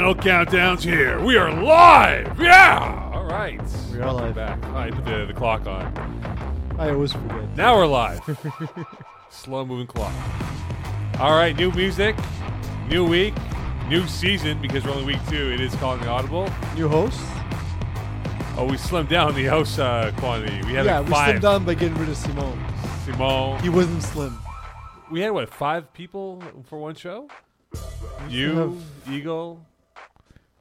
final countdown's here. We are live. Yeah. All right. We are Welcome live. Back. I put the, the clock on. I always forget. Now we're live. Slow moving clock. All right. New music. New week. New season because we're only week two. It is calling the audible. New host? Oh, we slimmed down the house uh, quantity. We had yeah, like we slimmed down by getting rid of Simone. Simone. He wasn't slim. We had what? Five people for one show. You, Eagle.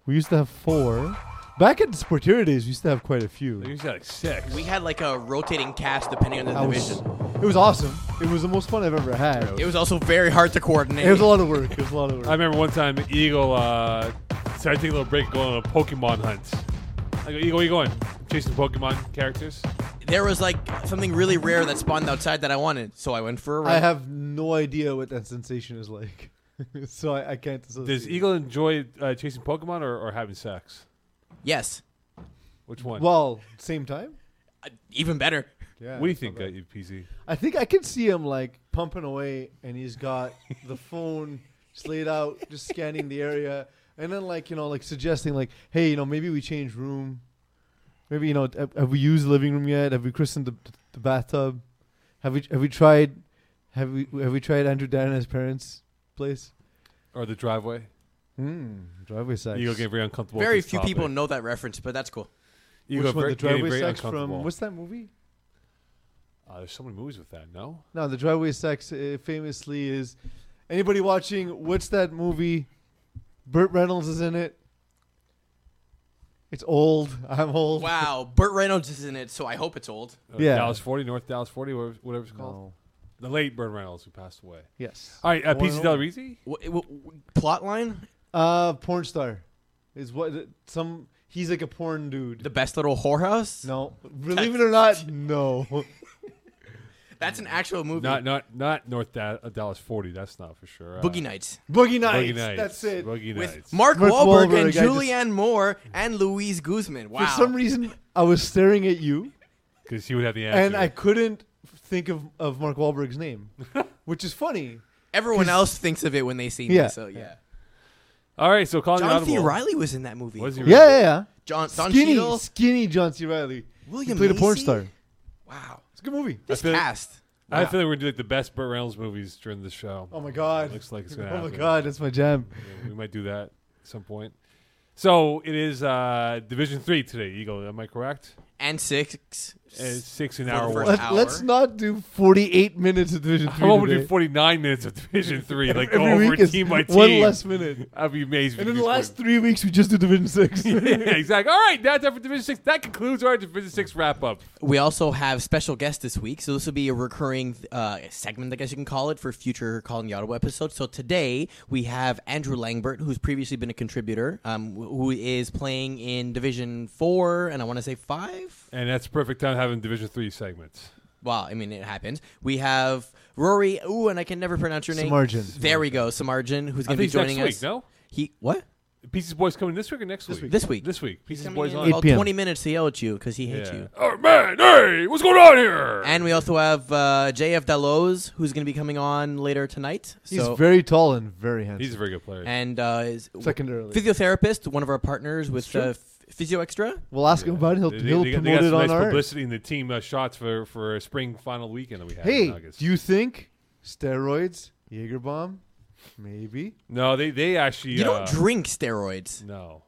We used to have four. Back at the Sportiera days, we used to have quite a few. We used to have like six. We had like a rotating cast depending on the I was- division. it was awesome. It was the most fun I've ever had. It was also very hard to coordinate. It was a lot of work. It was a lot of work. I remember one time Eagle uh, decided to take a little break going on a Pokemon hunt. I go, Eagle, where you going? Chasing Pokemon characters? there was like something really rare that spawned outside that I wanted, so I went for a run. I have no idea what that sensation is like. so I, I can't associate. Does Eagle enjoy uh, chasing Pokemon or, or having sex? yes, Which one? Well, same time? Uh, even better. Yeah. what do you think, uh, PC? I think I can see him like pumping away, and he's got the phone just laid out, just scanning the area, and then like you know like suggesting like, hey, you know maybe we change room, maybe you know have, have we used the living room yet? Have we christened the, the bathtub? Have we have we tried? Have we have we tried Andrew Dana's parents' place? Or the driveway? Hmm, driveway sex. Eagle getting very uncomfortable. very with this few topic. people know that reference, but that's cool. Eagle Which one? very- The getting driveway very sex uncomfortable. from what's that movie? Uh, there's so many movies with that, no? No, the driveway sex uh, famously is. Anybody watching? What's that movie? Burt Reynolds is in it. It's old. I'm old. Wow, Burt Reynolds is in it, so I hope it's old. Uh, Yeah. Dallas 40, North Dallas 40, whatever, whatever it's called. No. The late Burt Reynolds who passed away. Yes. All right, uh, PC. Del Rizzi? W- w- w- plot line: Uh, porn star. Is what some? He's like a porn dude. the best little whorehouse. no, believe it or not, no. That's an actual movie. Not not not North da- uh, Dallas 40, that's not for sure. Uh, Boogie Nights Boogie Nights. Boogie Nights. That's it. Boogie with Nights. Mark, Mark Wahlberg, Wahlberg, I and just- Julianne Moore and Luis Guzman. Wow. For some reason, I was staring at you, Because he would have the answer. and I couldn't think of of Mark Wahlberg's name, which is funny. Everyone else thinks of it when they see Yeah. me. So yeah. All right, so calling the John C. audible. Reilly was in that movie. Was he Yeah, yeah, yeah. John Don skinny, Cheadle. skinny John C. Reilly. William he played a porn Macy? star. Wow. It's a good movie. This feel- cast. I Wow. feel like we're doing like the best Burt Reynolds movies during the show. Oh my god. Looks like it's gonna Oh my god, that's my jam. Yeah, we might do that at some point. So it is uh, Division Three today, Eagle. Am I correct? And six. And six an hour. Let, hour. let's not do 48 minutes of Division I'm 3 hoping to today. do 49 minutes of Division Three, like go Every over week is team by team. one less minute. That'd be amazing. And in the could last three weeks, we just did Division 6. yeah, exactly. All right, that's it for Division Six. That concludes our Division Six wrap up. We also have special guests this week, so this will be a recurring uh, segment, I guess you can call it, for future Calling the Audible episodes. So today we have Andrew Langbert, who's previously been a contributor, um, who is playing in Division Four, and I want to say five. And that's perfect time having Division Three segments. Well, I mean, it happens. We have Rory. Ooh, and I can never pronounce your name. Samarjan. There we go, Samarjan, who's going to be think it's next joining week. us. No, He what? Pieces Boys coming this week or next This week? week. This week. This week. Pieces Boys on. about 8 p.m. 20 minutes to yell at you because he hates Yeah. you. Oh man, hey, what's going on here? And we also have uh, JF Dalloz, who's going to be coming on later tonight. He's So, very tall and very handsome. he's a very good player. and uh, is Secondarily. physiotherapist, one of our partners with It's uh, Physio Extra. we'll ask him about it. He'll, They- he'll they, got- they promote got it some on nice our. publicity in the team uh, shots for for a spring final weekend that we had. in Hey, August. do you think steroids, Jaeger bomb, maybe? No, they they actually. You uh, don't drink steroids. No,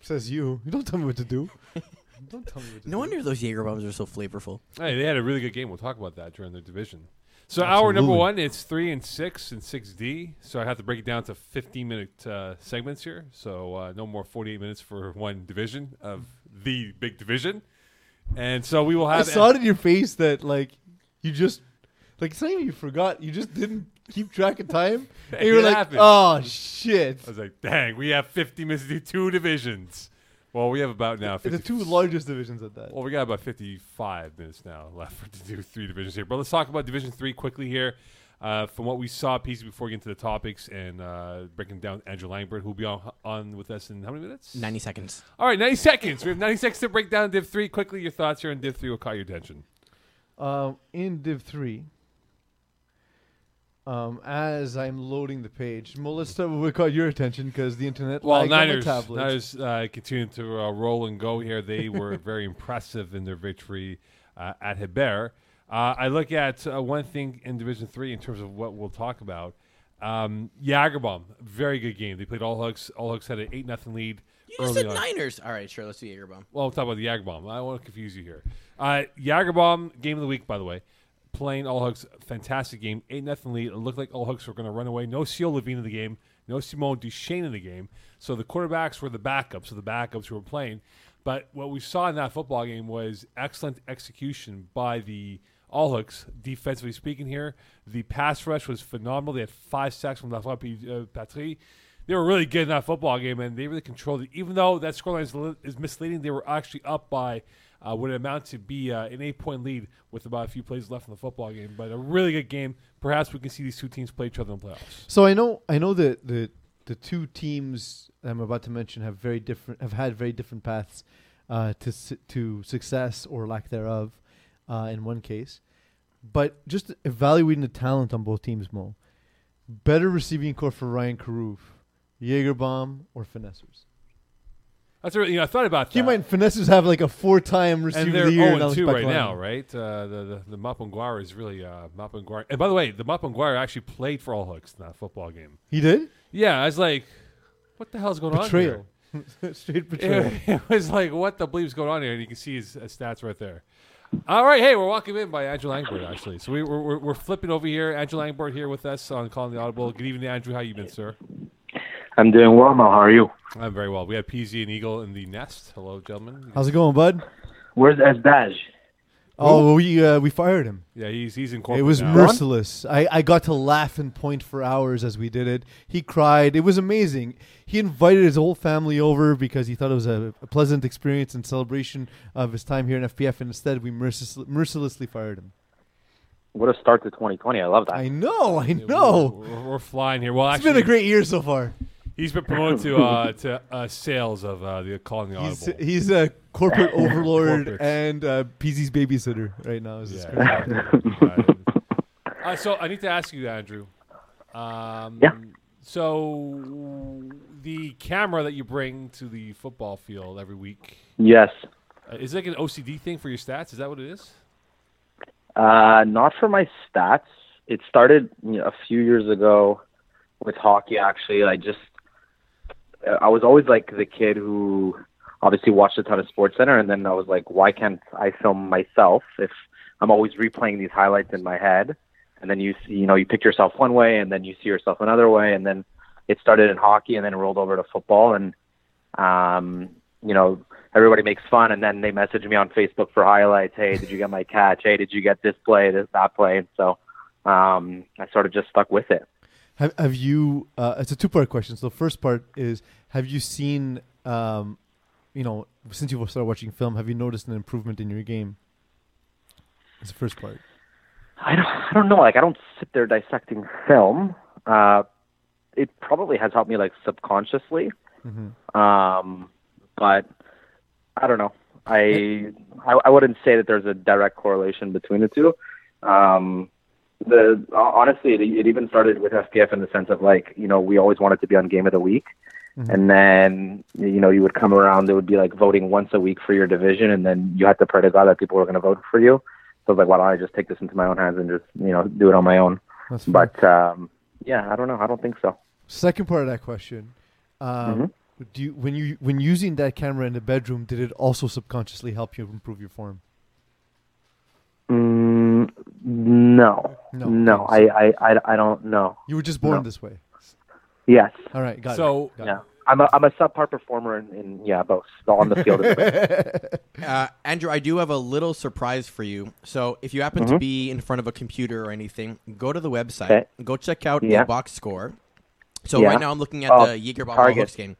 Says you. You don't tell me what to do. don't tell me what to No do. wonder those Jaeger bombs are so flavorful. hey, they had a really good game. We'll talk about that during the division. So hour number one, it's three and six and six D. So I have to break it down to fifteen minute uh, segments here. So uh, no more forty eight minutes for one division of the big division. And so we will have. I saw it in your face that like you just like it's not even you forgot. You just didn't keep track of time. And you were like, happens. oh shit. I was like, dang, we have 50 minutes to do two divisions. Well, we have about now 50. The two largest divisions at that. Well, we got about 55 minutes now left to do three divisions here. But let's talk about Division 3 quickly here. Uh, from what we saw, pieces before we get into the topics and uh, breaking down Andrew Langbert, who'll be on, on with us in how many minutes? 90 seconds. All right, 90 seconds. We have 90 seconds to break down Div 3. Quickly, your thoughts here on Div 3 will caught your attention. Um, in Div three, um, as I'm loading the page. Melissa, let's start with what caught your attention because the internet. Well, lagged on my Niners, tablets. Niners uh, continue to uh, roll and go here. They were very impressive in their victory uh, at Hebert. Uh, I look at uh, one thing in Division Three in terms of what we'll talk about. Um, Jagerbomb, very good game. They played all hooks. All hooks had an eight nothing lead. You early said on. Niners. All right, sure. Let's do Jagerbomb. Well, we'll talk about the Jagerbomb. I don't want to confuse you here. Uh, Jagerbomb, game of the week, by the way. Playing All Hooks, fantastic game. 8 nothing lead. It looked like All Hooks were going to run away. No Seal Levine in the game. No Simone Duchesne in the game. So the quarterbacks were the backups, so the backups who were playing. But what we saw in that football game was excellent execution by the All Hooks, defensively speaking here. The pass rush was phenomenal. They had five sacks from Lafayette uh, Patry they were really good in that football game, and they really controlled it. Even though that scoreline is, is misleading, they were actually up by uh, what it amounted to be uh, an eight-point lead with about a few plays left in the football game. But a really good game. Perhaps we can see these two teams play each other in the playoffs. So I know, I know that the the two teams I'm about to mention have very different, have had very different paths uh, to su- to success or lack thereof. Uh, in one case, but just evaluating the talent on both teams, Mo. Better receiving core for Ryan Carew, Jaegerbomb or Finessers. That's a, you know I thought about that. mind, Finessers have like a four-time receiver and they're the year. 0 in Alex 2 right Bacalani. now, right? Uh, the the, the Mapanguara is really uh, Mapanguara. And by the way, the Mapanguara actually played for All Hooks in that football game. He did Yeah, I was like, what the hell's going on here? betrayal, straight betrayal. It, it was like, what the bleep's going on here? And you can see his, his stats right there. All right, hey, we're walking in by Andrew Langbert, actually. So we, we're, we're, we're flipping over here. Andrew Langbert here with us on Calling the Audible. Good evening, Andrew. How you been, sir? I'm doing well, Mo. How are you? I'm very well. We have PZ and Eagle in the nest. Hello, gentlemen. How's it going, bud? Where's Esbaj? Oh, we uh, we fired him. Yeah, he's he's in It was now. merciless. I, I got to laugh and point for hours as we did it. He cried. It was amazing. He invited his whole family over because he thought it was a, a pleasant experience and celebration of his time here in FPF. And instead, we mercilessly, mercilessly fired him. What a start to 2020. I love that. I know. I know. We're, we're, we're flying here. Well, It's actually, been a great year so far. He's been promoted to uh, to uh, sales of uh, the Calling the He's Audible. he's a corporate overlord Corporate. and uh, PZ's babysitter right now. Is his Yeah, uh, so I need to ask you, Andrew. Um, Yeah. So the camera that you bring to the football field every week yes. uh, is it like an OCD thing for your stats? Is that what it is? Uh, not for my stats. It started you know, a few years ago with hockey. Actually, I just I was always like the kid who obviously watched a ton of Sports Center, and then I was like, why can't I film myself if I'm always replaying these highlights in my head? And then you see, you know, you pick yourself one way, and then you see yourself another way, and then it started in hockey, and then it rolled over to football, and um, you know, everybody makes fun, and then they message me on Facebook for highlights. Hey, did you get my catch? Hey, did you get this play, this that play? And so um, I sort of just stuck with it. Have have you? Uh, it's a two part question. So the first part is: Have you seen? Um, you know, since you started watching film, have you noticed an improvement in your game? That's the first part. I don't, I don't know. Like, I don't sit there dissecting film. Uh, it probably has helped me like subconsciously. Mm-hmm. Um, but I don't know. I, I I wouldn't say that there's a direct correlation between the two. Um, the honestly, it, it even started with FPF in the sense of like you know we always wanted to be on Game of the Week, Mhm. and then you know you would come around. It would be like voting once a week for your division, and then you had to pray to God that people were going to vote for you. So I was like, why don't I just take this into my own hands and just you know do it on my own? That's. But um, yeah, I don't know. I don't think so. Second part of that question: um, Mhm. Do you when you when using that camera in the bedroom, did it also subconsciously help you improve your form? Mm, no, No. no, I, I, I, I don't know. You were just born No. this way. Yes. All right, got So- it. Got Yeah, I'm a I'm a subpar performer in, in yeah both on the field. and the. Uh, Andrew, I do have a little surprise for you. So, if you happen to be in front of a computer or anything, go to the website. Okay. Go check out Yeah. the box score. So Yeah. right now, I'm looking at Oh, the Jaeger Bomb target. Hooks game.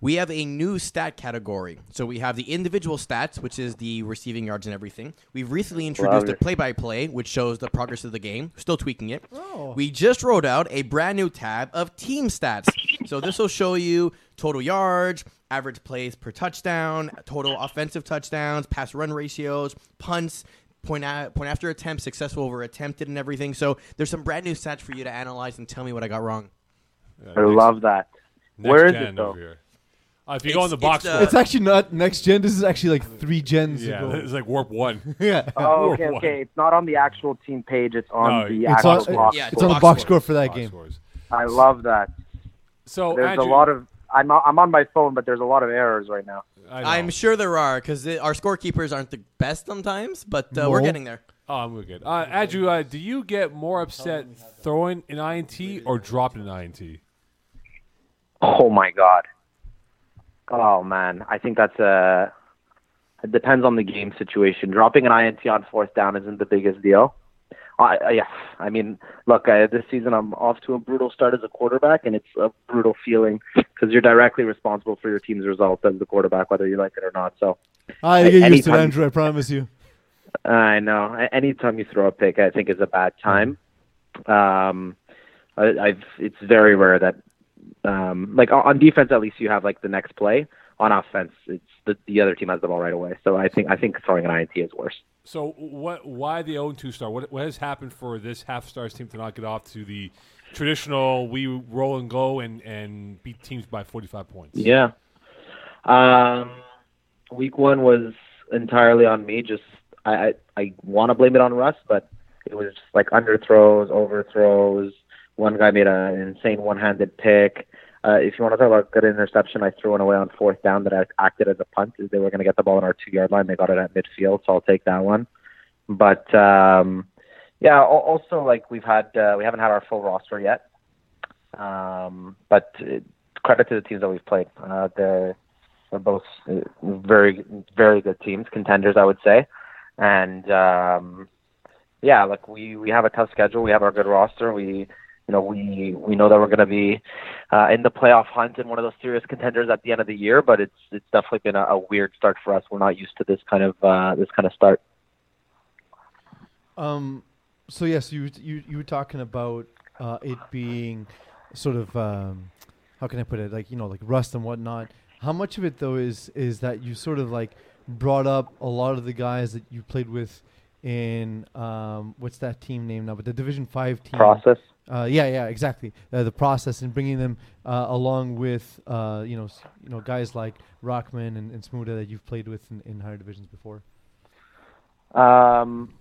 We have a new stat category. So we have the individual stats, which is the receiving yards and everything. We've recently introduced a play-by-play, which shows the progress of the game. Still tweaking it. Oh. We just rolled out a brand new tab of team stats. So this will show you total yards, average plays per touchdown, total offensive touchdowns, pass run ratios, punts, point a- point after attempt, successful over attempted, and everything. So there's some brand new stats for you to analyze and tell me what I got wrong. Uh, I love that. next Where is it, though? Over here. Uh, if you go on It's- the box it's, score, It's actually not next gen. This is actually like three gens yeah, ago. it's like warp one. yeah. Oh, Or okay, one. okay. It's not on the actual team page. It's on No, the It's actual on, box. Yeah, it's on the box box score. score for that Box game. scores. I love that. So There's Andrew, a lot of. I'm I'm on my phone, but there's a lot of errors right now. I know. I'm sure there are because our scorekeepers aren't the best sometimes, but uh, we're No. getting there. Oh, I'm good. Uh, Andrew, uh, do you get more upset throwing an INT or dropping an INT? Oh my god. Oh man, I think that's a. It depends on the game situation. Dropping an INT on fourth down isn't the biggest deal. I, I yeah, I mean, look, I, this season I'm off to a brutal start as a quarterback, and it's a brutal feeling because you're directly responsible for your team's results as the quarterback, whether you like it or not. So ah, I get used to it, Andrew. I promise you. I know. Anytime you throw a pick, I think is a bad time. Um, I, I've it's very rare that, um, like on- defense at least you have like the next play. On offense, it's the the other team has the ball right away. So I think I think throwing an INT is worse. So what? Why the 0 2 star? What, what has happened for this half stars team to not get off to the traditional we roll and go and, and beat teams by 45 points? Yeah. Um, week one was entirely on me. Just I I, I want to blame it on Russ, but it was like underthrows, overthrows. One guy made an insane one-handed pick. Uh, if you want to talk about good interception, I threw one away on fourth down that I acted as a punt. They were going to get the ball on our two-yard line. They got it at midfield, so I'll take that one. But um, yeah, also like we've had uh, we haven't had our full roster yet. Um, but uh, credit to the teams that we've played. Uh, they're they're both uh, very very good teams, contenders, I would say. And um, yeah, like we we have a tough schedule. We have our good roster. We you know we we know that we're going to be uh, in the playoff hunt and one of those serious contenders at the end of the year. But it's it's definitely been a, a weird start for us. We're not used to this kind of uh, this kind of start. Um, so yes, you you you were talking about uh, it being sort of um, how can I put it like you know like rust and whatnot. How much of it though is is that you sort of like brought up a lot of the guys that you played with in um, what's that team name now? But the Division Five team Process. Uh, yeah, yeah, exactly. Uh, the process and bringing them uh, along with uh, you know you know guys like Rockman and, and Smuda that you've played with in, in higher divisions before. Um,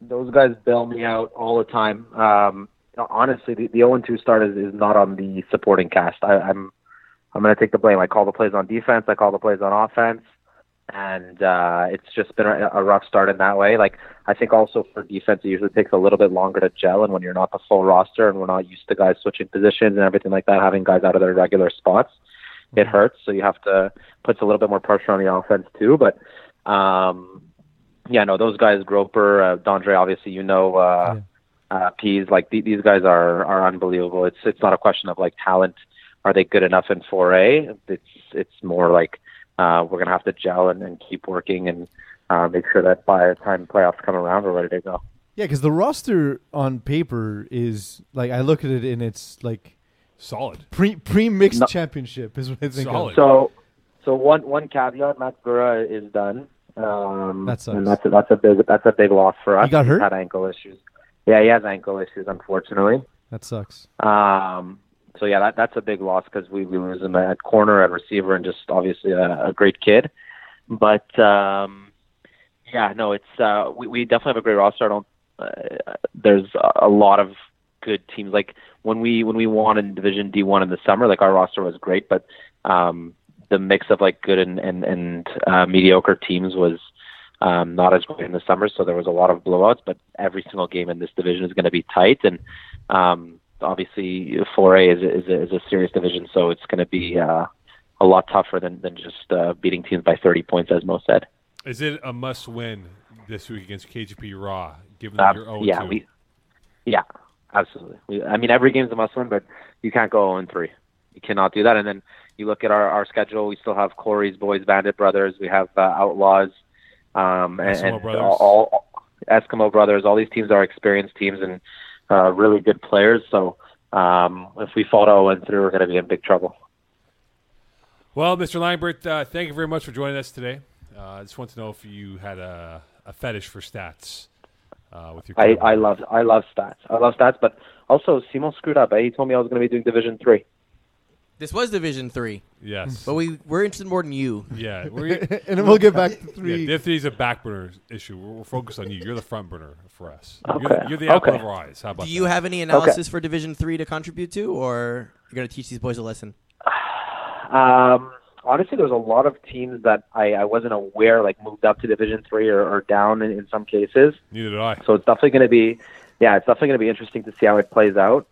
those guys bail me out all the time. Um, honestly, the, the 0 2 start is, is not on the supporting cast. I, I'm I'm going to take the blame. I call the plays on defense. I call the plays on offense, and uh, it's just been a, a rough start in that way. Like I think also for defense, it usually takes a little bit longer to gel, and when you're not the full roster and we're not used to guys switching positions and everything like that, having guys out of their regular spots, it hurts. So you have to puts a little bit more pressure on the offense too. But um, yeah, no, those guys, Groper, uh, Dondre, obviously, you know, uh, uh, Pease, like th- these guys are are unbelievable. It's it's not a question of like talent. Are they good enough in 4A? It's it's more like uh, we're gonna have to gel and, and keep working and uh, make sure that by the time playoffs come around, we're ready to go. Yeah, because the roster on paper is like I look at it and it's like Solid. pre pre mixed No. championship is what I think. Solid. Of. So, so one one caveat: Matt Gura is done. Um, That sucks. And that's a, that's a big that's a big loss for us. He got He's hurt? had ankle issues. Yeah, he has ankle issues, unfortunately. That sucks. Um, so yeah, that that's a big loss because we, we lose him at corner, at receiver, and just obviously a, a great kid. But um, yeah, no, it's uh, we we definitely have a great roster. I don't. Uh, there's a lot of good teams. Like when we when we won in Division D one in the summer, like our roster was great, but um, the mix of like good and and and uh, mediocre teams was um, not as great in the summer. So there was a lot of blowouts, but every single game in this division is going to be tight and. Um, obviously 4A is a, is a, is a serious division, so it's going to be uh, a lot tougher than than just uh, beating teams by 30 points, as Mo said. Is it a must win this week against KGP Raw, given that Uh, you're 0 yeah, we, yeah, absolutely. We, I mean, every game's a must win, but you can't go 0 3. You cannot do that. And then you look at our, our schedule. We still have Corey's boys, Bandit Brothers. We have uh, Outlaws, um, and, Eskimo and Brothers. all, all Eskimo Brothers. All these teams are experienced teams and uh, really good players. So um, if we fall to 0 3, we're going to be in big trouble. Well, Mr. Langbert, uh, thank you very much for joining us today. Uh, I just want to know if you had a, a fetish for stats. uh, with your. I. I love I love stats. I love stats, but also Simon screwed up. Eh? He told me I was going to be doing Division Three. This was Division Three, yes, but we we're interested more than you. yeah, we're, and then we'll get back to yeah, three. Div three is a back burner issue. We're, we're focused on you. You're the front burner for us. You're, the, Okay, you're the apple okay. of our eyes. How about Do you that? have any analysis for Division Three to contribute to, or you're gonna teach these boys a lesson? Um, honestly, there's a lot of teams that I, I wasn't aware like moved up to Division Three or, or down in, in some cases. Neither did I. So it's definitely going to be, yeah, it's definitely going to be interesting to see how it plays out.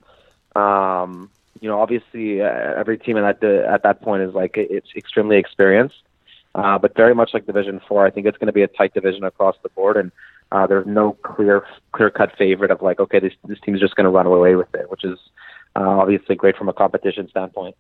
Um, you know, obviously, uh, every team at that at that point is like it's extremely experienced, uh, but very much like Division Four, I think it's going to be a tight division across the board, and uh, there's no clear clear cut favorite of like, okay, this this team's just going to run away with it, which is uh, obviously great from a competition standpoint.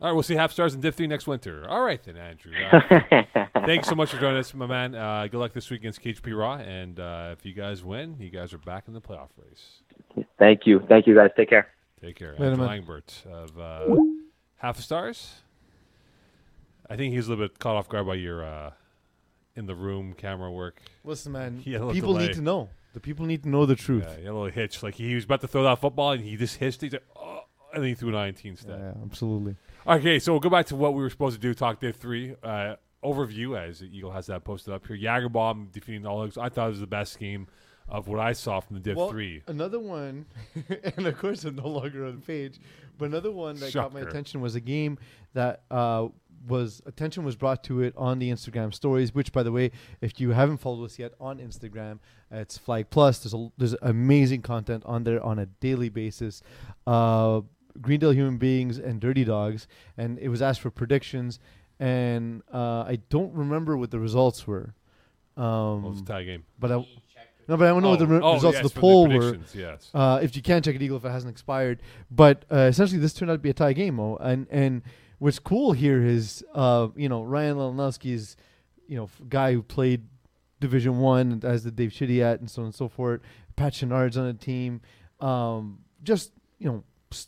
All right, we'll see half stars in Div three next winter. All right then, Andrew. Uh, thanks so much for joining us, my man. Uh, good luck this week against KHP Raw, and uh, if you guys win, you guys are back in the playoff race. Thank you, thank you guys. Take care. Take care. Later, Andrew man. Langbert of uh, Half a Stars. I think he's a little bit caught off guard by your uh, in the room camera work. Listen, man. He had a little People delay. need to know. The people need to know the truth. Yeah, he had a little hitch. Like he was about to throw that football, and he just hitched. He's like, oh, and then he threw 19 instead. Yeah, absolutely. Okay, so we'll go back to what we were supposed to do. Talk Div three uh, overview as Eagle has that posted up here. Jagerbomb defeating all. I thought it was the best game of what I saw from the Div Well, three. Another one, and of course I'm no longer on the page, but another one that got my attention was a game that uh, was attention was brought to it on the Instagram stories. Which, by the way, if you haven't followed us yet on Instagram, it's Flag Plus. There's a, there's amazing content on there on a daily basis. Uh, Greendale Human Beings and Dirty Dogs, and it was asked for predictions, and uh, I don't remember what the results were. Um, was a tie game. but I no, but I don't know what the re- oh, results yes, of the poll were. Yes. Uh, if you can check it, Eagle, if it hasn't expired. But uh, essentially, this turned out to be a tie game. Oh, and and what's cool here is, uh, you know, Ryan Lelinowski is, you know, f- guy who played Division One as the Dave Chidiat and so on and so forth. Pat Chenard's on the team. Um, just you know,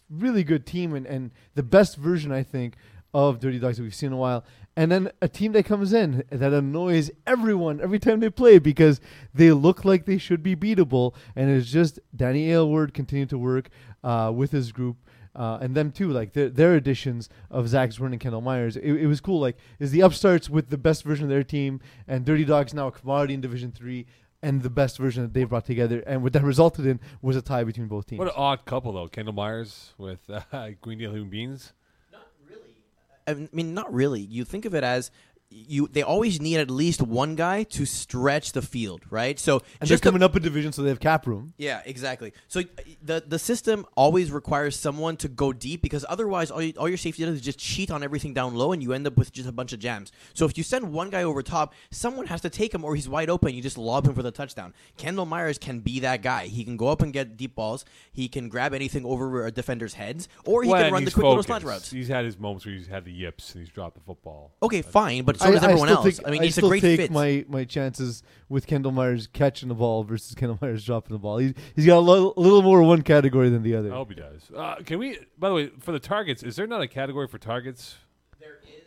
really good team and and the best version I think of Dirty Dogs that we've seen in a while. And then a team that comes in that annoys everyone every time they play because they look like they should be beatable, and it's just Danny Aylward continuing to work uh, with his group. Uh, and them too, like their, their additions of Zach Zwern and Kendall Myers, it, it was cool. Like, is the upstarts with the best version of their team, and Dirty Dogs now a commodity in Division Three, and the best version that they brought together, and what that resulted in was a tie between both teams. What an odd couple though. Kendall Myers with uh, Greendale Human Beings. I mean, not really. You think of it as you. They always need at least one guy to stretch the field, right? So and they're just the- coming up a division, so they have cap room. Yeah, exactly. So uh, the the system always requires someone to go deep because otherwise all, you, all your safety does is just cheat on everything down low and you end up with just a bunch of jams. So if you send one guy over top, someone has to take him or he's wide open. You just lob him for the touchdown. Kendall Myers can be that guy. He can go up and get deep balls. He can grab anything over a defender's heads, or he Well, can run the he's quick little focused. slant routes. He's had his moments where he's had the yips and he's dropped the football. Okay, fine, but so I, does I everyone still else. Think, I mean, I he's a great take fit. my my chances with Kendall Myers catching the ball versus Kendall Myers dropping the ball. He's he's got a little, little more one category than the other. I hope he does. Uh, can we? By the way, for the targets, is there not a category for targets? There is.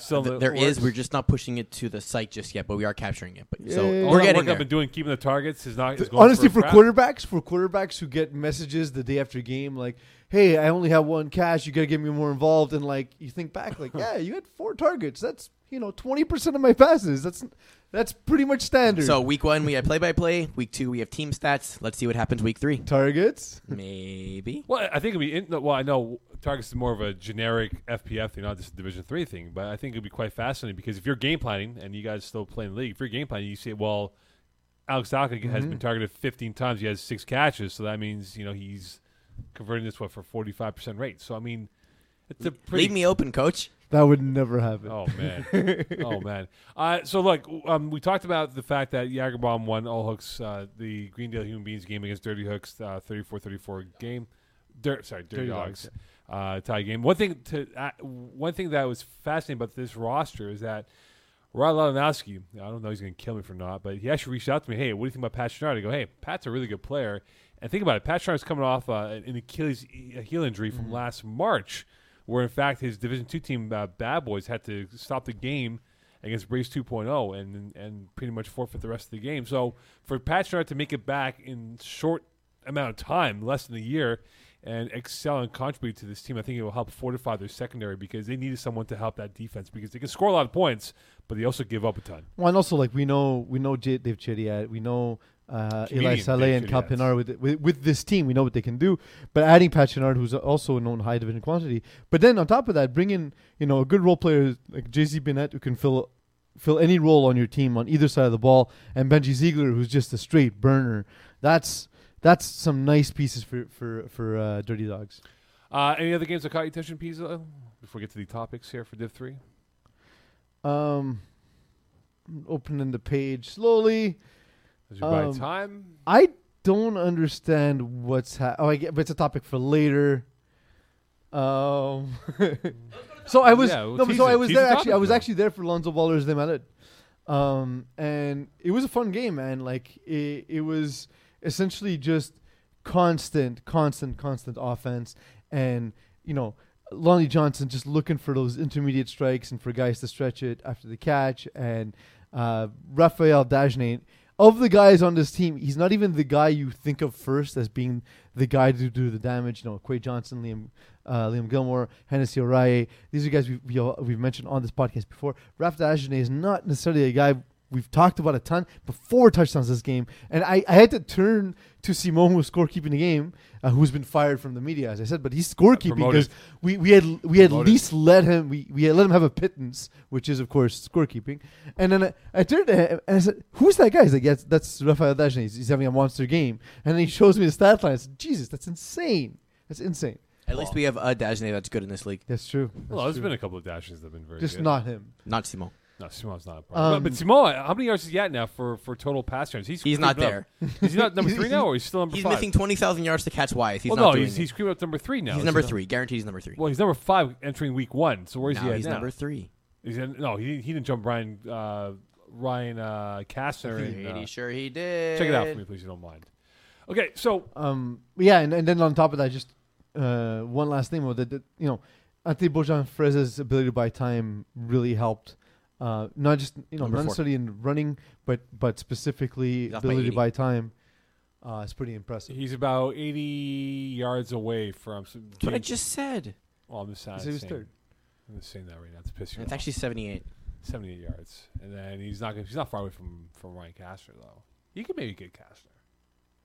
Still, Th- that there is. We're just not pushing it to the site just yet, but we are capturing it. But so Yeah. All we're getting work there. I've been doing keeping the targets is not. Is going Honestly, for crap. quarterbacks, for quarterbacks who get messages the day after game, like, "Hey, I only have one catch. You got to get me more involved." And like, you think back, like, "Yeah, you had four targets. That's you know twenty percent of my passes. That's that's pretty much standard." So week one we had play by play. Week two we have team stats. Let's see what happens week three. targets. Maybe. Well, I think it'd be. In, no, well, I know targets is more of a generic FPF thing, not just a Division Three thing. But I think it'd be quite fascinating because if you're game planning and you guys still play in the league, if you're game planning, you say, well, Alex Dalka has Mm-hmm. been targeted 15 times. He has six catches, so that means you know he's converting this what for 45 percent rate. So I mean, it's a pretty. Leave me open, coach. That would never happen. Oh man, oh man. Uh, so look, um, we talked about the fact that Jagerbomb won all hooks uh, the Greendale Human Beings game against Dirty Hooks, uh, 34-34 game. Dirt, sorry, Dirty, Dirty Dogs, Dogs, uh, tie game. One thing to uh, one thing that was fascinating about this roster is that Rod Ladanowski, I don't know, he's going to kill me for not, but he actually reached out to me. Hey, what do you think about Pat Chenard? I go, hey, Pat's a really good player. And think about it, Pat Chenard's coming off uh, an Achilles heel injury from last March, where in fact his Division Two team, uh, Bad Boys, had to stop the game against Braves 2.0 and and pretty much forfeit the rest of the game. So for Patrick to make it back in short amount of time, less than a year, and excel and contribute to this team, I think it will help fortify their secondary because they needed someone to help that defense because they can score a lot of points, but they also give up a ton. Well, and also like we know we know J- Dave Chidiat, we know uh, Eli Saleh and Cal Pinar with, with with this team, we know what they can do. But adding Pat Chenard, who's also a known high division quantity, but then on top of that, bring in you know a good role player like Jay Z Bennett who can fill fill any role on your team on either side of the ball, and Benji Ziegler who's just a straight burner. That's that's some nice pieces for for for uh, Dirty Dogs. Uh, any other games that caught your attention, Pisa? Before we get to the topics here for Div 3? Um, opening the page slowly. As you buy Um, time. I don't understand what's ha- oh I get but it's a topic for later. Um So I was Yeah, we'll no, but so I was Tease there actually I was though. actually there for Lonzo Baller's de Mallet. Um and it was a fun game, man. Like it, it was essentially just constant, constant, constant offense and you know Lonnie Johnson just looking for those intermediate strikes and for guys to stretch it after the catch and uh, Rafael Dagenet of the guys on this team, he's not even the guy you think of first as being the guy to do the damage. You know, Quay Johnson, Liam, uh, Liam Gilmore, Hennessy O'Reilly. These are guys we've, we we've mentioned on this podcast before. Raf Dagenet is not necessarily a guy we've talked about a ton before touchdowns this game. And I, I had to turn to Simon, who was scorekeeping the game, uh, who's been fired from the media, as I said, but he's scorekeeping because we, we had we had at least let him we, we had let him have a pittance, which is of course scorekeeping. And then I, I turned to him and I said, "Who's that guy?" He's like, "Yes, that's Rafael Dagenet. He's, he's having a monster game." And then he shows me the stat line. I said, "Jesus, that's insane. That's insane." At least we have a Dagenet that's good in this league. That's true. Well, That's there's true. been a couple of dashes that have been very just good. not him. Not Simon. No, Simon's not a problem. Um, but Simon, how many yards is he at now for, for total pass yards? He's He's not creeping there. up. Is he not number three now, or he's still number He's five? missing twenty thousand yards to catch Wyeth. He's well, not no, doing he's, it. he's creeping up to number three now. He's number he not? three. Guaranteed he's number three. Well, he's number five entering week one. So where's no, he at he's now? number three. He's in, no, he, he didn't jump Ryan uh, Ryan uh, Kastner. and, uh, sure he did. check it out for me, please, if you don't mind. Okay, so Um, yeah, and, and then on top of that, just uh, one last thing, that, that you know, Ante Bojan Freza's ability to buy time really helped. Uh, not just you know, Number not four. necessarily in running, but but specifically He's off by ability to 80. buy time. Uh, it's pretty impressive. he's about 80 yards away from. Some That's what I just said. Well, I'm just saying. He said he was third. I'm just saying that right now to piss you It's off. actually seventy-eight. 78 yards, and then he's not gonna, he's not far away from from Ryan Kastner though. He could maybe get Kastner.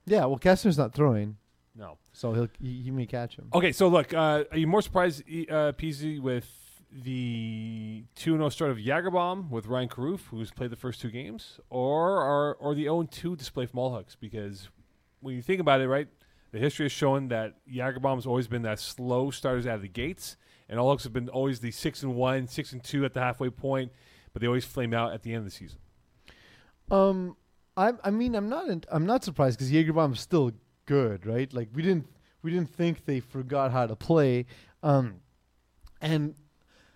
Yeah, well, Kastner's not throwing, No. so he'll he, he may catch him. Okay, so look, uh, are you more surprised, E- uh, PZ, with the 2 0 start of Jagerbomb with Ryan Karoof, who's played the first two games, or or, or the 0 2 display from Allhooks? Because when you think about it, right, the history has shown that Jagerbomb has always been that slow starters out of the gates, and Allhooks have been always the 6 and 1, 6 and 2 at the halfway point, but they always flame out at the end of the season. Um, I I mean I'm not in, I'm not surprised because Jagerbomb's still good, right? Like we didn't we didn't think they forgot how to play, um, and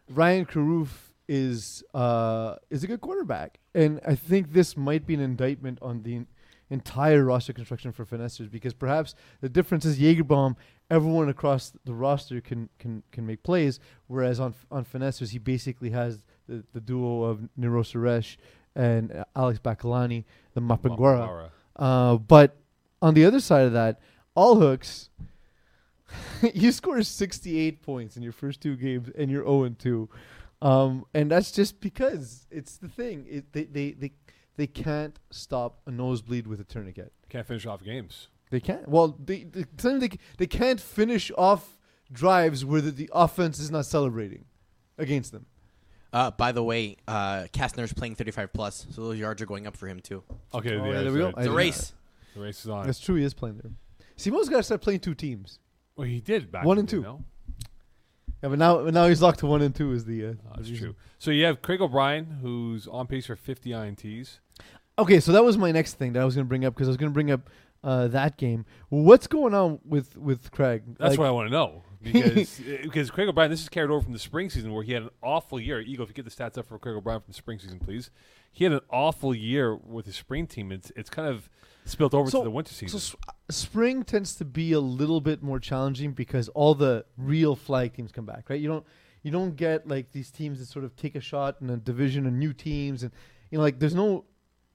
Ryan Karoof is uh is a good quarterback, and I think this might be an indictment on the entire roster construction for finessers because perhaps the difference is Jagerbomb. Everyone across the roster can can can make plays, whereas on on finessers he basically has the, the duo of Niro Suresh and uh, Alex Bacalani, the. Mapangwara. Uh, but on the other side of that, all hooks, you score 68 points in your first two games and you're 0 and 2. Um, and that's just because it's the thing. It, they, they, they, they can't stop a nosebleed with a tourniquet. Can't finish off games. They can't. Well, they, they, they, they can't finish off drives where the, the offense is not celebrating against them. Uh, by the way, uh, Kastner's playing 35 plus, so those yards are going up for him too. Okay, Oh, yeah, there we go. side. I It's a did race. The race is on. That's true. He is playing there. Simo's got to start playing two teams. Well, he did back One in and two. no? Yeah, but now now he's locked to one and two is the. Uh, Oh, that's reason. true. So you have Craig O'Brien, who's on pace for 50 INTs. Okay, so that was my next thing that I was going to bring up because I was going to bring up uh, that game. What's going on with with Craig? That's what I want to know because because Craig O'Brien, this is carried over from the spring season where he had an awful year. Eagle, if you get the stats up for Craig O'Brien from the spring season, please. He had an awful year with his spring team. It's it's kind of spilled over So- to the winter So season. s- spring tends to be a little bit more challenging because all the real flag teams come back, right? You don't you don't get like these teams that sort of take a shot in a division and new teams and you know like there's no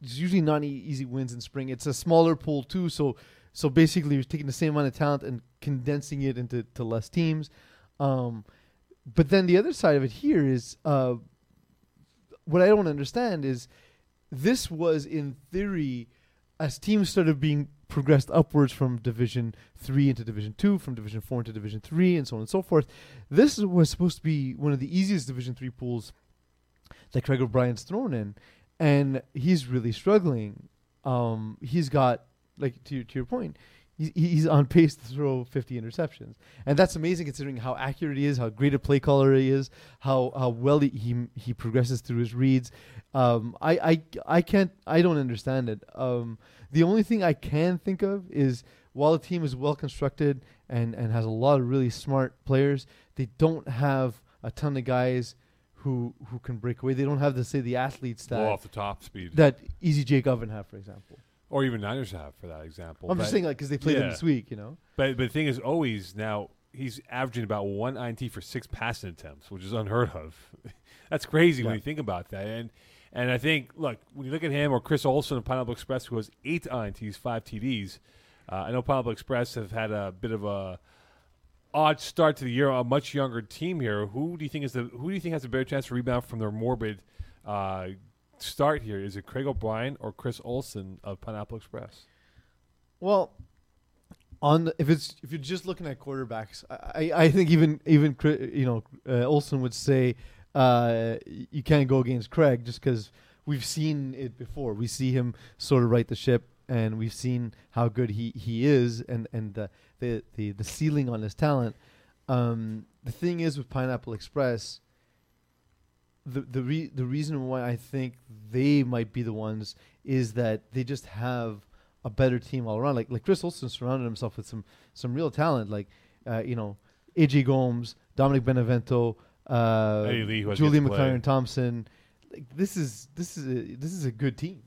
there's usually not any easy wins in spring. It's a smaller pool too, so so basically you're taking the same amount of talent and condensing it into to less teams. Um, but then the other side of it here is uh, what I don't understand is this was in theory as teams started being progressed upwards from division 3 into division 2 from division 4 into division 3 and so on and so forth this was supposed to be one of the easiest division 3 pools that Craig O'Brien's thrown in and he's really struggling. Um, he's got like to, to your point he's, he's on pace to throw 50 interceptions. And that's amazing considering how accurate he is how great a play caller he is how how well he he, he progresses through his reads um, I, I I can't I don't understand it um, the only thing I can think of is while the team is well constructed and, and has a lot of really smart players, they don't have a ton of guys who who can break away. They don't have the say the athletes Blow that off the top speed, that Easy Jake Oven have, for example. or even Niners have for that example. I'm But- just saying like because they played them yeah. this week, you know. But but the thing is, always now he's averaging about one INT for six passing attempts, which is unheard of. That's crazy when you think about that. And and I think look when you look at him or Chris Olson of Pineapple Express, who has eight INTs, five TDs. Uh, I know Pineapple Express have had a bit of a odd start to the year, a much younger team here. Who do you think is the who do you think has a better chance to rebound from their morbid uh, start here? Is it Craig O'Brien or Chris Olson of Pineapple Express? Well, on the, if it's if you're just looking at quarterbacks, I I think even even you know uh, Olson would say uh, you can't go against Craig just because we've seen it before. We see him sort of right the ship, and we've seen how good he, he is, and and the the the, the ceiling on his talent. Um, the thing is with Pineapple Express. The the re- the reason why I think they might be the ones is that they just have a better team all around. Like like Chris Olson surrounded himself with some some real talent. Like uh, you know AJ Gomes, Dominic Benevento, uh, Eddie Lee, who has Julie yet. McLaren Thompson. Like this is this is a, this is a good team.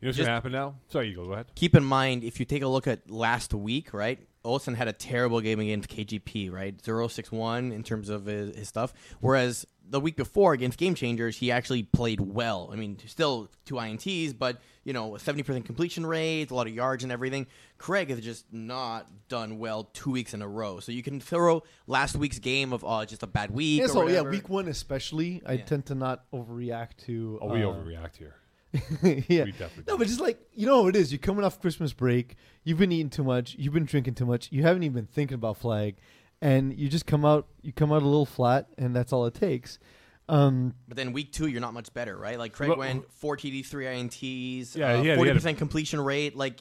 You know what's Just- gonna happen now? Sorry, you go. Go ahead. Keep in mind, if you take a look at last week, right? Olson had a terrible game against KGP, right? 0-6-1 in terms of his, his stuff. Whereas the week before against Game Changers, he actually played well. I mean, still two INTs, but you know, a seventy percent completion rate, a lot of yards and everything. Craig has just not done well two weeks in a row. So you can throw last week's game of uh, just a bad week. Yeah, or so yeah, week one especially, I Yeah. tend to not overreact to. Oh, we uh, overreact here. yeah. We definitely No, but just like you know, what it is. You're coming off Christmas break. You've been eating too much. You've been drinking too much. You haven't even been thinking about flag, and you just come out. You come out a little flat, and that's all it takes. Um, But then week two, you're not much better, right? Like Craig Well- went four TD, three INTs, Yeah, uh, he forty had a- percent completion rate. Like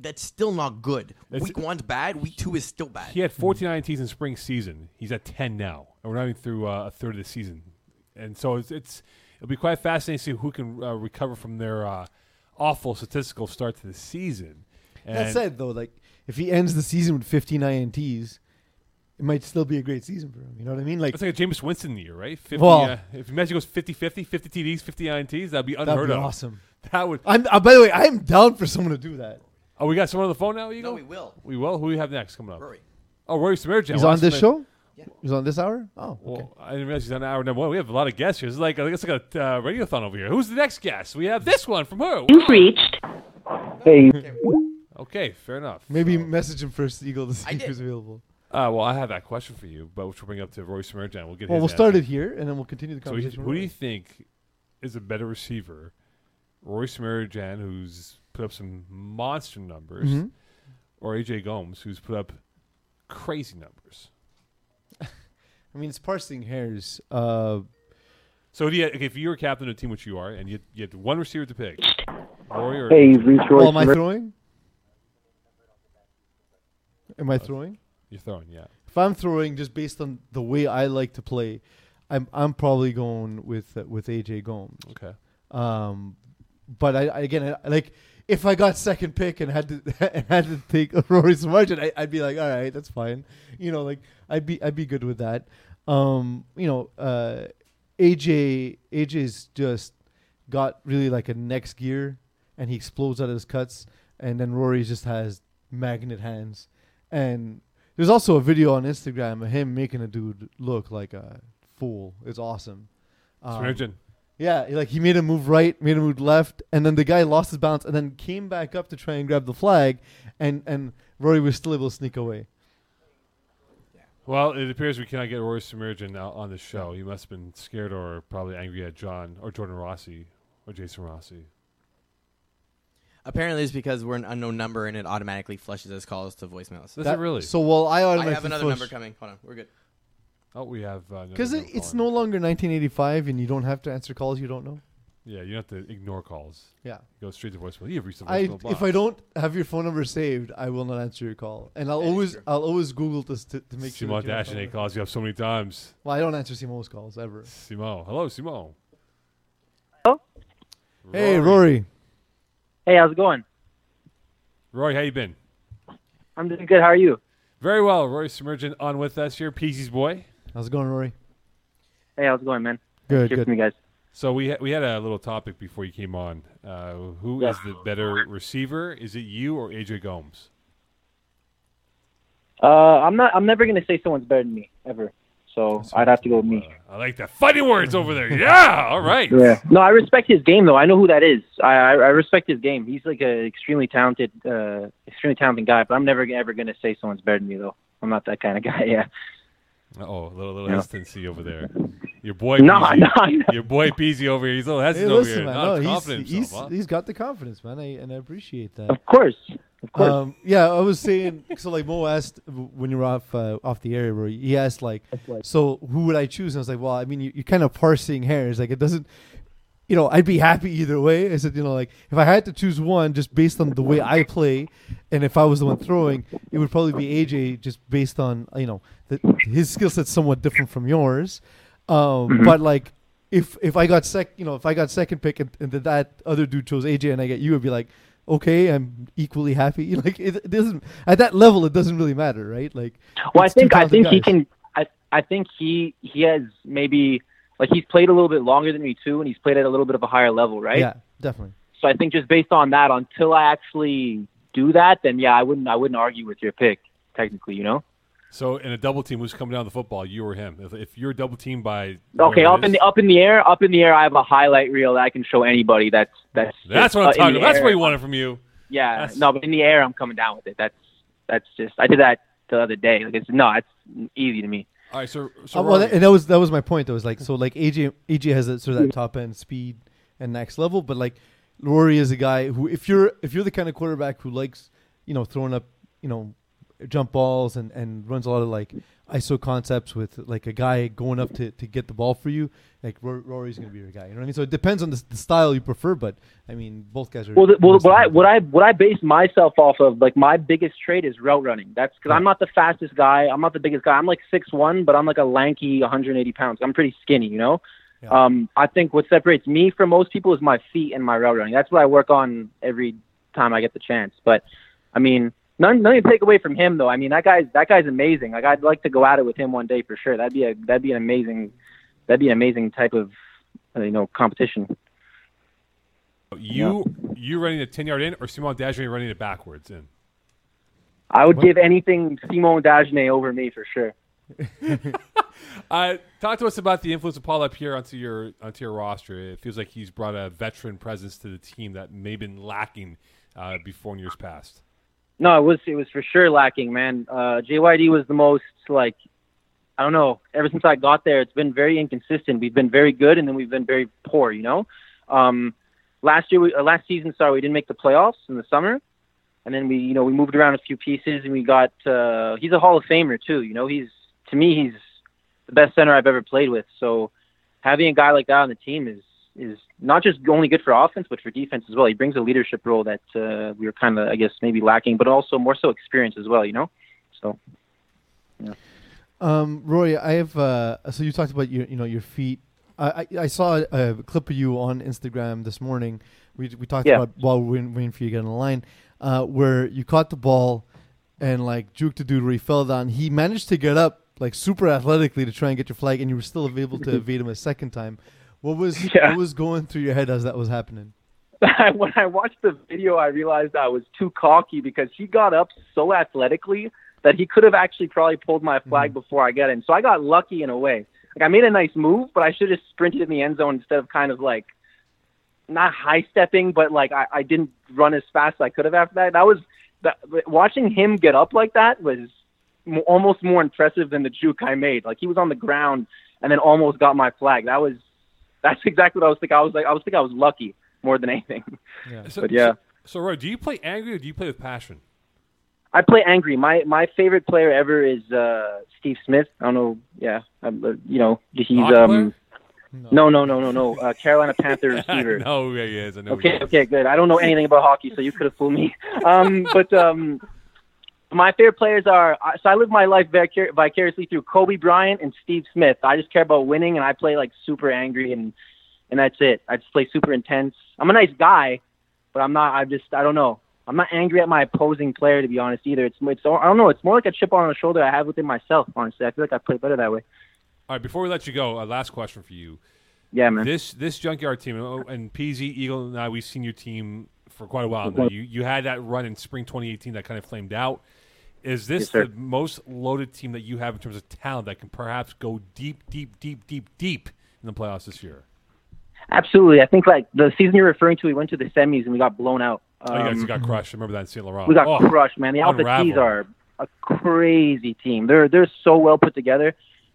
that's still not good. That's- week one's bad. Week two is still bad. He had 14 INTs in spring season. He's at 10 now, and we're not even through uh, a third of the season. And so it's, it's it'll be quite fascinating to see who can uh, recover from their uh, awful statistical start to the season. And that said, though, like if he ends the season with 15 ints, it might still be a great season for him. You know what I mean? Like It's like a Jameis Winston year, right? 50, Well- uh, if imagine goes 50-50, 50 TDs, 50 INTs, that'd be unheard that'd unheard be of. awesome. That would. I'm. Uh, by the way, I'm down for someone to do that. Oh, we got someone on the phone now. Eagle. no, we will. We will. Who do we have next coming up? Rory. Oh, Rory Smirjan. He's Well, on that's this my- show. Yeah. He's on this hour. Oh, okay. Well, I didn't realize he's on hour number one. We have a lot of guests here. It's like I it's like a uh, radiothon over here. Who's the next guest? We have this one from her. You've reached Hey, Okay, fair enough. Maybe So- message him first, Eagle, to I see if he's available. Uh, well, I have that question for you, but which we'll bring up to Roy Smirjan. We'll get. Well, his we'll start it here, and then we'll continue the So, you- conversation. who do you think is a better receiver, Roy Smirjan, who's put up some monster numbers, Mhm. or AJ Gomes, who's put up crazy numbers? I mean, it's parsing hairs. Uh, So, do you, okay, if you were captain of a team, which you are, and you, you had one receiver to pick, Roy or hey, you've reached Roy well, am I Smith. throwing? Am I throwing? You're throwing, yeah. If I'm throwing, just based on the way I like to play, I'm I'm probably going with uh, with AJ Gomes. Okay. Um, but I, I again I, like if I got second pick and had to and had to take Rory's margin, I, I'd be like, all right, that's fine. You know, like I'd be I'd be good with that. Um, you know, uh, AJ AJ's just got really like a next gear, and he explodes out of his cuts, and then Rory just has magnet hands, and there's also a video on Instagram of him making a dude look like a fool. It's awesome. Um, Smirgeon. yeah, like he made a move right, made a move left, and then the guy lost his balance and then came back up to try and grab the flag, and and Rory was still able to sneak away. Well, it appears we cannot get Rory Submergent out on the show. He must have been scared or probably angry at John or Jordan Rossi or Jason Rossi. Apparently, it's because we're an unknown number and it automatically flushes us calls to voicemails. Does That- it really? So well, I I automatically have another flush- number coming. Hold on, we're good. oh, we have uh, Because another it, it's caller. no longer 1985, and you don't have to answer calls you don't know. Yeah, you have to ignore calls. Yeah. Go straight to voicemail. You have reached the I voicemail box. if I don't have your phone number saved, I will not answer your call, and I'll That is always true. I'll always Google this to, to make Simon sure. that you're Dagenet not calls you up so many times. Well, I don't answer Simo's calls ever. Simo. Hello, Simo. Hello? Hey, Rory. Hey, how's it going? Roy, how you been? I'm doing good. How are you? Very well. Rory Submergent on with us here. Peasy's boy. How's it going, Rory? Hey, how's it going, man? Good, Hear good. from you guys. So we ha- we had a little topic before you came on. Uh, who is Yeah. the better receiver? Is it you or AJ Gomes? Uh, I'm not. I'm never gonna say someone's better than me ever. So I'd have to go with me. Uh, I like the fighting words over there. Yeah. All right. Yeah. No, I respect his game though. I know who that is. I I, I respect his game. He's like an extremely talented, uh, extremely talented guy. But I'm never ever gonna say someone's better than me though. I'm not that kind of guy. Yeah. Oh, a little little Yeah. hesitancy over there. Your boy. No, Peasy. no, no. Your boy Peasy over here. He's a little Hey, hesitant over listen, here. man. No, he's, he's, himself, huh? he's got the confidence, man, I, and I appreciate that. Of course. Of course. Um, yeah, I was saying. So, like Mo asked when you were off uh, off the air, Rory, he asked like, so who would I choose? And I was like, well, I mean, you, you're kind of parsing hairs. Like, it doesn't, you know, I'd be happy either way. I said, you know, like if I had to choose one, just based on the way I play, and if I was the one throwing, it would probably be AJ, just based on you know the, his skill set's somewhat different from yours. Um, Mhm. But like, if if I got sec, you know, if I got second pick and, and that- that other dude chose AJ and I get you, I'd be like, okay, I'm equally happy. Like it, it doesn't at that level, it doesn't really matter, right? Like, Well, I think I think he can. I I think he he has maybe like he's played a little bit longer than me too, and he's played at a little bit of a higher level, right? Yeah, definitely. So I think just based on that, until I actually do that, then yeah, I wouldn't I wouldn't argue with your pick technically, you know. So in a double team, who's coming down the football? You or him? If, if you're double team by Okay, up it in the up in the air, up in the air. I have a highlight reel that I can show anybody. That's that's That's what uh, I'm in talking about. That's air. what he wanted from you. Yeah, That's- no, but in the air, I'm coming down with it. That's that's just I did that the other day. Like it's no, it's easy to me. All right, so so Uh, well, Rory- and that was that was my point. That was like so like AJ AJ has that sort of that top end speed and next level, but like Rory is a guy who if you're if you're the kind of quarterback who likes you know throwing up you know jump balls and and runs a lot of like ISO concepts with like a guy going up to, to get the ball for you, like Ro- Rory's gonna be your guy. You know what I mean? So it depends on the, the style you prefer, but I mean both guys are. Well, the, well, what I what I what I base myself off of, like my biggest trait is route running. That's because I'm not the fastest guy. I'm not the biggest guy. I'm like six one, but I'm like a lanky 180 pounds. I'm pretty skinny, you know. Yeah. Um, I think what separates me from most people is my feet and my route running. That's what I work on every time I get the chance. But I mean, none nothing to take away from him though. I mean, that guy's that guy's amazing. Like I'd like to go at it with him one day for sure. That'd be a that'd be an amazing that'd be an amazing type of uh, you know competition. you you running the ten yard in or Simon Dagenet running it backwards in? I would What? give anything Simon Dagenet over me for sure. Uh, talk to us about the influence of Paul Lapierre onto your onto your roster. It feels like he's brought a veteran presence to the team that may have been lacking uh, before in years past. No, it was it was for sure lacking, man. Uh, JYD was the most like I don't know. Ever since I got there, it's been very inconsistent. We've been very good, and then we've been very poor. You know, um, last year, we, uh, last season, sorry, we didn't make the playoffs in the summer, and then we, you know, we moved around a few pieces, and we got. Uh, he's a Hall of Famer too. You know, he's to me, he's the best center I've ever played with. So having a guy like that on the team is is not just only good for offense, but for defense as well. He brings a leadership role that uh, we were kind of, I guess, maybe lacking, but also more so experience as well. You know, so yeah. Um, Roy, I have. Uh, so you talked about your, you know, your feet. I, I, I saw a, a clip of you on Instagram this morning. We we talked Yeah. about while we were waiting for you to get on the line, uh, where you caught the ball and like juked the dude where he fell down. He managed to get up like super athletically to try and get your flag, and you were still able to evade him a second time. What was Yeah. what was going through your head as that was happening? when I watched the video, I realized I was too cocky because he got up so athletically that he could have actually probably pulled my flag mm-hmm. before I got in. So I got lucky in a way. like I made a nice move, but I should have sprinted in the end zone instead of kind of like not high stepping, but like I, I didn't run as fast as I could have after that. That was that, watching him get up like that was m- almost more impressive than the juke I made. Like he was on the ground and then almost got my flag. That was that's exactly what I was thinking. I was like I was thinking I was lucky more than anything. So, But yeah. So, so Roy, do you play angry or do you play with passion? I play angry. My my favorite player ever is uh, Steve Smith. I don't know. Yeah, um, uh, you know he's Hockey um. No, no, no, no, no. Uh, Carolina Panther I receiver. know who he is. I know. who he Okay, is. okay, good. I don't know anything about hockey, so you could have fooled me. Um, but um, my favorite players are so I live my life vicar- vicariously through Kobe Bryant and Steve Smith. I just care about winning, and I play like super angry, and and that's it. I just play super intense. I'm a nice guy, but I'm not. I just I don't know. I'm not angry at my opposing player to be honest either. It's it's I don't know. It's more like a chip on the shoulder I have within myself. Honestly, I feel like I play better that way. All right, before we let you go, uh, last question for you. Yeah, man. This this junkyard team oh, and PZ Eagle and I, we've seen your team for quite a while now. You you had that run in spring 2018 that kind of flamed out. Is this Yes, the most loaded team that you have in terms of talent that can perhaps go deep, deep, deep, deep, deep in the playoffs this year? Absolutely. I think like the season you're referring to, we went to the semis and we got blown out. Oh, you guys Um, got crushed. I remember that in St. Laurent. We got oh, crushed, man. The Alpha. Are a crazy team. They're they're so well put together.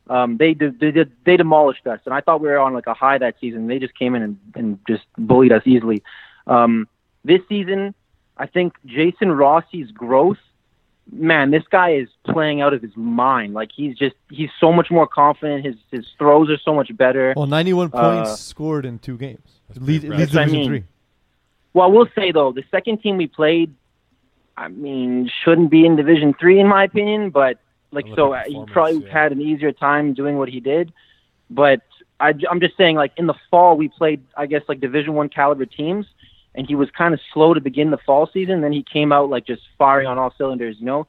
Um, they did, they they demolished us, and I thought we were on like a high that season. They just came in and, and just bullied us easily. Um, this season, I think Jason Rossi's growth. Man, this guy is playing out of his mind. Like he's just he's so much more confident. His his throws are so much better. Well, 91 Uh, points scored in two games. Lead, leads impressive. Division I mean, three. Well, I will say though, the second team we played, I mean, shouldn't be in Division Three in my opinion. But like, so uh, he probably yeah. had an easier time doing what he did. But I, am just saying, like in the fall, we played, I guess, like Division One caliber teams, and he was kind of slow to begin the fall season. Then he came out like just firing on all cylinders, you know.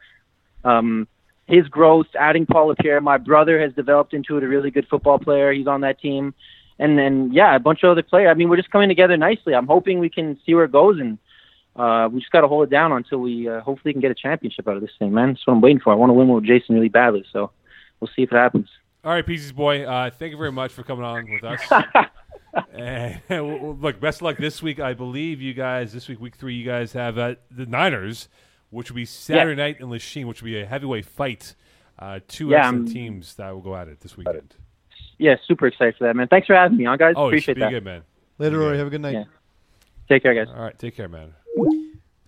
Um, his growth, adding Paul Lapierre, my brother has developed into a really good football player. He's on that team and then yeah, a bunch of other players. I mean, we're just coming together nicely. I'm hoping we can see where it goes, and uh, we just got to hold it down until we uh, hopefully can get a championship out of this thing, man. That's what I'm waiting for. I want to win with Jason really badly, so we'll see if it happens. All right, PZ's boy. Uh, thank you very much for coming on with us. and, well, well, look, best of luck this week. I believe you guys this week, week three, you guys have uh, the Niners, which will be Saturday night in Lachine, which will be a heavyweight fight. Uh, two Yeah, excellent I'm- teams that will go at it this weekend. yeah, super excited for that, man. Thanks for having me on, guys. Oh, Appreciate be that. good, man. Later, Rory. Have a good night. Yeah. Take care, guys. All right, take care, man.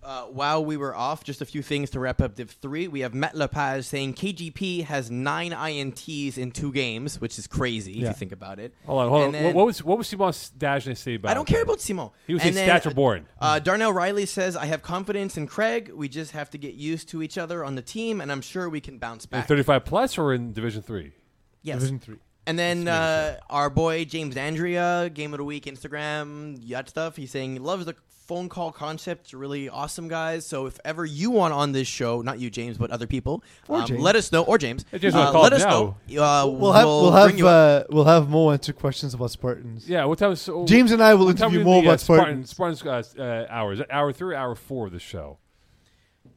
Uh, while we were off, just a few things to wrap up Div 3. We have Matt Lepage saying KGP has nine INTs in two games, which is crazy if you think about it. Hold on, hold And on. then- What, was what was Simon Dagenet say about? I don't care about Simon. He was And then, stats are boring. Uh, Darnell Riley says, I have confidence in Craig. We just have to get used to each other on the team, and I'm sure we can bounce In back. 35 plus or in Division Three? yes. Division three. And then uh, our boy James Andrea, Game of the Week Instagram, yacht stuff. He's saying he loves the phone call concept. It's really awesome, guys. So if ever you want on this show, not you, James, but other people, um, let us know. Or James, James, uh, let up us know. Uh, We'll have we'll, have uh, we'll have Mo answer questions about Spartans. Yeah. What time? Is, so, James and I will what time interview is Mo about uh, Spartans. Spartans uh, uh, hours. Hour three, hour four of the show.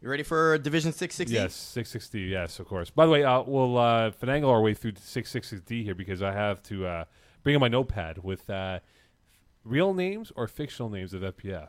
You ready for Division Six sixty? Yes, 660. Yes, of course. By the way, uh, we'll uh, finagle our way through 660D here because I have to uh, bring in my notepad with uh, real names or fictional names of FPF.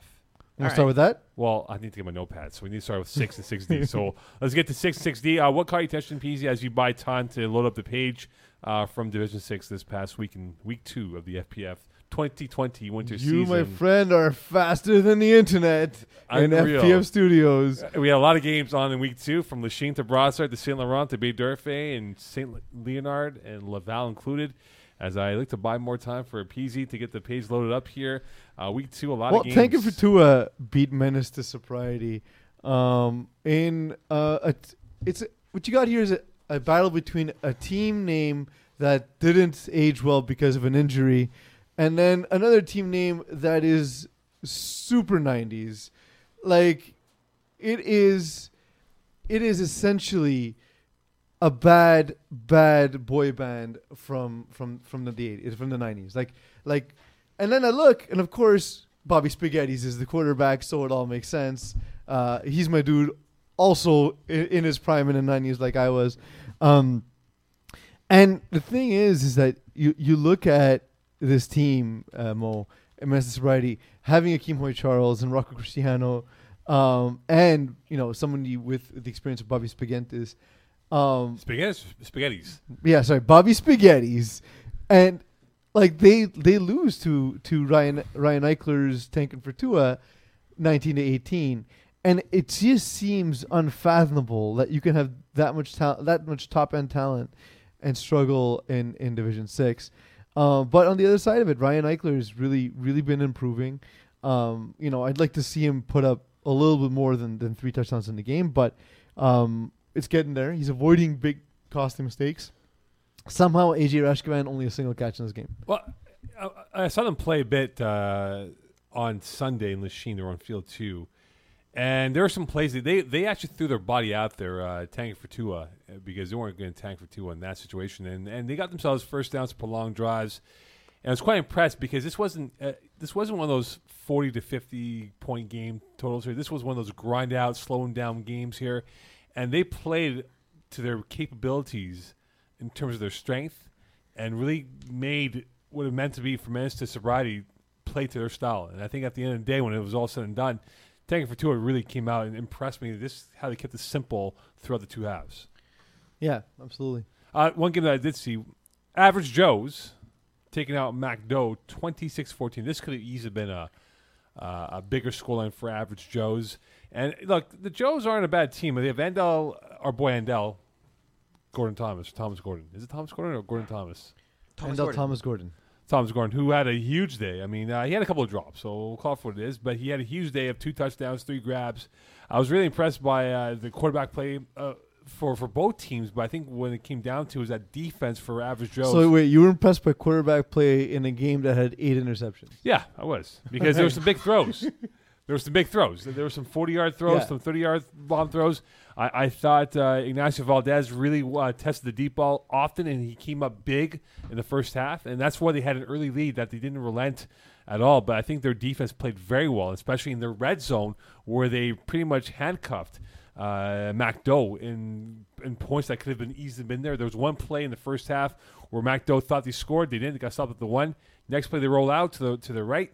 We'll All start right. with that. Well, I need to get my notepad, so we need to start with 6 and 6D. so let's get to 6 and 6D. Uh, what caught your attention, PZ, as you buy time to load up the page uh, from Division 6 this past week in week two of the FPF 2020 winter you, season? my friend, are faster than the internet in Unreal. FPF studios. Uh, We had a lot of games on in week two, from Lachine to Brossard to Saint Laurent to Baie-D'Urfé and Saint Leonard and Laval included. As I look to buy more time for a PZ to get the page loaded up here, uh, week two, a lot Well, of games. thank you for Tua beat Menace to sobriety. Um, in uh, a t- it's what you got here is a, a battle between a team name that didn't age well because of an injury, and then another team name that is super '90s. Like, it is, it is essentially a bad, bad boy band from from from the 80s, from the '90s. Like, like and then I look, and of course, Bobby Spaghetti's is the quarterback, so it all makes sense. Uh, he's my dude, also in, in his prime in the '90s, like I was. Um, and the thing is, is that you you look at this team, uh, Mo, and Menace to Sobriety, having Akeem Hoy Charles and Rocco Cristiano, um, and you know somebody with the experience of Bobby Spaghettis. Um, Spaghettis, spaghettis. yeah, sorry, Bobby Spaghettis, and like they they lose to to Ryan Ryan Eichler's tanking for Tua, nineteen to eighteen, and it just seems unfathomable that you can have that much talent, that much top end talent, and struggle in in Division Six. Um, but on the other side of it, Ryan Eichler has really really been improving. Um, you know, I'd like to see him put up a little bit more than than three touchdowns in the game, but um, it's getting there. He's avoiding big costly mistakes. Somehow, AJ Rashkevan only a single catch in this game. Well, I, I saw them play a bit uh, on Sunday in Lachine. They were on field two. And there were some plays that they, they actually threw their body out there uh, tanking for Tua uh, because they weren't going to tank for Tua in that situation. And, and they got themselves first downs, prolonged drives. And I was quite impressed because this wasn't uh, this wasn't one of those forty to fifty point game totals here. This was one of those grind out, slowing down games here, and they played to their capabilities in terms of their strength, and really made what it meant to be for Menace to sobriety play to their style. And I think at the end of the day, when it was all said and done, Tanking for Tua really came out and impressed me. This how they kept it simple throughout the two halves. Yeah, absolutely. Uh, one game that I did see, Average Joe's taking out MacDo 26-14. This could have easily been a uh, a bigger scoreline for Average Joe's. And look, the Joes aren't a bad team. They have Andel, our boy Andel, Gordon Thomas, Thomas Gordon. Is it Thomas Gordon or Gordon Thomas? Thomas Andell Gordon. Thomas Gordon. Thomas Gordon, who had a huge day. I mean, uh, he had a couple of drops, so we'll call it for what it is. But he had a huge day of two touchdowns, three grabs. I was really impressed by uh, the quarterback play uh, for for both teams. But I think when it came down to it was that defense for Average Joe. So wait, you were impressed by quarterback play in a game that had eight interceptions? yeah, I was because there were some big throws. There were some big throws. There were some forty-yard throws, Yeah. some thirty-yard bomb throws. I, I thought uh, Ignacio Valdez really uh, tested the deep ball often, and he came up big in the first half, and that's why they had an early lead that they didn't relent at all. But I think their defense played very well, especially in the red zone where they pretty much handcuffed uh, MacDo in in points that could have been easily been there. There was one play in the first half where MacDo thought they scored, they didn't. They got stopped at the one. Next play they roll out to the to the right,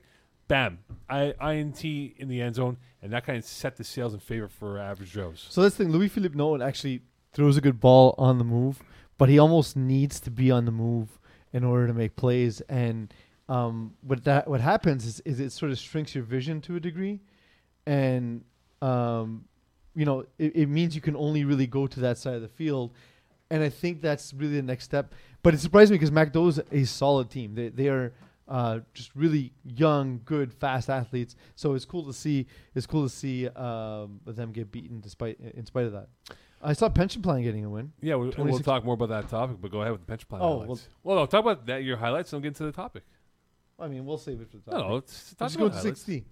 bam, I, INT in the end zone, and that kind of set the sails in favor for Average Joe's. So the thing. Louis Philippe Nolan actually throws a good ball on the move, but he almost needs to be on the move in order to make plays. And um, what that what happens is, is it sort of shrinks your vision to a degree, and um, you know it, it means you can only really go to that side of the field. And I think that's really the next step. But it surprised me because MacDo is a solid team. They they are uh, just really young, good, fast athletes. So it's cool to see. It's cool to see um, them get beaten despite in spite of that. I saw pension plan getting a win. Yeah, we'll, we'll talk more about that topic, but go ahead with the pension plan Oh, highlights. Well, no, talk about that your highlights, and we'll get into the topic. I mean, we'll save it for the No, top. no, Let's about go to sixty.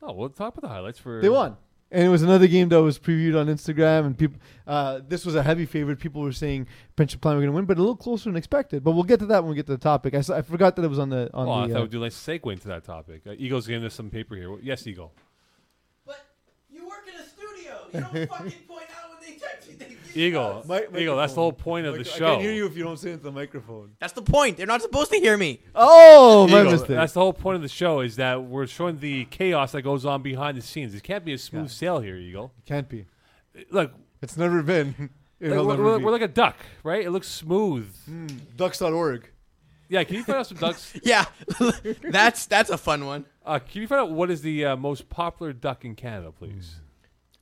No, we'll talk about the highlights for. They won, and it was another game that was previewed on Instagram, and people. Uh, this was a heavy favorite. People were saying pension plan were going to win, but a little closer than expected. But we'll get to that when we get to the topic. I, s- I forgot that it was on the on Well, I the. thought uh, we'd do a nice segue into that topic. Uh, Eagle's giving us some paper here. Yes, Eagle. But you work in a studio. You don't fucking Eagle. notes. Mi- Eagle, that's the whole point of the Mic- show. I can't hear you if you don't say it into the microphone. That's the point. They're not supposed to hear me. Oh, my Eagle, mistake. That's the whole point of the show is that we're showing the chaos that goes on behind the scenes. It can't be a smooth Yeah. sail here, Eagle. It can't be. Look, It's never been. like, It'll we're, never we're- be. we're like a duck, right? It looks smooth. Mm, ducks.org. Yeah, can you find out some ducks? Yeah, that's that's a fun one. Uh, can you find out what is the uh, most popular duck in Canada, please?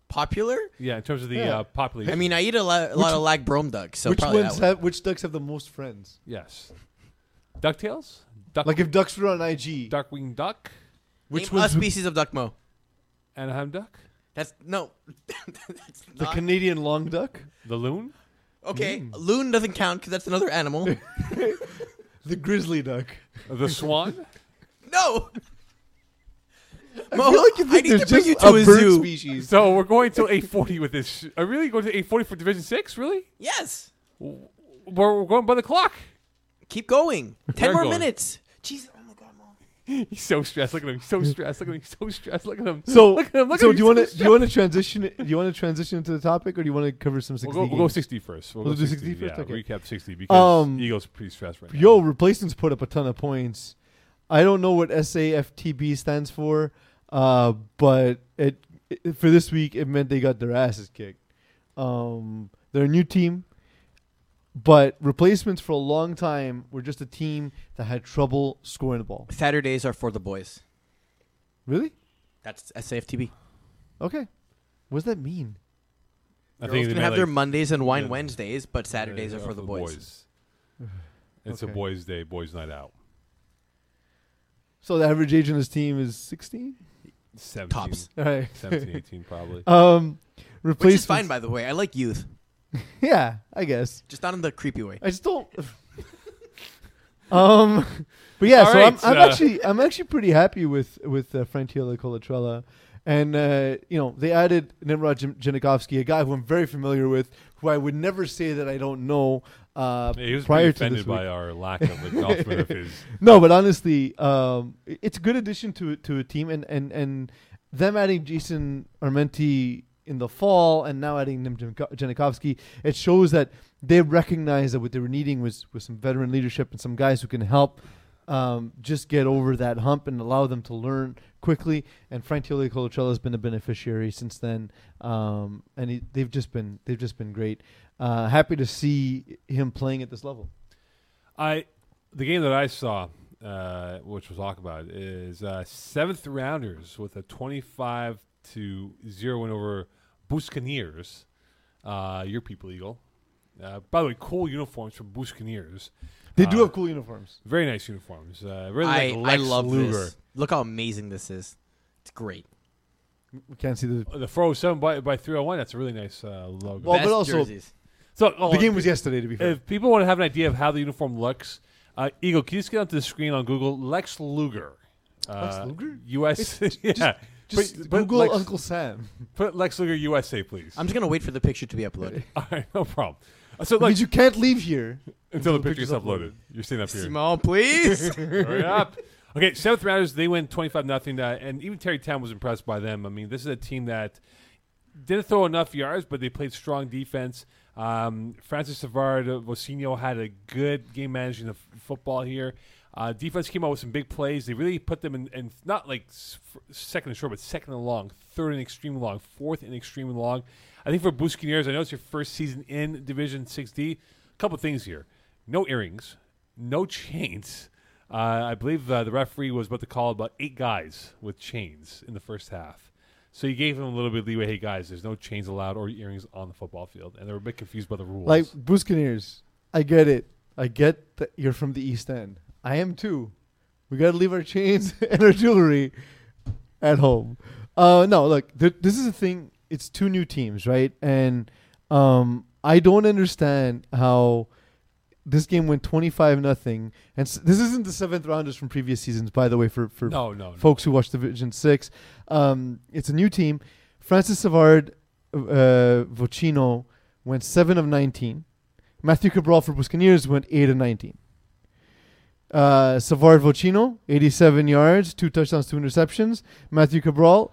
Popular? Yeah, in terms of the Yeah. uh, population. I mean, I eat a, lo- a lot of Lac Brome ducks, so which probably ones that one. have? Which ducks have the most friends? yes. Ducktales? Duck, Like if ducks were on IG, Darkwing duck? which Name a ones? would- species of duckmo. Anaheim duck? That's no. that's The not. Canadian long duck, The loon? okay, Mm. loon doesn't count because that's another animal. the grizzly duck. The swan? no. I Mo, feel like you I think need there's to bring you to a a bird zoo. species. so we're going to 840 with this. Sh- are we really going to 840 for Division 6? Really? Yes. We're, we're going by the clock. Keep going. Ten more going. minutes. Jesus. Oh my God, mom. He's so stressed. Look at him. He's so stressed. Look at him. He's so stressed. Look at him. So, look at him. Look so at him. do you want He's to do you want to transition? Do you want to transition into the topic, or do you want to cover some We'll sixty? go, we'll go 60 first. We'll, We'll go do 60, 60 first? Yeah, Okay. recap 60 because Um, Eagles pretty stressed right now. Yo, replacements put up a ton of points. I don't know what SAFTB stands for, uh, but it, it for this week it meant they got their asses kicked. Um, they're a new team, but replacements for a long time were just a team that had trouble scoring the ball. Saturdays are for the boys. Really? That's SAFTB. Okay. What does that mean? I Girls think can they have meant, their Mondays and wine yeah. Wednesdays, but Saturdays uh, are for the boys. It's a boys' day, boys' night out. So the average age on this team is sixteen. 17, Tops. All right. 17, 18 probably. Um, Which replacements. is fine, by the way. I like youth, yeah, I guess. just not in the creepy way. I just don't. um, but yeah, All so right, I'm, I'm uh, actually I'm actually pretty happy with with uh, Frantiola Colatrella, and uh, you know they added Nimrod Jan- Janikovsky, a guy who I'm very familiar with, who I would never say that I don't know. Uh, Yeah, he was prior to offended by our lack of acknowledgement of his. No, but honestly, um, it's a good addition to to a team, and and and them adding Jason Armenti in the fall, and now adding Nim Janikovsky, it shows that they recognize that what they were needing was was some veteran leadership and some guys who can help um, just get over that hump and allow them to learn quickly. And Frank Tioli Colatrella has been a beneficiary since then, um, and he, they've just been they've just been great. Uh, happy to see him playing at this level. I the game that I saw, uh, which we'll talk about, is uh, seventh rounders with a twenty-five to zero win over Buscaniers. Uh, your people, Eagle. Uh, by the way, cool uniforms from Buscaniers. They do Uh, have cool uniforms. Very nice uniforms. Uh, really I, like I love Luger. this. Look how amazing this is. It's great. We can't see the The 407 by, by 301, that's a really nice uh, logo. Well, but also- jerseys. So, oh, the game was yesterday. To be fair, If people want to have an idea of how the uniform looks, uh, Eagle, can you just get onto the screen on Google Lex Luger? Uh, Lex Luger? US. yeah. just Put- put Google Lex, Uncle Sam. Put Lex Luger USA, please. I'm just gonna wait for the picture to be uploaded. All right, no problem. Uh, So, like, because you can't leave here until the picture's uploaded. You're staying up here. Simone, please. Hurry up. Okay, seventh rounders, they win 25 nothing, uh, and even Terry Town was impressed by them. I mean, this is a team that didn't throw enough yards, but they played strong defense. Um, Francis Savard uh, Vocinho had a good game managing the f- football here. Uh, defense came out with some big plays. They really put them in, in not like second and short, but second and long, third and extremely long, fourth and extremely long. I think for Buscaniers, I know it's your first season in Division 6D. A couple things here: no earrings, no chains. Uh, I believe uh, the referee was about to call about eight guys with chains in the first half. So you gave them a little bit of leeway. Hey guys, there's no chains allowed or earrings on the football field, and they were a bit confused by the rules. like Buscaniers. I get it. I get that you're from the East End. I am too. We got to leave our chains and our jewelry at home. Uh, no, look, th- this is a thing. It's two new teams, right? And um, I don't understand how this game went 25 nothing. And s- this isn't the seventh rounders from previous seasons, by the way, for, for no, no, no. folks who watch Division Six. Um, it's a new team. Francis Savard uh, Vocino went seven of nineteen. Matthew Cabral for Buscaniers went eight of nineteen. Uh, Savard Vocino, eighty-seven yards, two touchdowns, two interceptions. Matthew Cabral,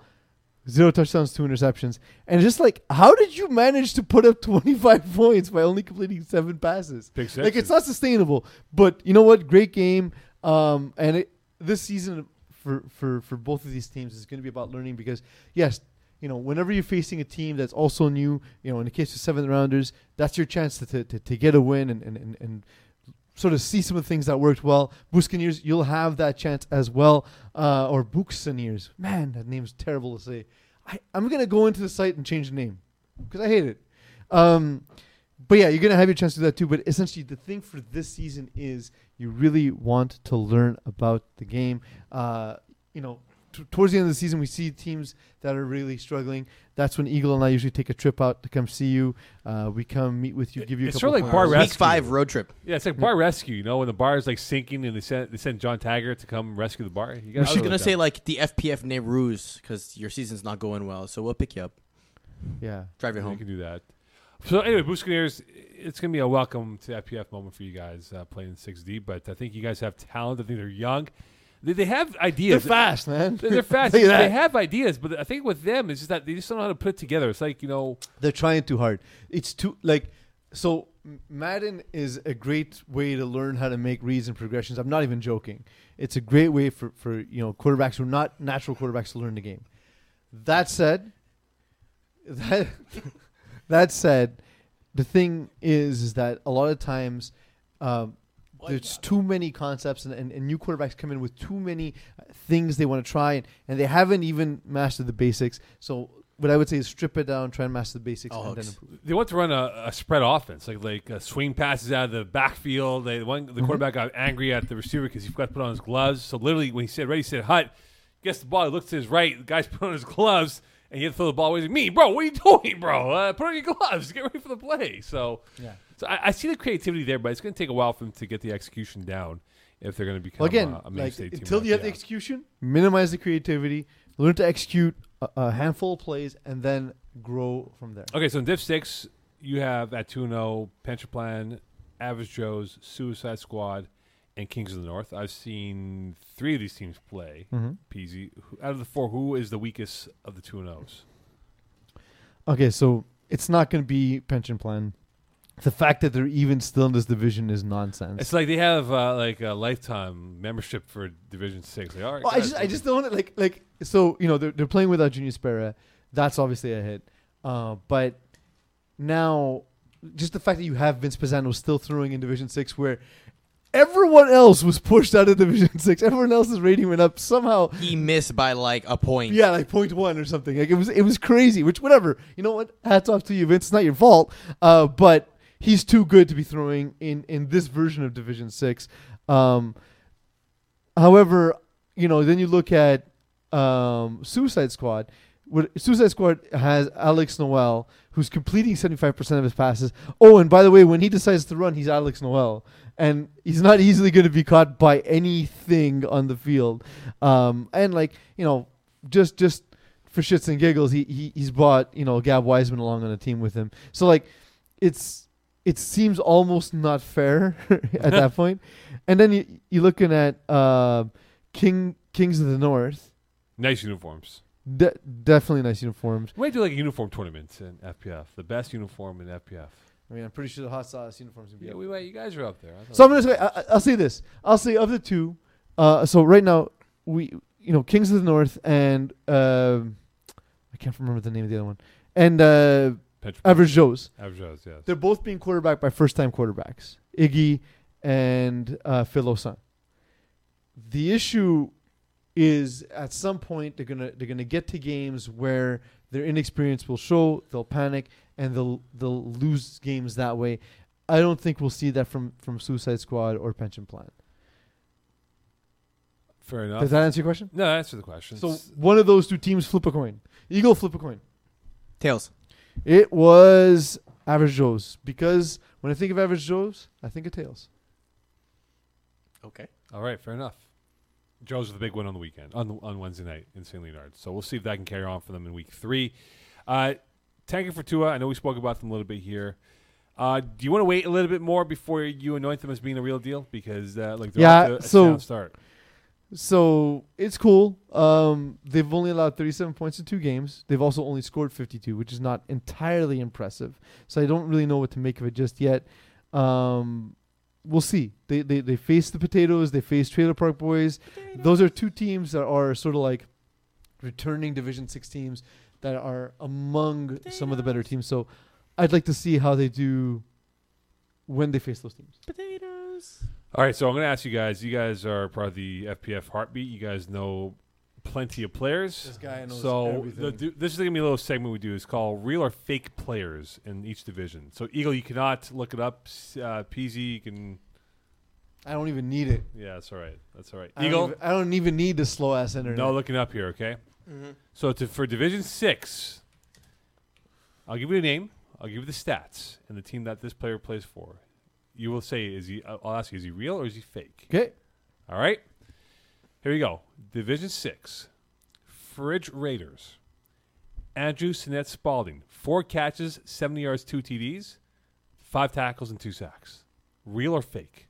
zero touchdowns, two interceptions. And just like, how did you manage to put up twenty-five points by only completing seven passes? Like it's not sustainable. But you know what? Great game. Um, and it, this season for for for both of these teams is going to be about learning because yes, you know, whenever you're facing a team that's also new, you know, in the case of seventh rounders, that's your chance to to, to, to get a win and, and, and, and sort of see some of the things that worked well. Buscaniers, you'll have that chance as well. Uh, or Buccaneers. Man, that name's terrible to say. I, I'm going to go into the site and change the name because I hate it. Um, but yeah, you're going to have your chance to do that too. But essentially, the thing for this season is you really want to learn about the game. Uh, you know, t- towards the end of the season, we see teams that are really struggling. That's when Eagle and I usually take a trip out to come see you. Uh, we come meet with you, give you a It's couple sort of like pointers. bar Week rescue. five road trip. Yeah, it's like bar rescue. You know, when the bar is like sinking and they send they send John Taggart to come rescue the bar. You I gotta was gonna say like the FPF Nehru's because your season's not going well, so we'll pick you up, Yeah. drive you home. You home. can do that. So anyway, Buscaniers, it's going to be a welcome to FPF moment for you guys uh, playing 6D. But I think you guys have talent. I think they're young. They, they have ideas. They're fast, man. They're, they're fast. They have ideas, but I think with them, it's just that they just don't know how to put it together. It's like you know, They're trying too hard. It's too like so. Madden is a great way to learn how to make reads and progressions. I'm not even joking. It's a great way for for you know quarterbacks who are not natural quarterbacks to learn the game. That said, that that said, the thing is is that a lot of times. Um, there's too many concepts and, and, and new quarterbacks come in with too many uh, things they want to try and, and they haven't even mastered the basics so what i would say is strip it down try and master the basics All and then improve they want to run a, a spread offense, like like uh, swing passes out of the backfield. They one the Mhm. quarterback got angry at the receiver because he forgot to put on his gloves. So literally, when he said ready, he said hut. Gets the ball, he looks to his right. The guy's put on his gloves, and he had to throw the ball away. He's like, "Me, bro, what are you doing, bro? Uh, put on your gloves. Get ready for the play." So, Yeah. so I, I see the creativity there, but it's going to take a while for them to get the execution down if they're going to become well, again uh, a like until you have the execution minimize the creativity learn to execute a, a handful of plays and then grow from there Okay, so in Div Six, you have at two zero Pension Plan, Average Joe's, Suicide Squad, and Kings of the North. I've seen three of these teams play. Who- Out of the four, who is the weakest of the two and O's? okay so it's not going to be pension plan the fact that they're even still in this division is nonsense It's like they have uh, like a lifetime membership for Division Six. Like, all right, Well, I just, I just don't like, like, so you know, they're they're playing without Junior Spera. That's obviously a hit. Uh, but now, just the fact that you have Vince Pizzano still throwing in Division Six, where everyone else was pushed out of Division Six, everyone else's rating went up somehow. He missed by like a point. Yeah, like point one or something. Like it was, it was crazy. Which, whatever. You know what? Hats off to you, Vince. It's not your fault. Uh, but he's too good to be throwing in in this version of Division Six. Um, however, you know, then you look at um, Suicide Squad. What Suicide Squad has Alex Noel, who's completing seventy five percent of his passes. Oh, and by the way, when he decides to run, he's Alex Noel, and he's not easily going to be caught by anything on the field. Um, and like you know, just just for shits and giggles, he, he he's brought you know Gab Wiseman along on a team with him. So like, it's it seems almost not fair at that point. And then you you're looking at uh, King Kings of the North. nice uniforms. De- definitely nice uniforms. We might do like a uniform tournament in FPF. The best uniform in FPF. I mean, I'm pretty sure the hot sauce uniforms. Would be Yeah, we wait. You guys are up there. So I'm gonna say I, I'll say this. I'll say of the two. Uh, so right now we you know Kings of the North and um I can't remember the name of the other one and uh, Average Joe's. Average Joe's, yes. They're both being quarterbacked by first time quarterbacks, Iggy and uh, Phil Osan. The issue is at some point they're gonna they're gonna get to games where their inexperience will show, they'll panic, and they'll they'll lose games that way. I don't think we'll see that from from Suicide Squad or Pension Plan. Fair enough. Does that answer your question? no, that answer the question. So one of those two teams flip a coin. Eagle flip a coin. Tails. It was Average Joe's because when I think of Average Joe's, I think of tails. Okay. All right, fair enough. Joe's with the big win on the weekend on on Wednesday night in St. Leonard. So we'll see if that can carry on for them in week three. Uh, tanking for Tua. I know we spoke about them a little bit here. Uh, do you want to wait a little bit more before you anoint them as being a real deal? Because uh, like they're Yeah, off to a so- sound start. So it's cool. Um, they've only allowed 37 points in two games. They've also only scored 52, which is not entirely impressive. So I don't really know what to make of it just yet. Um, we'll see. They, they they face the potatoes. They face Trailer Park Boys. Those are two teams that are sort of like returning Division Six teams that are among some of the better teams. So I'd like to see how they do when they face those teams. Potatoes. All right, so I'm going to ask you guys. You guys are part of the FPF heartbeat. You guys know plenty of players. This guy knows so everything. the, do- this is going to be a little segment we do. It's called real or fake players in each division. So Eagle, you cannot look it up. S- Uh, PZ, you can. I don't even need it. Yeah, that's all right. That's all right. I don't Eagle, even- I don't even need the slow ass internet. no looking up here. Okay. Mm-hmm. So to, for Division Six, I'll give you a name. I'll give you the stats and the team that this player plays for. You will say, "Is he?" I'll ask you, "Is he real or is he fake?" Okay. All right. Here we go. Division Six, Fridge Raiders. Andrew Sinet Spalding, four catches, seventy yards, two TDs, five tackles, and two sacks. Real or fake?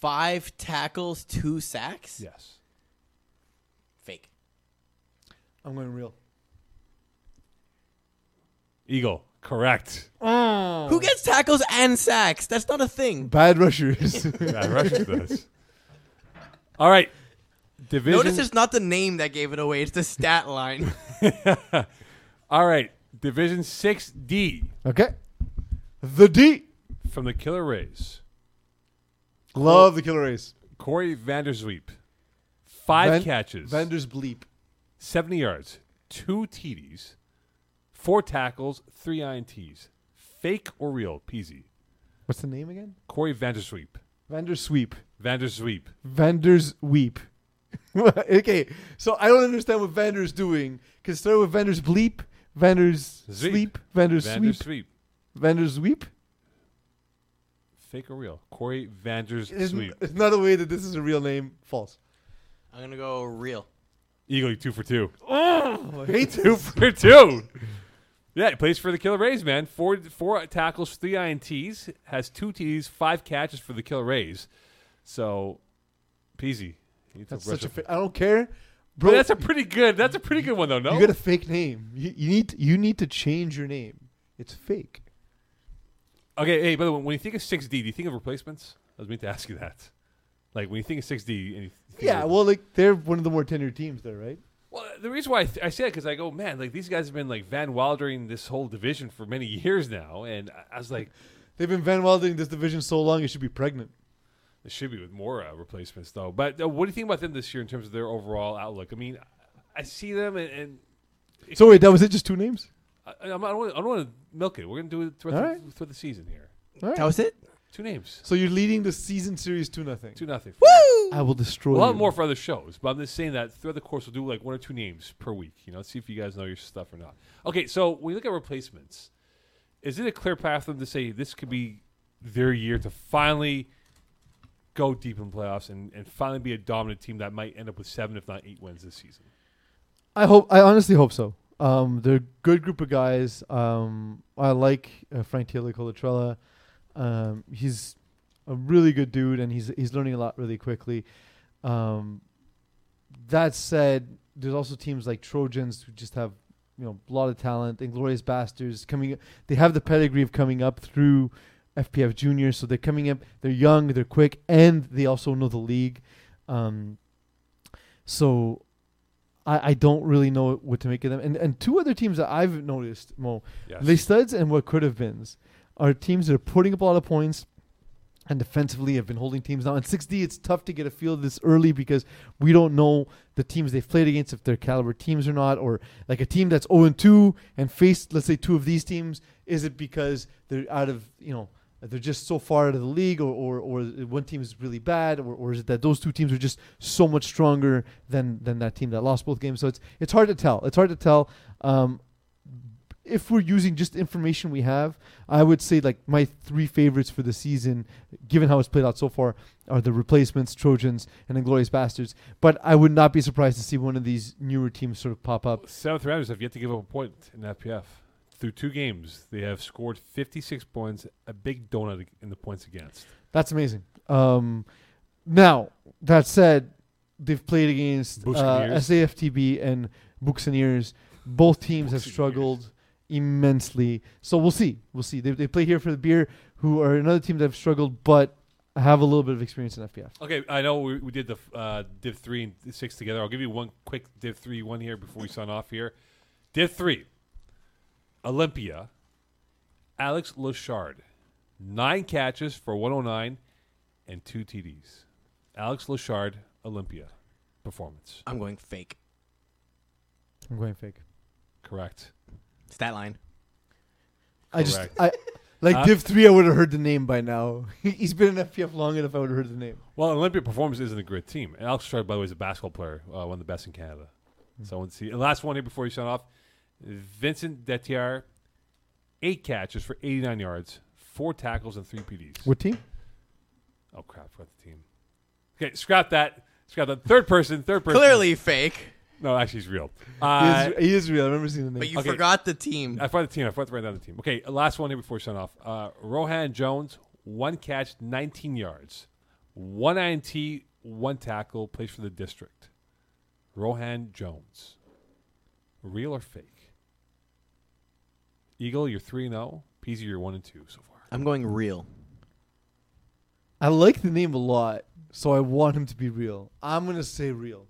Five tackles, two sacks. Yes. Fake. I'm going real. Eagle. Correct. Mm. Who gets tackles and sacks? That's not a thing. Bad rushers. Yeah, Russians does. All right. Division. Notice it's not the name that gave it away; it's the stat line. All right. Division 6D okay. The D. from the Killer Rays. Love the killer race. Corey Vandersweep. Five Van- catches. Vander's bleep. 70 yards. Two TDs. Four tackles. Three INTs. Fake or real? Peasy. What's the name again? Corey Vandersweep. Vander's sweep. Vandersweep. Vander's weep. okay, so I don't understand what Vander's doing. Can start with Vander's bleep, Vander's Zweep. sleep, Vander's sweep, Vandersweep. Vander's weep? Fake or real? Corey Vandersweep. Isn't- It's not a way that this is a real name. False. I'm gonna go real. Eagle, two for two. Oh, I hate Two for two. Yeah, he plays for the Killer Rays, man. Four four tackles, three INTs, has two TDs, five catches for the Killer Rays. So, Peasy. That's such a. Fa- I don't care, But bro. that's a pretty good. That's a pretty good one, though. No, You got a fake name. You, you need. You need to change your name. It's fake. okay. Hey, by the way, when you think of six D, do you think of replacements? I was meant to ask you that. Like when you think of six D, and you think Yeah. of- Well, like they're one of the more tenured teams there, right? Well, the reason why I, th- I say it because I go, man, like these guys have been like Van Wildering this whole division for many years now, and I- I was like, They've been Van Welding this division so long, it should be pregnant. It should be with more uh, replacements, though. But uh, what do you think about them this year in terms of their overall outlook? I mean, I see them, and, and So wait, that was it? Just two names? I, I'm- I don't want, I don't want to milk it. We're going to do it throughout, All the, right. throughout the season here. All right. That was it. Two names, So you're leading the season series two nothing. two nothing. Woo! I will destroy. A lot you. more for other shows, but I'm just saying that throughout the course we'll do like one or two names per week. You know, see if you guys know your stuff or not. Okay, so when you look at replacements, is it a clear path for them to say this could be their year to finally go deep in playoffs and, and finally be a dominant team that might end up with seven, if not eight wins this season? I hope. I honestly hope so. Um, they're a good group of guys. Um, I like uh, Frank Taylor Colatrella. Um, he's a really good dude, and he's he's learning a lot really quickly. Um, that said, there's also teams like Trojans who just have you know a lot of talent. Inglorious Bastards coming. They have the pedigree of coming up through FPF Junior, so they're coming up. They're young, they're quick, and they also know the league. Um, so I, I don't really know what to make of them. And and two other teams that I've noticed, Mo, Yes. Les Studs and what could have been, are teams that are putting up a lot of points and defensively have been holding teams down. In 6D, it's tough to get a feel of this early because we don't know the teams they've played against, if they're caliber teams or not, or like a team that's 0 2 and faced, let's say, two of these teams. Is it because they're out of, you know, they're just so far out of the league, or, or, or one team is really bad, or, or is it that those two teams are just so much stronger than than that team that lost both games? So it's it's hard to tell. It's hard to tell. Um, if we're using just information we have, I would say like my three favorites for the season, given how it's played out so far, are the replacements, Trojans, and Inglorious Bastards. But I would not be surprised to see one of these newer teams sort of pop up. Seventh rounders have yet to give up a point in FPF. Through two games, they have scored 56 points, a big donut in the points against. That's amazing. Um, now that said, they've played against uh, SAFTB and Buccaneers. Both teams have struggled immensely. So we'll see. We'll see. They, they play here for the beer, who are another team that have struggled, but have a little bit of experience in FPF. Okay, I know we, we did the uh, Div 3 and 6 together. I'll give you one quick Div 3 one here before we sign off here. Div 3, Olympia, Alex Lachard, nine catches for 109 and two TDs. Alex Lachard, Olympia, performance. I'm going fake. I'm going fake. Correct. Stat line. I just Correct. I like Uh, Div three. I would have heard the name by now. He's been in FPF long enough. I would have heard the name. Well, Olympia Performance isn't a great team. And Alex Lachard, by the way, is a basketball player, uh, one of the best in Canada. So I want to see. And last one here before you shut off Vincent Detier, eight catches for 89 yards, four tackles, and three PDs. What team? Oh crap! Forgot the team. Okay, scrap that. Scrap that. Third person. Third person. Clearly fake. No. Actually, he's real. He Uh, is, he is real. I remember seeing the name. But you Okay. forgot the team. I forgot the team. I forgot to write down the team. Okay, last one here before we sign off. Uh, Rohan Jones, one catch, 19 yards, one INT, one tackle, plays for the district. Rohan Jones. Real or fake? Eagle, you're 3 0. Peasy, you're 1 and 2 so far. I'm going real. I like the name a lot, so I want him to be real. I'm gonna say real.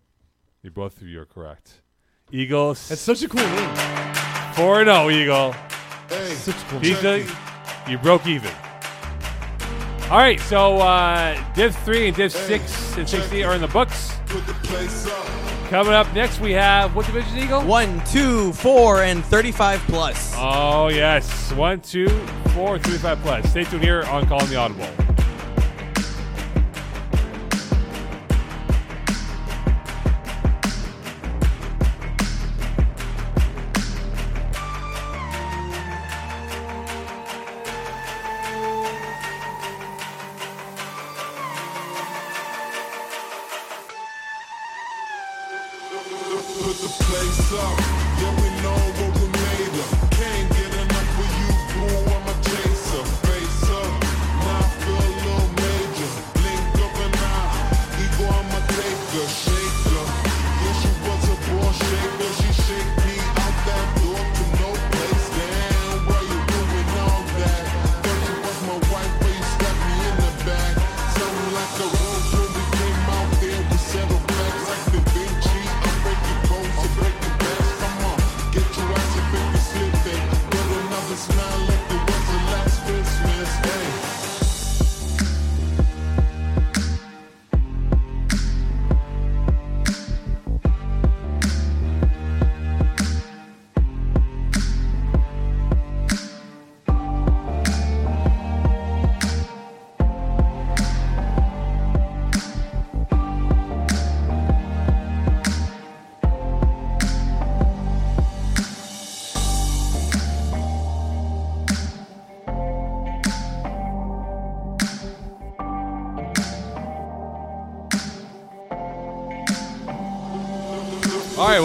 You both of you are correct. Eagle, It's such a cool name. 4 and 0, Eagle. Such a cool name. Pizza, you broke even. All right, so uh, Div 3 and Div 6 and 60 are in the books. Coming up next, we have what division, Eagle? One, two, four, and 35 plus. Oh, yes. One, two, four, three, five plus. Stay tuned here on Calling the Audible.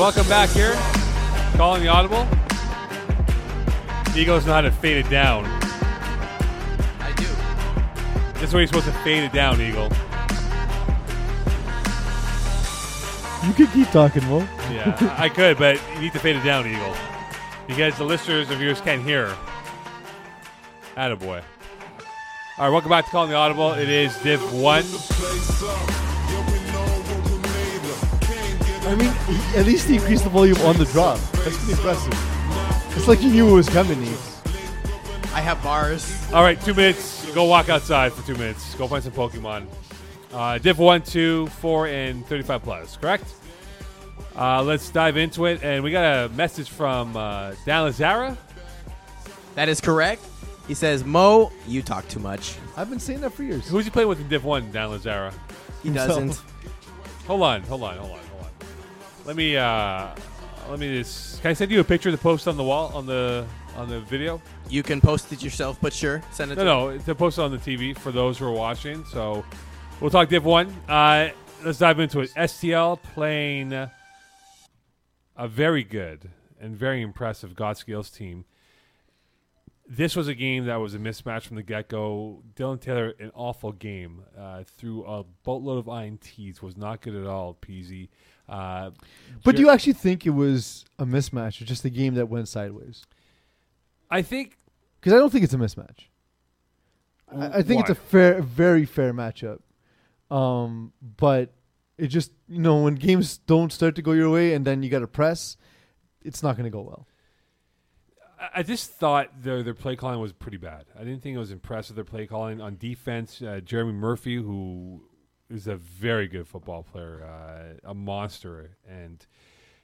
Welcome back here. Calling the Audible. Eagles know how to fade it down. I do. This is where you're supposed to fade it down, Eagle. You could keep talking, Wolf. Yeah, I could, but you need to fade it down, Eagle. Because the listeners of yours can't hear. Attaboy. All right, welcome back to Calling the Audible. It is Div 1. I mean, he- at least he increased the volume on the drop. That's pretty impressive. It's like he knew it was coming. Neves. I have bars. All right, two minutes. Go walk outside for two minutes. Go find some Pokemon. Uh, Div 1, 2, 4, and 35 plus, correct? Uh, let's dive into it. And we got a message from uh, Dan Lazara. That is correct. He says, Mo, you talk too much. I've been saying that for years. Who's he playing with in Div 1, Dan Lazara? He doesn't. Hold on, hold on, hold on. Let me, uh, let me just. Can I send you a picture to post on the wall on the on the video? You can post it yourself, but sure, send it No, to no, to post it on the TV for those who are watching. So we'll talk Div 1. Uh, let's dive into it. STL playing a very good and very impressive God Scales team. This was a game that was a mismatch from the get go. Dylan Taylor, an awful game. Uh, threw a boatload of INTs, was not good at all, Peasy. Uh, But Jer- do you actually think it was a mismatch or just a game that went sideways? I think Because I don't think it's a mismatch. I, I think it's a fair, very fair matchup. Um, but it just you know when games don't start to go your way and then you got to press, it's not going to go well. I- I just thought their their play calling was pretty bad. I didn't think it was impressive. Their play calling on defense, uh, Jeremy Murphy, who is a very good football player, uh, a monster, and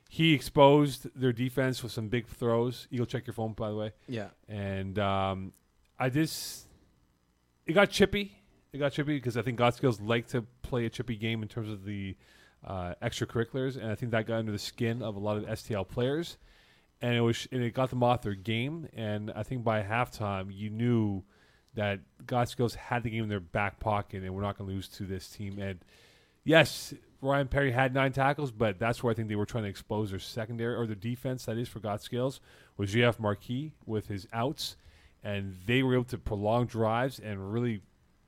he exposed their defense with some big throws. Eagle, check your phone, by the way. Yeah. And um, I just it got chippy. It got chippy because I think God Skills like to play a chippy game in terms of the uh, extracurriculars, and I think that got under the skin of a lot of STL players, and it was and it got them off their game. And I think by halftime, you knew that God Skills had the game in their back pocket, and we're not going to lose to this team. And yes, Ryan Perry had nine tackles, but that's where I think they were trying to expose their secondary or their defense. That is for God Skills was GF Marquis with his outs, and they were able to prolong drives and really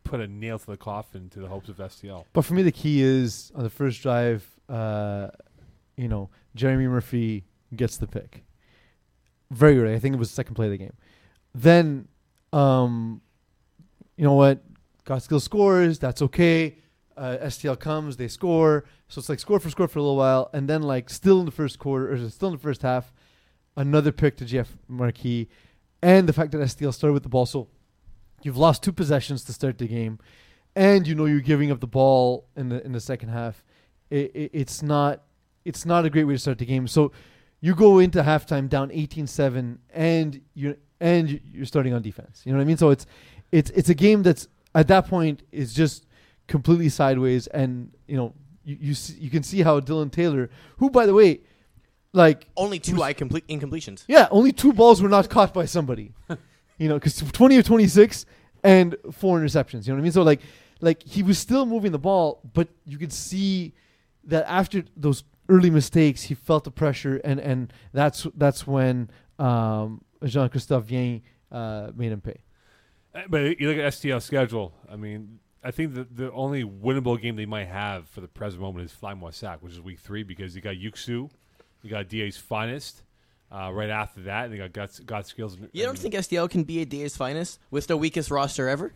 put a nail to the coffin to the hopes of STL. But for me, the key is on the first drive, uh, you know, Jeremy Murphy gets the pick. Very early. I think it was the second play of the game. Then, um, you know what? Godskill scores. That's okay. Uh, STL comes. They score. So it's like score for score for a little while. And then, like, still in the first quarter, or still in the first half, another pick to Jeff Marquis. And the fact that STL started with the ball. So you've lost two possessions to start the game and you know you're giving up the ball in the in the second half, it, it, it's not it's not a great way to start the game. So you go into halftime down 18-7 and you and you're starting on defense. You know what I mean? So it's it's it's a game that's at that point is just completely sideways and you know you you, see, you can see how Dylan Taylor, who by the way, like Only two eye complete incompletions. yeah, only two balls were not caught by somebody. you know, because 20 of 26 and four interceptions. You know what I mean? So like, like he was still moving the ball, but you could see that after those early mistakes, he felt the pressure, and and that's that's when um, Jean Christophe Vien uh, made him pay. Uh, But you look at STL schedule. I mean, I think the the only winnable game they might have for the present moment is Fly Sac, which is week three because you got Yuxu, you got DA's finest. Uh, right after that, and they got God, God skills. and- You don't and think STL can be a DA's finest with the weakest roster ever?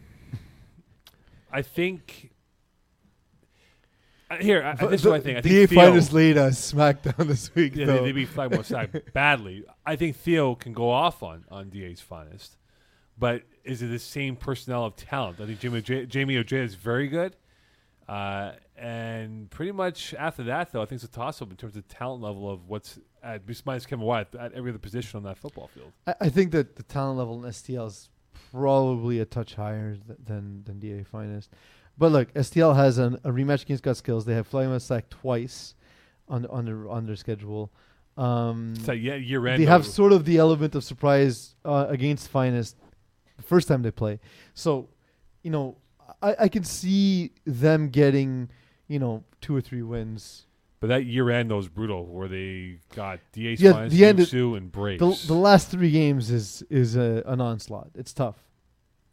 I think. Uh, here, I, I- this is what I think. I think DA Theo, finest laid a smackdown this week. Yeah, though. they, they beat Flag Sac badly. I think Theo can go off on on DA's finest, but is it the same personnel of talent? I think Jamie Oj- Jamie Ojeda is very good, uh, and pretty much after that, though, I think it's a toss up in terms of talent level of what's at minus Kevin White at every other position on that football field. I, I think that the talent level in STL is probably a touch higher th- than than DA finest. But look, STL has an, a rematch against Gut Skills. They have Flying Sack twice on on their on their schedule. Um, So yeah, year end. they have sort of the element of surprise uh, against Finest the first time they play. So, you know, I, I can see them getting, you know, two or three wins. but that year end though was brutal, where they got DA's Yeah, the end is- and Braves. The, the last three games is is a, an onslaught. It's tough.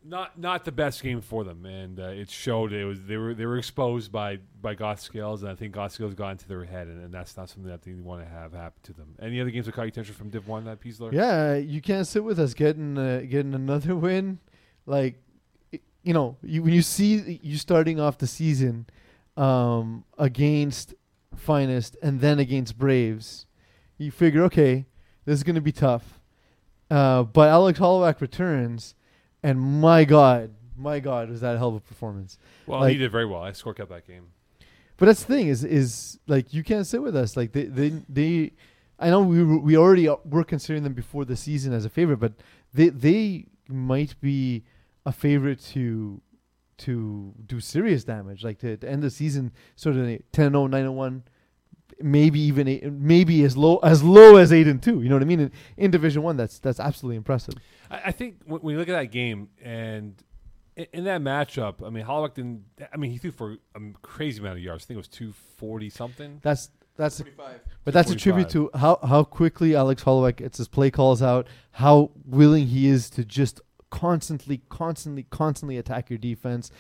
Not not the best game for them, and uh, it showed. It was they were they were exposed by by Goth Scales, and I think Goth Scales got into their head, and, and that's not something that they want to have happen to them. Any other games that caught attention from Div One, that piece, Peasler? Yeah, you can't sit with us getting uh, getting another win. Like, you know, you, when you see you starting off the season um, against Finest and then against Braves, you figure, okay, this is going to be tough. Uh, but Alex Holloway returns, and my God, my God, was that a hell of a performance. Well, Like- he did very well. I score kept that game. But that's the thing is is like you can't sit with us. Like they they they. I know we were, we already were considering them before the season as a favorite, but they they might be a favorite to to do serious damage, like to, to end the season sort of 10 0 9 1 maybe even eight, maybe as low as low as 8 and 2 you know what i mean in, in division 1 that's that's absolutely impressive I, I think when, when you look at that game and in, in that matchup, I mean, Holloway didn't. I mean, he threw for a crazy amount of yards. I think it was two forty something. that's that's But that's a tribute to how, how quickly Alex Holloway gets his play calls out, how willing he is to just constantly, constantly, constantly attack your defense.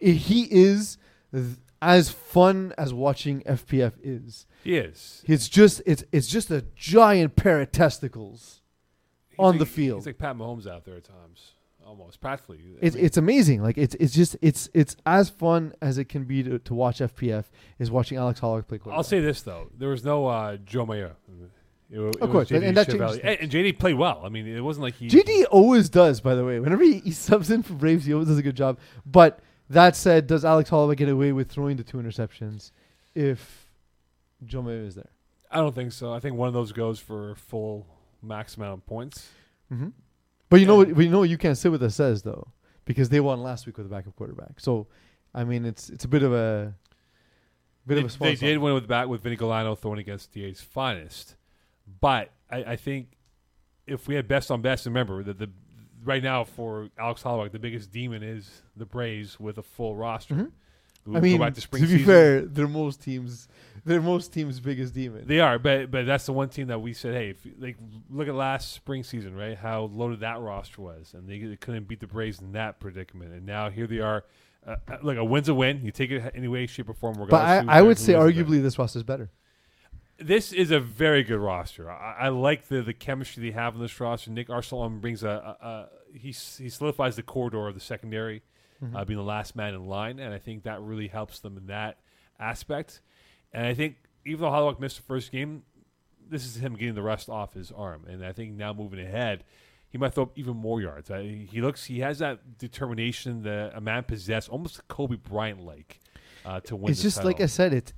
He is th- as fun as watching FPF is. yes, It's just it's it's just a giant pair of testicles. He's on like- the field. He's like Pat Mahomes out there at times, almost practically. I It's mean, it's amazing. Like it's it's just it's it's as fun as it can be to, to watch FPF is watching Alex Holloway play quarterback. I'll say this though: there was no uh, Joe Mayo. It, it Of course, and- JD and that and, and JD played well. I mean, it wasn't like he. JD always does, by the way. Whenever he, he subs in for Braves, he always does a good job. But that said, does Alex Holloway get away with throwing the two interceptions if Joe Mayo is there? I don't think so. I think one of those goes for full max amount of points. Mm-hmm. But you know what? We know you can't sit with us says though, because they won last week with a backup quarterback. So, I mean, it's it's a bit of a bit They, of a they song. did win with back with Vinny Galano throwing against DA's finest, but I, I think if we had best on best, remember that the right now for Alex Holloway, the biggest demon is the Braves with a full roster. Mhm. I mean, to, to be season. fair, they're most teams. They're most teams' biggest demon. They are, but but that's the one team that we said, hey, if, like look at last spring season, right? How loaded that roster was, and they, they couldn't beat the Braves in that predicament, and now here they are. Uh, uh, look, a win's a win. You take it any way, shape, or form. but I, I would say arguably this roster's better. This is a very good roster. I, I like the the chemistry they have in this roster. Nick Arsalan brings a, a, a he he solidifies the corridor of the secondary, Mm-hmm. uh, being the last man in line, and I think that really helps them in that aspect. And I think even though Holloway missed the first game, this is him getting the rust off his arm, and I think now moving ahead. He might throw up even more yards. Uh, he looks. He has that determination that a man possessed, almost Kobe Bryant like, uh, to win. it's just like I said. It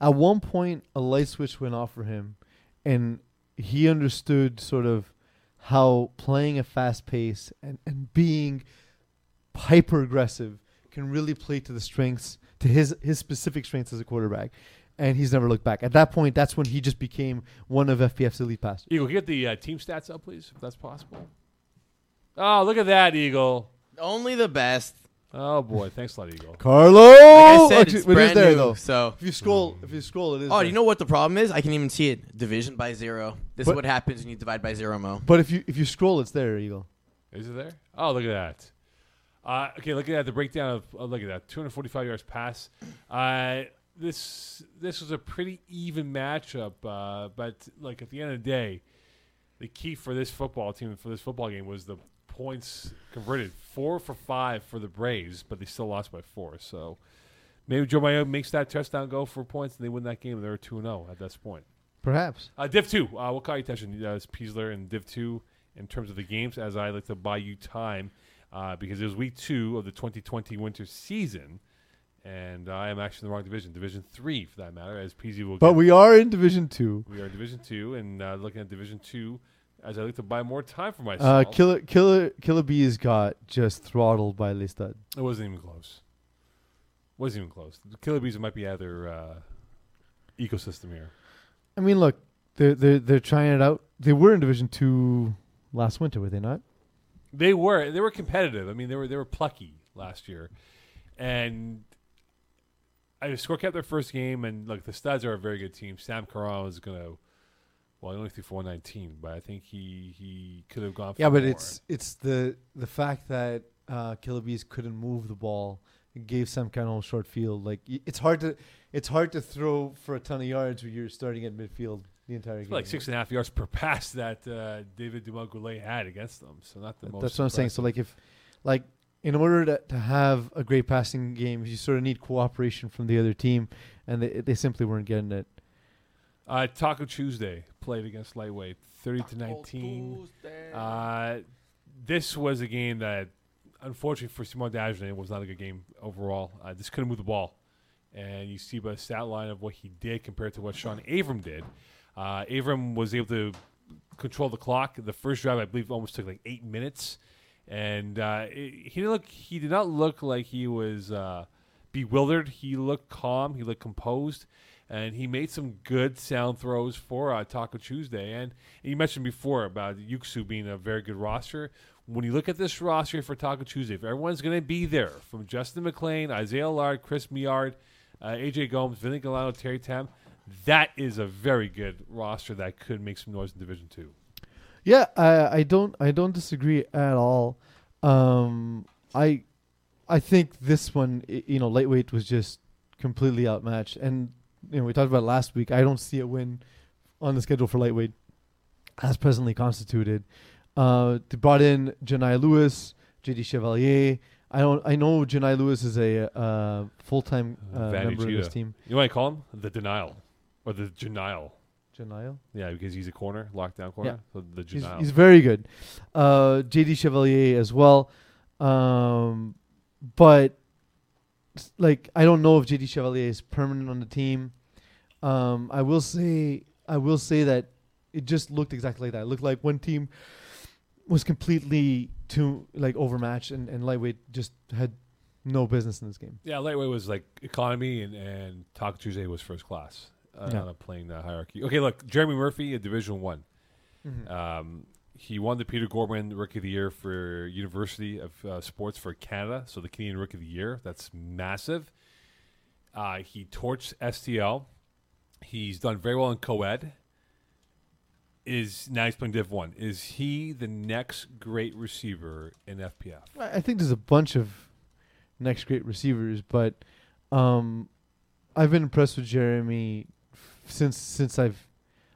at one point a light switch went off for him, and he understood sort of how playing a fast pace and, and being hyper aggressive can really play to the strengths to his his specific strengths as a quarterback. And he's never looked back. At that point, that's when he just became one of FPF's elite passers. Eagle, can get the uh, team stats up, please, if that's possible. Oh, look at that, Eagle. Only the best. Oh boy, thanks a lot, Eagle. Carlo, Like I said, Actually, it's it is brand there new. though. So, If you scroll, if you scroll, it is. oh, there. you know what the problem is? I can even see it. Division by zero. This But- is what happens when you divide by zero, Mo. But if you if you scroll, it's there, Eagle. Is it there? Oh, look at that. Uh, okay, look at that. The breakdown of oh, look at that. 245 yards pass. Uh, this this was a pretty even matchup, uh, but like at the end of the day, the key for this football team for this football game was the points converted. Four for five for the Braves, but they still lost by four. So maybe Joe Mayo makes that touchdown go for points, and they win that game. They were two zero at this point. Perhaps. Uh, Div 2, Uh, we'll call your attention? Uh, Peasler and Div 2 in terms of the games, as I like to buy you time uh, because it was week two of the 2020 winter season. And I am actually in the wrong division, Division 3 for that matter, as PZ will But get- we are in Division Two. we are in Division 2 and uh, looking at Division 2 as I like to buy more time for Uh, myself. Killer Killer Killer Bees got just throttled by Listad. it wasn't even close. Wasn't even close. The Killer Bees might be out their uh, ecosystem here. I mean, look, they're they're they're trying it out. They were in Division Two last winter, were they not? They were they were competitive. I mean, they were they were plucky last year, and I score kept their first game. And look, the Studs are a very good team. Sam Caron is gonna. Well, he only threw four nineteen, but I think he he could have gone. For Yeah, but more. it's it's the the fact that uh, Killer Bees couldn't move the ball. It gave some kind of short field. Like y- it's hard to it's hard to throw for a ton of yards when you're starting at midfield the entire It's game. like six and a half yards per pass that uh, David Dumas Goulet had against them. So not the most. That's what I'm saying. So like if like in order to, to have a great passing game, you sort of need cooperation from the other team, and they they simply weren't getting it. Uh, Taco Tuesday played against lightweight, thirty to nineteen. Uh, this was a game that, unfortunately for Simon Dagenet, was not a good game overall. Uh, just couldn't move the ball. And you see by the stat line of what he did compared to what Sean Avram did. Uh, Avram was able to control the clock. The first drive, I believe, almost took like eight minutes. And uh, it, he didn't look. He did not look like he was uh, bewildered. He looked calm. He looked composed, and he made some good sound throws for uh, Taco Tuesday. And you mentioned before about Yuxu being a very good roster. When you look at this roster for Taco Tuesday, if everyone's going to be there, from Justin McLean, Isaiah Lard, Chris Miard, uh, AJ Gomes, Vinny Galano, Terry Tam, that is a very good roster that could make some noise in Division Two. Yeah, I I don't I don't disagree at all. Um, I I think this one, you know, lightweight was just completely outmatched, and you know we talked about last week. I don't see a win on the schedule for lightweight as presently constituted. Uh, they brought in Janai Lewis, JD Chevalier. I don't. I know Janai Lewis is a uh, full time uh, member of this team. You know what I call him? The denial or the denial. Janai. Yeah, because he's a corner, lockdown corner. So the He's, he's very good. Uh, JD Chevalier as well. Um, but like I don't know if JD Chevalier is permanent on the team. Um, I will say I will say that it just looked exactly like that. It looked like one team was completely too like overmatched and, and lightweight just had no business in this game. yeah, lightweight was like economy, and and Taco Tuesday was first class uh, Yeah. on a playing uh, hierarchy. Okay, look, Jeremy Murphy at Division One. Mm-hmm. Um, he won the Peter Gorman Rookie of the Year for University of uh, Sports for Canada, so the Canadian Rookie of the Year. That's massive. Uh, he torched STL. He's done very well in co-ed. Is now he's playing Div One. Is he the next great receiver in FPF? I think there's a bunch of next great receivers, but um, I've been impressed with Jeremy since since I've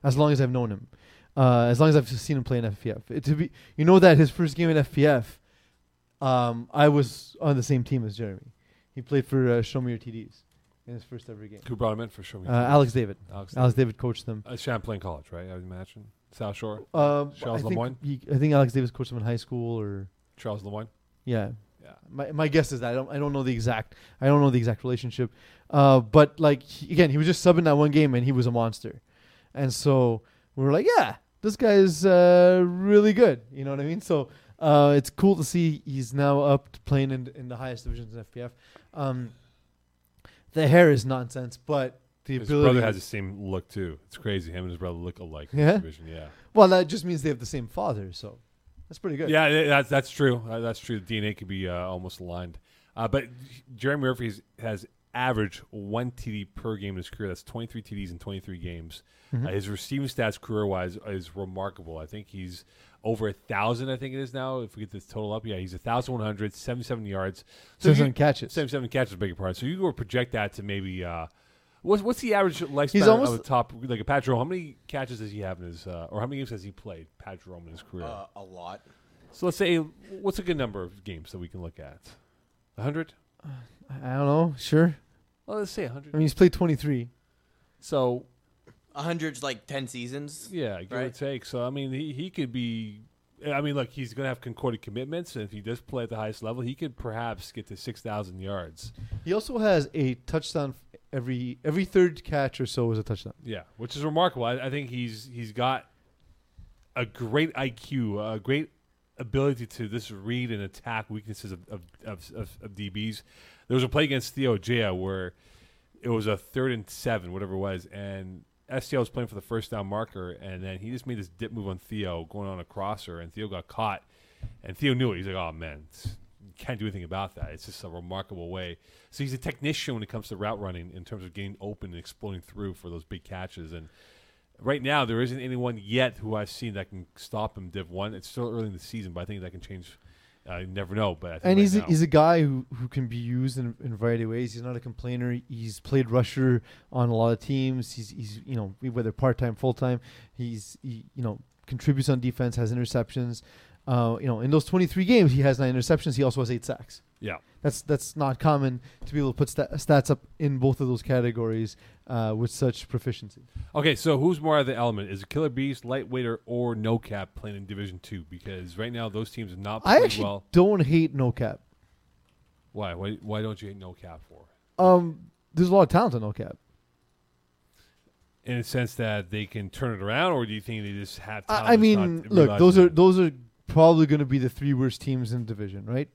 as long as I've known him. Uh, as long as I've seen him play in FPF. It, to be, you know that his first game in FPF, um, I was on the same team as Jeremy. He played for uh, Show Me Your TDs in his first ever game. Who brought him in for sure? Uh, Alex David. Alex. Alex David coached them. Uh, Champlain College, right? I would imagine. South Shore. Um, Charles I think he- I think Alex Davis coached him in high school, or Charles Lemoyne. yeah. Yeah. My my guess is that I don't I don't know the exact I don't know the exact relationship, uh, but like he, again he was just subbing that one game and he was a monster, and so we were like yeah this guy is uh, really good you know what I mean so uh, it's cool to see he's now up to playing in in the highest divisions in FPF. Um, the hair is nonsense, but the His ability brother has the same look too. It's crazy. Him and his brother look alike. in Yeah? this division. Yeah. well that just means they have the same father, so that's pretty good. Yeah, that's that's true. Uh, that's true. The DNA could be uh, almost aligned. Uh, but Jeremy Murphy has, has averaged one TD per game in his career. That's 23 TDs in 23 games. Mm-hmm. Uh, his receiving stats career wise is remarkable. I think he's over a thousand. I think it is now. If we get this total up, yeah, he's a thousand one hundred seventy-seven yards, So you- some catches. 77 catches, beg your pardon. So you were project that to maybe. Uh, What's, what's the average lifespan He's of the top like a Pat Jerome? How many catches does he have in his, uh, or how many games has he played? Pat Jerome in his career. Uh, a lot. So let's say, what's a good number of games that we can look at? 100? I don't know. Sure. Well, let's say 100. I mean he's played 23. So, A hundred's like ten seasons. yeah, give or Right. take. So, I mean, he, he could be. I mean, look, he's going to have Concordia commitments. And if he does play at the highest level, he could perhaps get to 6,000 yards. He also has a touchdown f- every every third catch or so is a touchdown. Yeah, which is remarkable. I, I think he's he's got a great IQ, a great ability to just read and attack weaknesses of of, of, of, of DBs. There was a play against Theo Jaya where it was a third and seven, whatever it was, and STL was playing for the first down marker, and then he just made this dip move on Theo going on a crosser, and Theo got caught, and Theo knew it. He's like, "Oh man, can't do anything about that." It's just a remarkable way. So he's a technician when it comes to route running in terms of getting open and exploding through for those big catches. And right now, there isn't anyone yet who I've seen that can stop him. Div one. It's still early in the season, but I think that can change. You never know, but I think And right he's a, he's a guy who, who can be used in, in a variety of ways. He's not a complainer. He's played rusher on a lot of teams. He's he's you know whether part time, full time. He's he, you know contributes on defense, has interceptions. Uh, you know in those 23 games, he has nine interceptions. He also has eight sacks. yeah. That's that's not common to be able to put sta- stats up in both of those categories uh, with such proficiency. Okay, so who's more of the element? Is it Killer Beast, Lightweighter, or No Cap playing in Division Two? Because right now those teams are not I actually well. don't hate no cap. Why? Why? Why don't you hate No Cap for? Um, there's a lot of talent on no cap. In a sense that they can turn it around, or do you think they just have? I, I that's mean, not look, those are it? those are probably going to be the three worst teams in the division, right?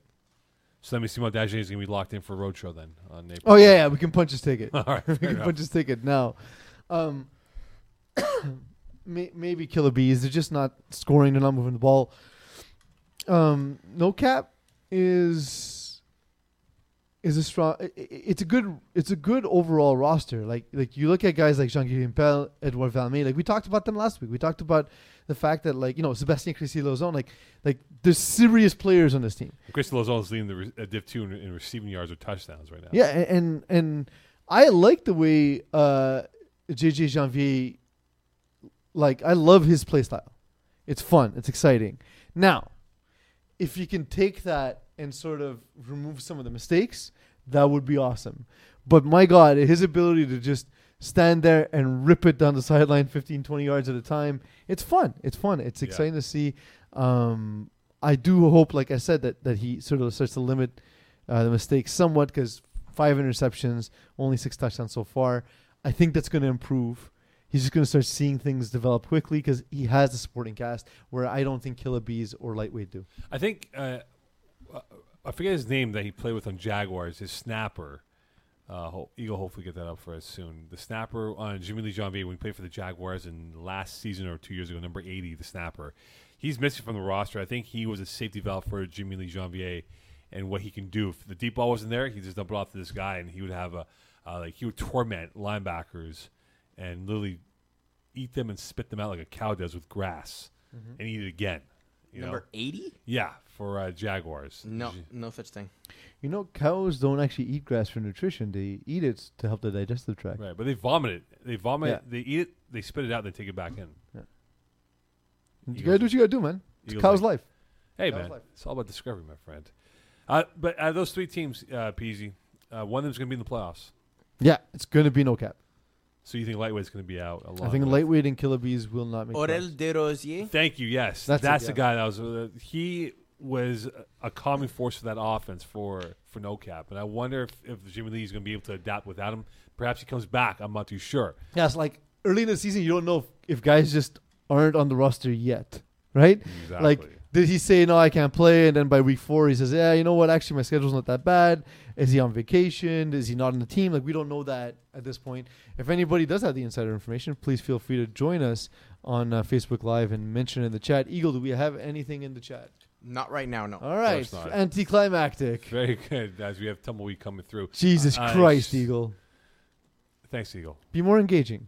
So let me see what Daje is going to be locked in for Roadshow then on April. Oh yeah, yeah, we can punch his ticket. All right, we can enough. punch his ticket now. Um, may, maybe Killer Bees. They're just not scoring. They're not moving the ball. Um, no cap is is a strong. It's a good. It's a good overall roster. Like like you look at guys like Jean-Guy Pell, Edouard Valmy. Like we talked about them last week. We talked about the fact that like you know Sebastien Chrissy Lozon. Like like there's serious players on this team. Chris Lozon is leading the re- uh, Div Two in, in receiving yards or touchdowns right now. Yeah, a- and and I like the way uh, JJ Janvier. Like I love his play style. It's fun. It's exciting. Now, if you can take that and sort of remove some of the mistakes, that would be awesome. But my God, his ability to just stand there and rip it down the sideline 15, 20 yards at a time, it's fun. It's fun. It's Yeah. exciting to see. Um, I do hope, like I said, that, that he sort of starts to limit uh, the mistakes somewhat because five interceptions, only six touchdowns so far. I think that's going to improve. He's just going to start seeing things develop quickly because he has the supporting cast where I don't think Killer Bees or Lightweight do. I think uh, I forget his name that he played with on Jaguars. His snapper. Uh, ho- Eagle hopefully get that up for us soon. The snapper on Jimmy Lee Janvier when he played for the Jaguars in last season or two years ago, number eighty, the snapper. He's missing from the roster. I think he was a safety valve for Jimmy Lee Janvier and what he can do. If the deep ball wasn't there, he just dump it off to this guy, and he would have a, Uh, like he would torment linebackers and literally eat them and spit them out like a cow does with grass, and eat it again. You? Number eighty? Yeah, for uh, Jaguars. No, no such thing. You know, cows don't actually eat grass for nutrition. They eat it to help the digestive tract. Right, but they vomit it. They vomit. Yeah. They eat it. They spit it out. and They take it back in. You gotta do what you gotta do, man. It's Eagles cow's like- life. Hey That was man, life. it's all about discovery, my friend. Uh, but out of those three teams, uh, Peasy, uh, one of them's going to be in the playoffs. Yeah, it's gonna be no cap. So you think lightweight's going to be out? a lot? I think with- lightweight and Killer Bees will not make. It. Orel playoffs. de Rosier. Thank you. Yes, That's that's, the guy that was. Uh, he was a- a calming force for that offense for for no cap, and I wonder if, if Jimmy Lee is going to be able to adapt without him. Perhaps he comes back. I'm not too sure. Yeah, it's like early in the season, you don't know if, if guys just aren't on the roster yet, right? Exactly. Like, did he say no, I can't play, and then by week four he says, yeah, you know what? Actually, my schedule's not that bad. Is he on vacation? Is he not on the team? Like, we don't know that at this point. If anybody does have the insider information, please feel free to join us on uh, Facebook Live and mention in the chat. Eagle, do we have anything in the chat? Not right now, no. All right, not. anticlimactic. very good. As we have tumbleweed coming through. Jesus Uh, Christ, s- Eagle, Thanks, Eagle. be more engaging.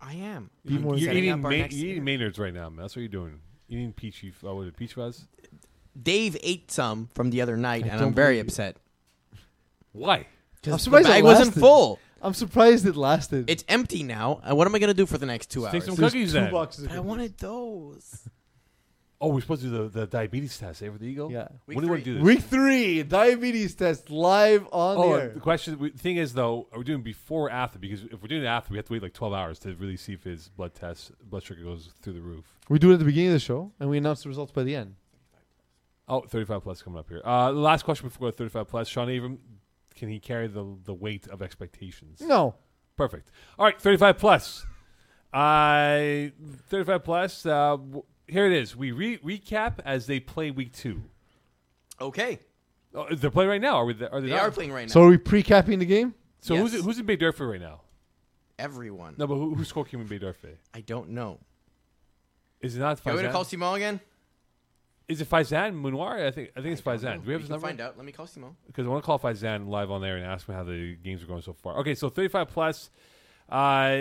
I am. Be more You're Setting eating, up our ma- you're eating. Maynards right now, man. That's what you're doing. Eating peachy. Oh, what is it? Peach fuzz? Dave ate some from the other night, I and don't I'm very believe you. upset. Why? I'm Because the surprised it bag wasn't lasted. full. I'm surprised it lasted. It's empty now. And what am I gonna do for the next two Take hours? some There's cookies two then. boxes. Of But I cookies. wanted those. Oh, we're supposed to do the, the diabetes test, eh, for the Eagle? Yeah. Week when do you want to do this? Week three, diabetes test live on Oh, the air. the question. The thing is, though, are we doing before or after? Because if we're doing it after, we have to wait like twelve hours to really see if his blood test, blood sugar goes through the roof. We do it at the beginning of the show, and we announce the results by the end. Oh, 35 plus coming up here. Uh, the last question before we go to 35 plus. Sean Abram, can he carry the the weight of expectations? No. Perfect. All right, 35 plus. Uh, 35 plus. Uh, w- here it is. We re- recap as they play week two. Okay. Oh, they're playing right now. Are, we th- are they, They not? are playing right now. So are we pre-capping the game? So who's Yes. who's in Baie-D'Urfé right now? Everyone. No, but who, who's scorekeeping Baie-D'Urfé? I don't know. Is it not Are we gonna call Simon again? Is it Faizan Munoir? I think I think it's I don't Faizan. Do we have we his can number? find out. Let me call Simon. because I want to call Faizan live on there and ask him how the games are going so far. Okay, so 35 plus. Uh,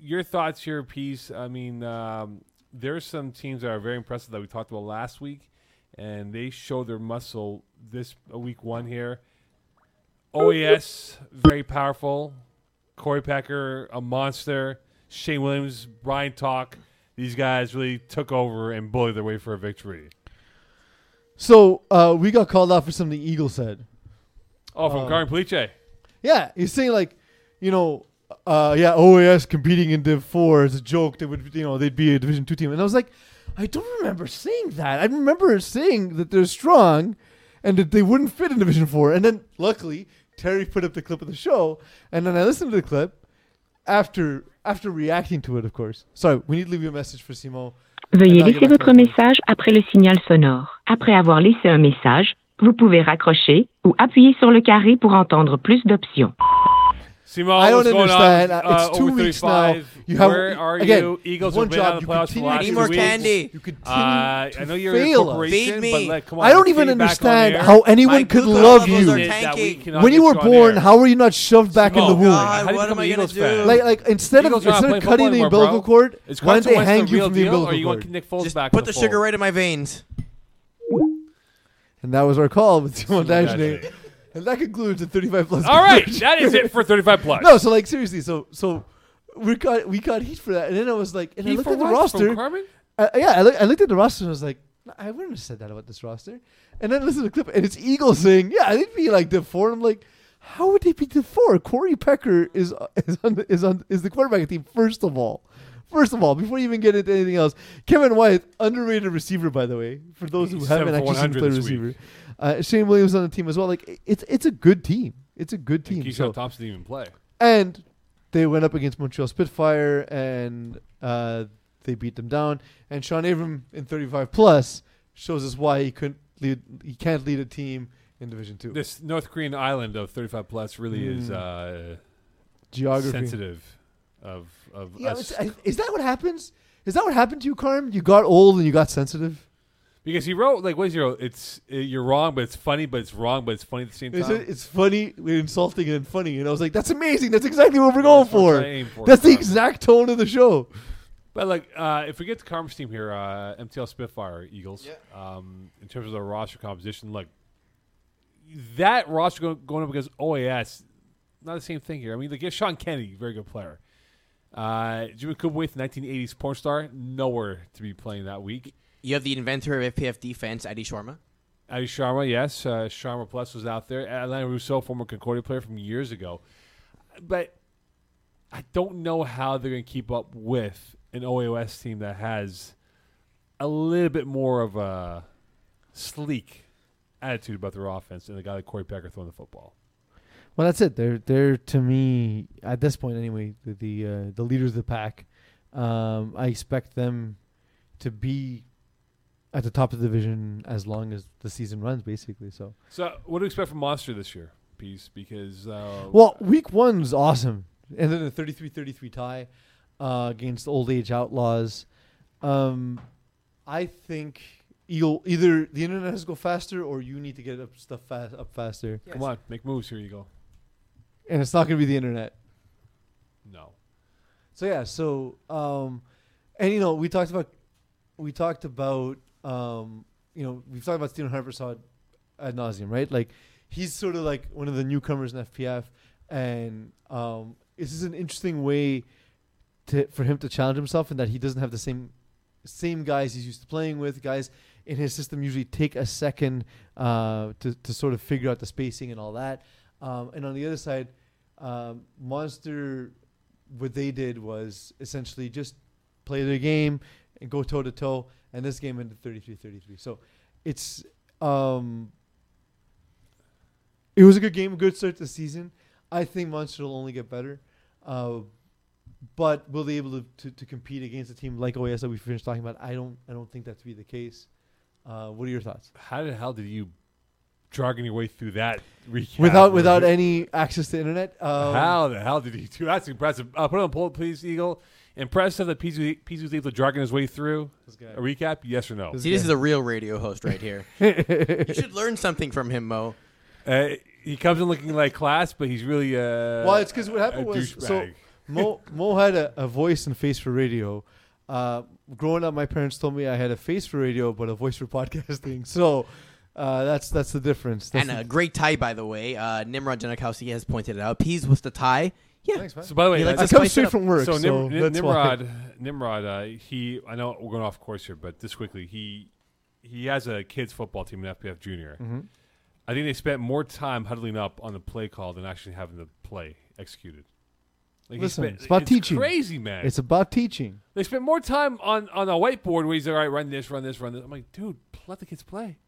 your thoughts, your piece. I mean, um, there's some teams that are very impressive that we talked about last week, and they show their muscle this uh, week one here. OAS, very powerful. Corey Pecker, a monster. Shane Williams, Brian Talk. These guys really took over and bullied their way for a victory. So uh, we got called out for something Eagle said. Oh, from Um, Karin Puliche. Yeah, he's saying like, you know, uh, yeah, OAS competing in Div Four is a joke. They would, you know, they'd be a Division Two team, and I was like, I don't remember saying that. I remember saying that they're strong, and that they wouldn't fit in Division Four. And then luckily Terry put up the clip of the show, and then I listened to the clip after after reacting to it. Of course, sorry, we need to leave you a message for Simon. Veuillez il y a laisser votre message après le signal sonore. Après avoir laissé un message, vous pouvez raccrocher ou appuyer sur le carré pour entendre plus d'options. Simone, I don't what's going understand. on? Uh, it's Uh, two over weeks now. You have Where are again, you? Eagles one have been out job. of You the playoffs for the continue to Need two more candy. You continue Uh, to I know you're a fail us. corporation, Feed me. but like, come on, I don't even get you back on understand how anyone My could love you. are That we tanking. cannot when you were born, how were you not shoved back in the womb? God, How what am I gonna do? Like, like instead of Eagles are not instead of cutting the umbilical cord, why don't they hang you from the umbilical cord? Just put the the sugar right in my veins. And that was our call with Simon Simone Dagenet. And that concludes the 35 plus. All right, that is it for 35 plus. no, so like seriously, so so we got we got heat for that, and then I was like, and I looked for at the what? From roster. Carmen? Uh, yeah, I, look, I looked at the roster and I was like, "No, I wouldn't have said that about this roster. And then listen to the clip, and it's Eagles saying, "Yeah, they'd be like the four. I'm like, "How would they be the four? Corey Pecker is is on the, is on is the quarterback of the team first of all. First of all, before you even get into anything else, Kevin White, underrated receiver, by the way, for those who He's haven't seven for actually seen him 100 play this receiver. Uh, Shane Williams on the team as well. Like it's it's a good team. It's a good team. Keyshawn So, Thompson didn't even play. and they went up against Montreal Spitfire and uh, they beat them down. And Sean Abram in 35 plus shows us why he couldn't lead. He can't lead a team in Division Two. This North Korean island of 35 plus really is Mm. uh, Geography. sensitive of of Yeah, us. is that what happens? Is that what happened to you, Carm? You got old and you got sensitive. Because he wrote like what is he wrote? It's uh, you're wrong, but it's funny, but it's wrong, but it's funny at the same It's, time. it's funny, insulting, and funny. And I was like, that's amazing. That's exactly what we're going That's what I'm for. saying for That's the it. exact tone of the show. But like, uh, if we get to conference team here, uh, MTL Spitfire Eagles, um, in terms of the roster composition, look, that roster go, going up against OAS, not the same thing here. I mean, like, get Sean Kennedy, very good player. Uh, Jimmy Kubwaith, 1980s porn star, nowhere to be playing that week. You have the inventor of FPF defense, Eddie Sharma. Adi Sharma, yes, uh, Sharma Plus was out there. Atlanta Rousseau, former Concordia player from years ago, but I don't know how they're going to keep up with an OAS team that has a little bit more of a sleek attitude about their offense and a guy like Corey Becker throwing the football. Well, that's it. They're they're to me at this point anyway the the, uh, the leaders of the pack. Um, I expect them to be at the top of the division as long as the season runs, basically. So, So, what do you expect from Monster this year, Peace? Because uh, well, week one's awesome, and then the 33-33 tie uh, against Old Age Outlaws. Um, I think you'll either the internet has to go faster, or you need to get up stuff fast up faster, come on, make moves. Here you go. and it's not going to be the internet. No, So yeah, so um, and you know we talked about we talked about um, you know we've talked about Stephen Harpersod ad nauseum, right? Like he's sort of like one of the newcomers in FPF, and um, this is an interesting way to for him to challenge himself, in that he doesn't have the same same guys he's used to playing with. Guys in his system usually take a second uh, to to sort of figure out the spacing and all that. Um, and on the other side, um, Monster, what they did was essentially just play their game and go toe to toe. And this game ended 33-33. So it's um, it was a good game, a good start to the season. I think Monster will only get better. Uh, but will they able to, to, to compete against a team like OAS that we finished talking about? I don't I don't think that to be the case. Uh, what are your thoughts? how the hell did you jargon your way through that recap Without without any access to internet, um, How the hell did he do? That's impressive. Uh, put on poll, please, Eagle. Impressive that Pizu Pizu was able to jargon his way through This a recap. Yes or no? This See, this is a real radio host right here. you should learn something from him, Mo. Uh, he comes in looking like class, but he's really uh, Well, it's 'cause what happened was- so- Mo Mo had a, a voice and face for radio. Uh, growing up, my parents told me I had a face for radio, but a voice for podcasting. So uh, that's that's the difference. That's And a great tie, by the way. Uh, Nimrod Janikowski has pointed it out. Peas was the tie. Yeah. Thanks, man. So by the way, He likes I to come spice it straight up. from work, so, so, Nim- Nim- that's why. Nimrod, Nimrod, uh, he. I know we're going off course here, but this quickly, he he has a kids football team in FPF Junior. Mhm. I think they spent more time huddling up on the play call than actually having the play executed. Like he Listen, spent- it's about teaching. Crazy man. It's about teaching. They spent more time on, on a whiteboard where he's like, all right, run this, run this, run this. I'm like, dude, let the kids play.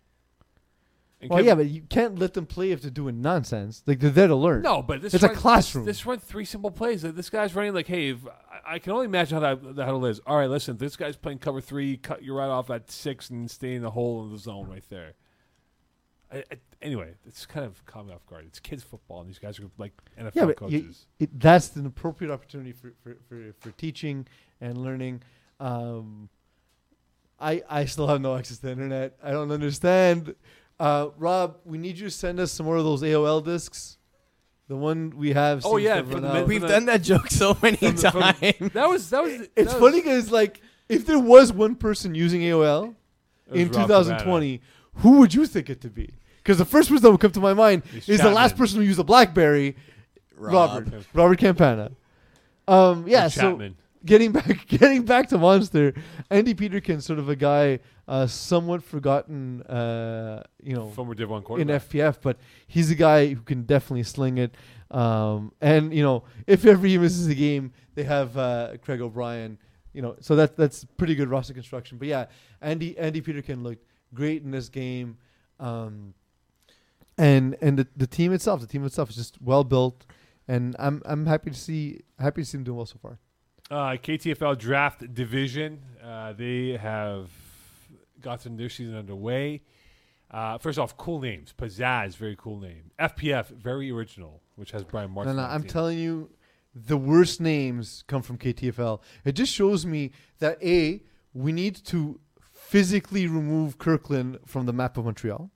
And Well, Kev- yeah, but you can't let them play if they're doing nonsense. Like they're there to learn. no, but this It's a classroom. This, this run three simple plays. Like, This guy's running like, hey, if, I, I can only imagine how that huddle is. All right, listen, this guy's playing cover three. Cut you right off at six and stay in the hole in the zone right there. I, I, anyway, it's kind of caught me off guard. It's kids football, and these guys are like NFL Yeah, but coaches. you, it, that's an appropriate opportunity for, for, for, for teaching and learning. Um, I I still have no access to the internet. I don't understand. Uh, Rob, we need you to send us some more of those AOL discs. The one we have. Oh, seems yeah, to have run out. We've done that joke so many from the- from times. that was that was. It's that funny because like if there was one person using AOL it was in Rob 2020, who would you think it to be? Because the first person that would come to my mind It's is the last Chapman. person who used a BlackBerry, Rob. Robert Robert Campana. Um, yeah, so Chapman. getting back getting back to Monster, Andy Peterkin, sort of a guy uh, somewhat forgotten, uh, you know, former Div One in quarterback. FPF, but he's a guy who can definitely sling it. Um, and you know, if ever he misses a game, they have uh, Craig O'Brien. You know, so that that's pretty good roster construction. But yeah, Andy Andy Peterkin looked great in this game. Um, and and the, the team itself, the team itself is just well built, and I'm I'm happy to see happy to see him doing well so far. Uh, KTFL draft division. Uh, they have gotten their season underway. Uh, first off, cool names. Pizzazz, very cool name. FPF, very original, which has Brian No, Martin. no, the I'm telling you, the worst names come from KTFL. It just shows me that a we need to physically remove Kirkland from the map of Montreal.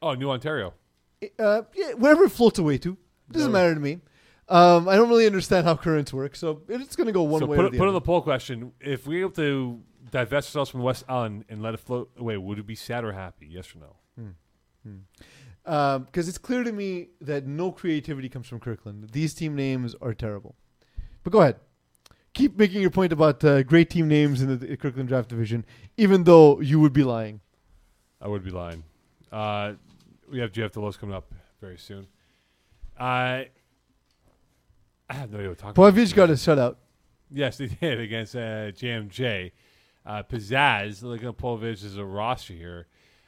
Oh, New Ontario. Uh, yeah, wherever it floats away to. Doesn't No. matter to me. Um, I don't really understand how currents work, so it's going to go one so way put, or the put other. on the poll question: If we were able to divest ourselves from West Island and let it float away, would it be sad or happy? Yes or no? because Um, it's clear to me that no creativity comes from Kirkland. These team names are terrible. But go ahead, keep making your point about uh, great team names in the, the Kirkland draft division, even though you would be lying. I would be lying. Uh, we have Jeff Delos coming up very soon. I I have no idea what to talk about. Poivich got a shutout. Yes, they did against uh, JMJ. Uh, Pizzazz, looking at Polovich as a roster here.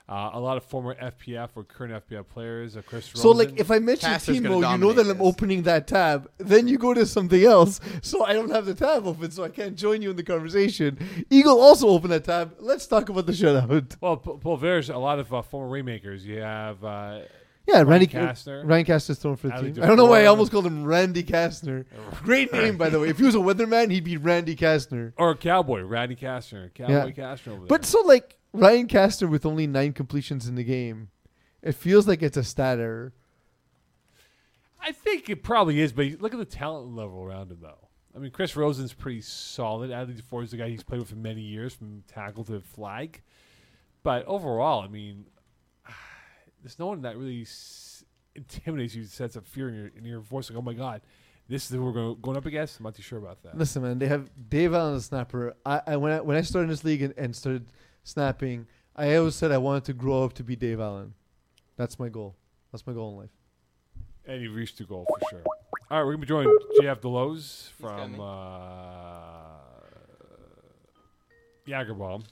Uh, a lot of former FPF or current FPF players. Uh, Chris So, Rosen. like, if I mention Castor's team you know that dominate I'm this. opening that tab. Then you go to something else, so I don't have the tab open, so I can't join you in the conversation. Eagle also opened that tab. Let's talk about the shutout. well, P- Polovich, a lot of uh, former remakers. You have Yeah, Randy Kastner. Ryan Castor's thrown for the team. I don't know why I almost called him Randy Kastner. Great name, by the way. If he was a weatherman, he'd be Randy Kastner. or a Cowboy, Randy Castner. Cowboy Castner over there. But so, like, Ryan Kastner with only nine completions in the game, it feels like it's a stat error. I think it probably is, but look at the talent level around him, though. I mean, Chris Rosen's pretty solid. Adley DeFore is the guy he's played with for many years, from tackle to flag. But overall, I mean, there's no one that really s- intimidates you, sense of fear in your in your voice. Like, oh my god, this is who we're going, going up against. I'm not too sure about that. Listen, man, they have Dave Allen as a snapper. I, I when I when I started in this league and, and started snapping, I always said I wanted to grow up to be Dave Allen. That's my goal. That's my goal in life. And you reached your goal for sure. All right, we're gonna be joined JF Delos from coming. uh, Jagerbomb.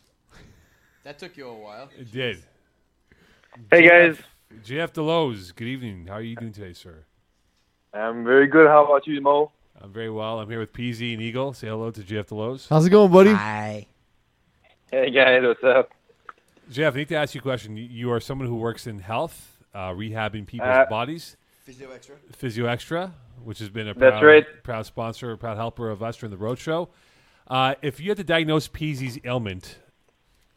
That took you a while. It did. Hey guys, JF Delos, good evening. How are you doing today, sir? I'm very good. How about you, Mo? I'm very well. I'm here with PZ and Eagle. Say hello to JF Delos. How's it going, buddy? Hi. Hey guys, what's up? Jeff, I need to ask you a question. You- You are someone who works in health, uh, rehabbing people's Uh, bodies. Physio extra. Physio Extra, which has been a That's proud, right. proud sponsor, proud helper of us during the road show. Uh, if you had to diagnose PZ's ailment,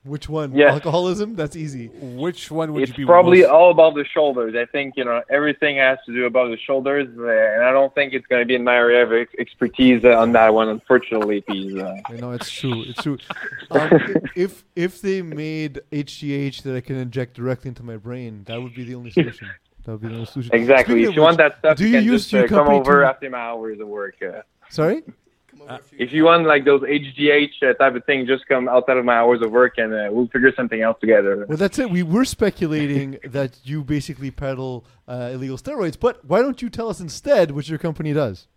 Which one? Yes. Alcoholism? That's easy. which one would It's you be It's probably most- all about the shoulders. I think you know everything has to do about the shoulders, uh, and I don't think it's going to be in my area of ex- expertise uh, on that one. Unfortunately, please. Uh, I know it's true. It's true. Um, if if they made HGH that I can inject directly into my brain, that would be the only solution. That would be the only solution. exactly. Speaking If of you want that stuff, do you you can use just your uh, come over to- after my hours of work. Uh, if you want like those HGH uh, type of thing, just come outside of my hours of work, and uh, we'll figure something else together. Well, that's it. We were speculating that you basically peddle uh, illegal steroids, but why don't you tell us instead what your company does?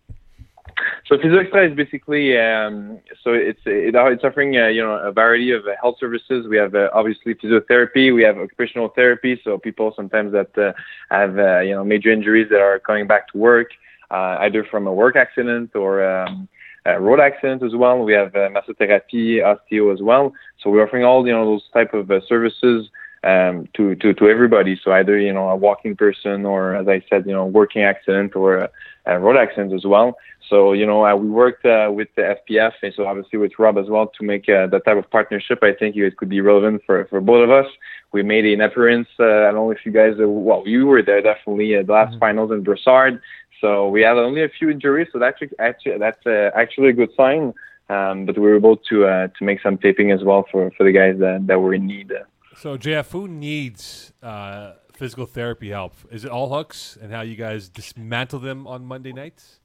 So Physio Extra is basically um, so it's it, it's offering uh, you know a variety of uh, health services. We have uh, obviously physiotherapy, we have occupational therapy. So people sometimes that uh, have uh, you know major injuries that are coming back to work, uh, either from a work accident or um, a road accident as well. We have uh, massotherapy, osteo as well. So we're offering all you know those type of uh, services um, to, to, to everybody. So either, you know, a walking person or, as I said, you know, working accident or a, a road accident as well. So, you know, uh, we worked uh, with the FPF and so obviously with Rob as well to make uh, that type of partnership. I think it could be relevant for, for both of us. We made an appearance. Uh, I don't know if you guys, uh, well, you were there definitely at the last finals in Brossard. So we had only a few injuries. So that's actually, that's uh, actually a good sign. Um, but we were able to uh, to make some taping as well for, for the guys that, that were in need. So, JF, who needs uh, physical therapy help? Is it all hooks and how you guys dismantle them on Monday nights?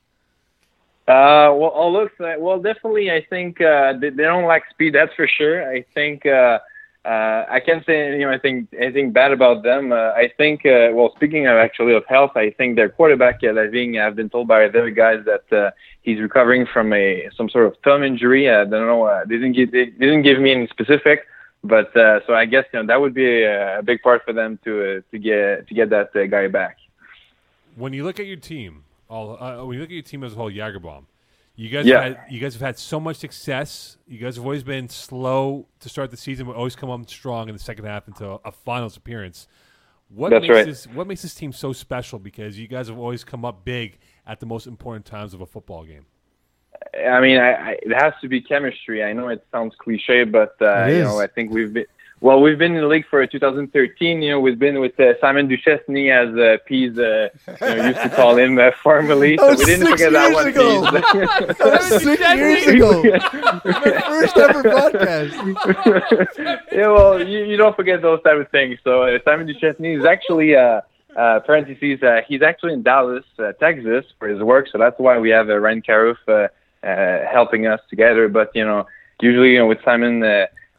Uh, well, oh, look, uh, well, definitely, I think uh, they, they don't like speed. That's for sure. I think uh, I can't say you know anything anything bad about them. Uh, I think, uh, well, speaking of actually of health, I think their quarterback, uh, Lavigne, I've been told by other guys that uh, he's recovering from a some sort of thumb injury. I don't know. Uh, they didn't give they didn't give me any specific. But uh, so I guess you know that would be a, a big part for them to uh, to get to get that uh, guy back. When you look at your team, all uh, when you look at your team as a whole, Jagerbomb, you guys Yeah. have had, you guys have had so much success. You guys have always been slow to start the season, but always come up strong in the second half into a finals appearance. What That's makes right. this what makes this team so special? Because you guys have always come up big at the most important times of a football game. I mean, I, I, it has to be chemistry. I know it sounds cliche, but uh, It you know, I think we've been well. We've been in the league for 2013. You know, we've been with uh, Simon Duchesne, as uh, Pease uh, you know, used to call him uh, formerly. So was we didn't forget that years one. ago. Pease. That was six years ago. My first ever podcast. yeah, well, you, you don't forget those type of things. So uh, Simon Duchesne is actually, uh, uh, parentheses, uh, he's actually in Dallas, uh, Texas for his work. So that's why we have uh, Ryan Carouf uh, uh, helping us together. But, you know, usually, you know, with Simon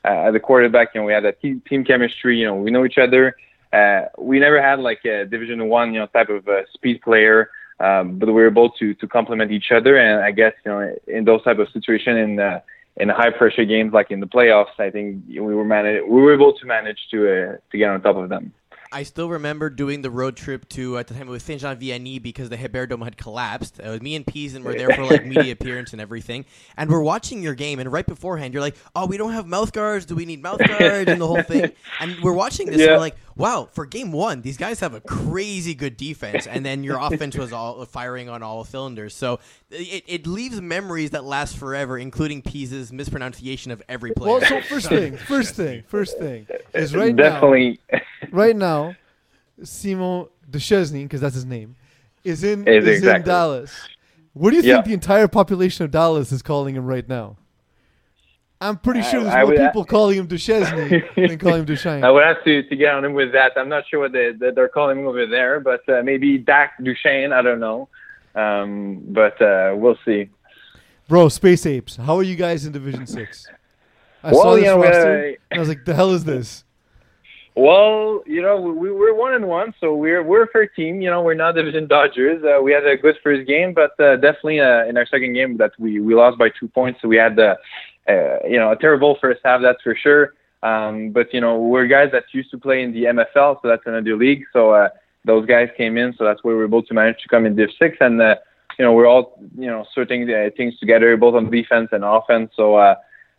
uh, the quarterback, you know, we had that team, team chemistry. You know, we know each other. Uh, we never had like a Division One, you know, type of uh, speed player. Um, but we were able to to complement each other, and I guess you know in those type of situation in uh, in high pressure games like in the playoffs, I think we were manage we were able to manage to uh, to get on top of them. I still remember doing the road trip to uh, at the time it was Saint Jean Vianney because the Hebert Dome had collapsed. It was me and Pease and we're there for like media appearance and everything. And we're watching your game and right beforehand you're like, "Oh, we don't have mouth guards. Do we need mouth guards?" and the whole thing. And we're watching this and we're like, "Wow, for game 1, these guys have a crazy good defense." And then your offense was all uh, firing on all cylinders. So it, it leaves memories that last forever, including Pease's mispronunciation of every player. Well, so first thing, first thing, first thing is right now. Definitely, right now, Simon Duchesne, because that's his name, is in Is is in. Dallas. What do you Yeah. think the entire population of Dallas is calling him right now? I'm pretty sure there's I more would- people calling him Duchesne than calling him Duchesne. I would have to, to get on him with that. I'm not sure what they, that they're calling him over there, but uh, maybe Dak Duchesne. I don't know, um, but uh, we'll see. Bro, Space Apes, how are you guys in Division Six? I Well, saw this yeah, roster, and I was like, "The hell is this?" Well, you know, we we're one and one, so we're we're a fair team. You know, we're not Division Dodgers. Uh, we had a good first game, but uh, definitely uh, in our second game that we we lost by two points. So we had uh, uh, you know a terrible first half, that's for sure. Um, but you know, we're guys that used to play in the MFL, so that's another league. So uh, those guys came in, so that's where we were able to manage to come in Div Six, and uh, you know, we're all you know sorting uh, things together, both on defense and offense. So. Uh,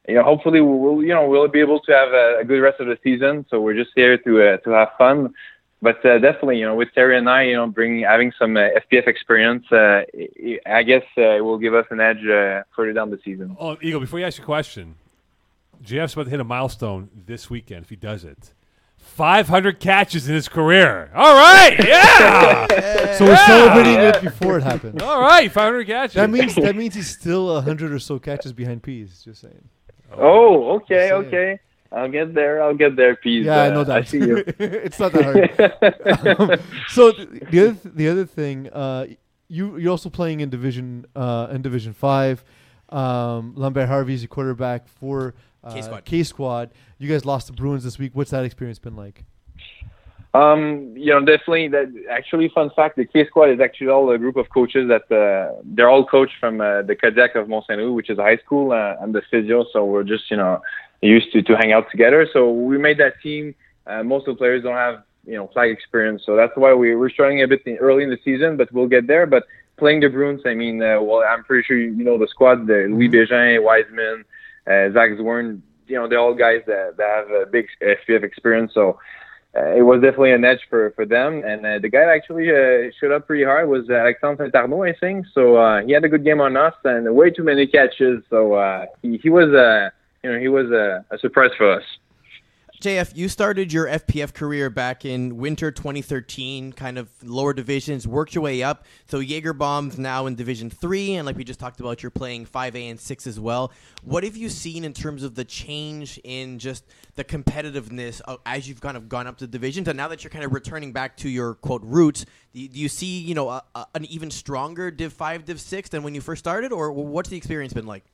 you know, hopefully we'll, you know, we'll be able to have a, a good rest of the season. So we're just here to uh, to have fun. But uh, definitely, you know, with Terry and I, you know, bringing having some uh, FPF experience, uh, I guess uh, it will give us an edge uh, further down the season. Oh, Eagle, before you ask your question, JF's about to hit a milestone this weekend if he does it. 500 catches in his career. All right. Yeah. So we're celebrating it before it happened. All right. 500 catches. That means that means he's still a hundred or so catches behind Peas. Just saying. Oh, okay, okay. I'll get there. I'll get there, Pease. Yeah, I Uh, know that. I see you. it's not that hard. Um, so the other th- the other thing, uh, you you're also playing in division uh, in Division Five. Um, Lambert Harvey's your quarterback for uh, K-Squad. K Squad. You guys lost to Bruins this week. What's that experience been like? Um, you know, definitely. That actually, fun fact: the K Squad is actually all a group of coaches that uh, they're all coached from uh, the Kodiak of Mont Saint Louis, which is a high school. Uh, I'm the physio, so we're just you know used to to hang out together. So we made that team. Uh, most of the players don't have you know flag experience, so that's why we we're struggling a bit early in the season, but we'll get there. But playing the Bruins, I mean, uh, well, I'm pretty sure you know the squad: the Louis Bégin, Wiseman, uh, Zach Zwern. You know, they're all guys that, that have a big FPF experience. So it was definitely an edge for, for them. And uh, the guy actually uh, showed up pretty hard was uh, Alexandre Arnaud, I think. So uh, he had a good game on us and way too many catches. So uh, he, he was uh, you know he was a, a surprise for us. JF, you started your FPF career back in winter 2013, kind of lower divisions, worked your way up. So Jaeger Bombs now in Division 3, and like we just talked about, you're playing 5A and 6 as well. What have you seen in terms of the change in just the competitiveness as you've kind of gone up the divisions? And now that you're kind of returning back to your, quote, roots, do you, do you see, you know, a, a, an even stronger Div 5, Div 6 than when you first started? Or what's the experience been like?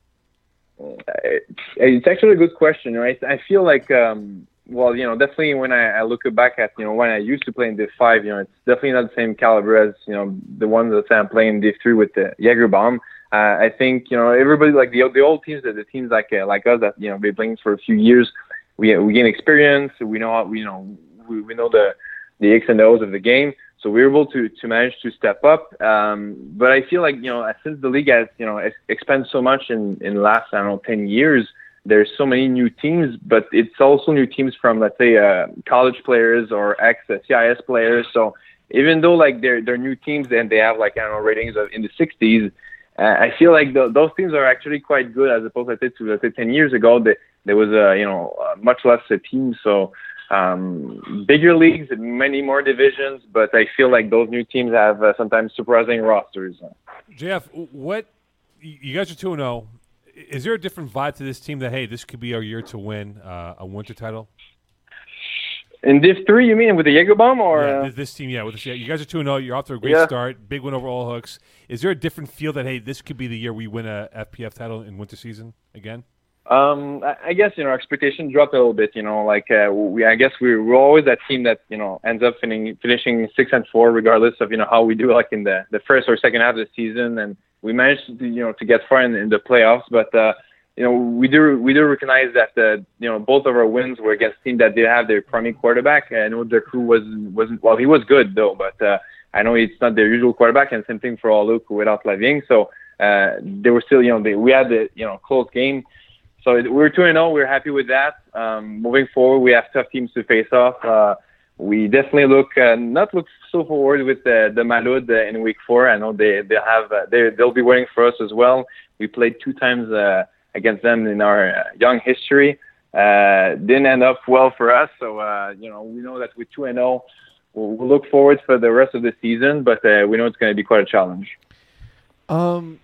It's actually a good question, right? I feel like, um, well, you know, definitely when I, I look back at, you know, when I used to play in Div 5, you know, it's definitely not the same caliber as, you know, the ones that I'm playing in Div 3 with the Jagerbomb. Uh, I think, you know, everybody, like the, the old teams, the, the teams like, uh, like us that, you know, been playing for a few years, we, we gain experience, we know, how, we, you know, we, we know the, the X and O's of the game. So we were able to, to manage to step up. Um, but I feel like, you know, since the league has, you know, ex- expanded so much in, in the last, I don't know, 10 years, there's so many new teams, but it's also new teams from, let's say, uh, college players or ex CIS players. So even though like they're, they're new teams and they have like, I don't know, ratings of in the 60s, uh, I feel like th- those teams are actually quite good as opposed let's say, to let's say 10 years ago. They, there was a you know much less a team, so um, bigger leagues, many more divisions. But I feel like those new teams have uh, sometimes surprising rosters. Jeff, what you guys are two and zero. Is there a different vibe to this team that hey, this could be our year to win uh, a winter title? In Div three, you mean with the Jaeger bomb or? yeah, uh, this, team, yeah, with this, yeah, you guys are two and zero. You're off to a great Yeah. start. Big win over all hooks. Is there a different feel that hey, this could be the year we win a FPF title in winter season again? Um, I, guess you know expectations dropped a little bit. You know, like uh, we, I guess we, we're always that team that you know ends up finishing finishing six and four, regardless of you know how we do like in the the first or second half of the season. And we managed to you know to get far in, in the playoffs, but uh, you know we do we do recognize that uh, you know both of our wins were against teams that did have their primary quarterback. I know crew was wasn't well, he was good though, but uh, I know it's not their usual quarterback, and same thing for all Luke without Lavigne. So uh, they were still you know they, we had the you know close game. So it- we're 2 and 0. We're happy with that. Um, moving forward, we have tough teams to face off. Uh, we definitely look uh, not look so forward with uh, the Malud uh, in week four. I know they they have uh, they they'll be waiting for us as well. We played two times uh, against them in our uh, young history. Uh, didn't end up well for us. So uh, you know we know that with 2 and 0, we'll, we'll look forward for the rest of the season. But uh, we know it's going to be quite a challenge. Um,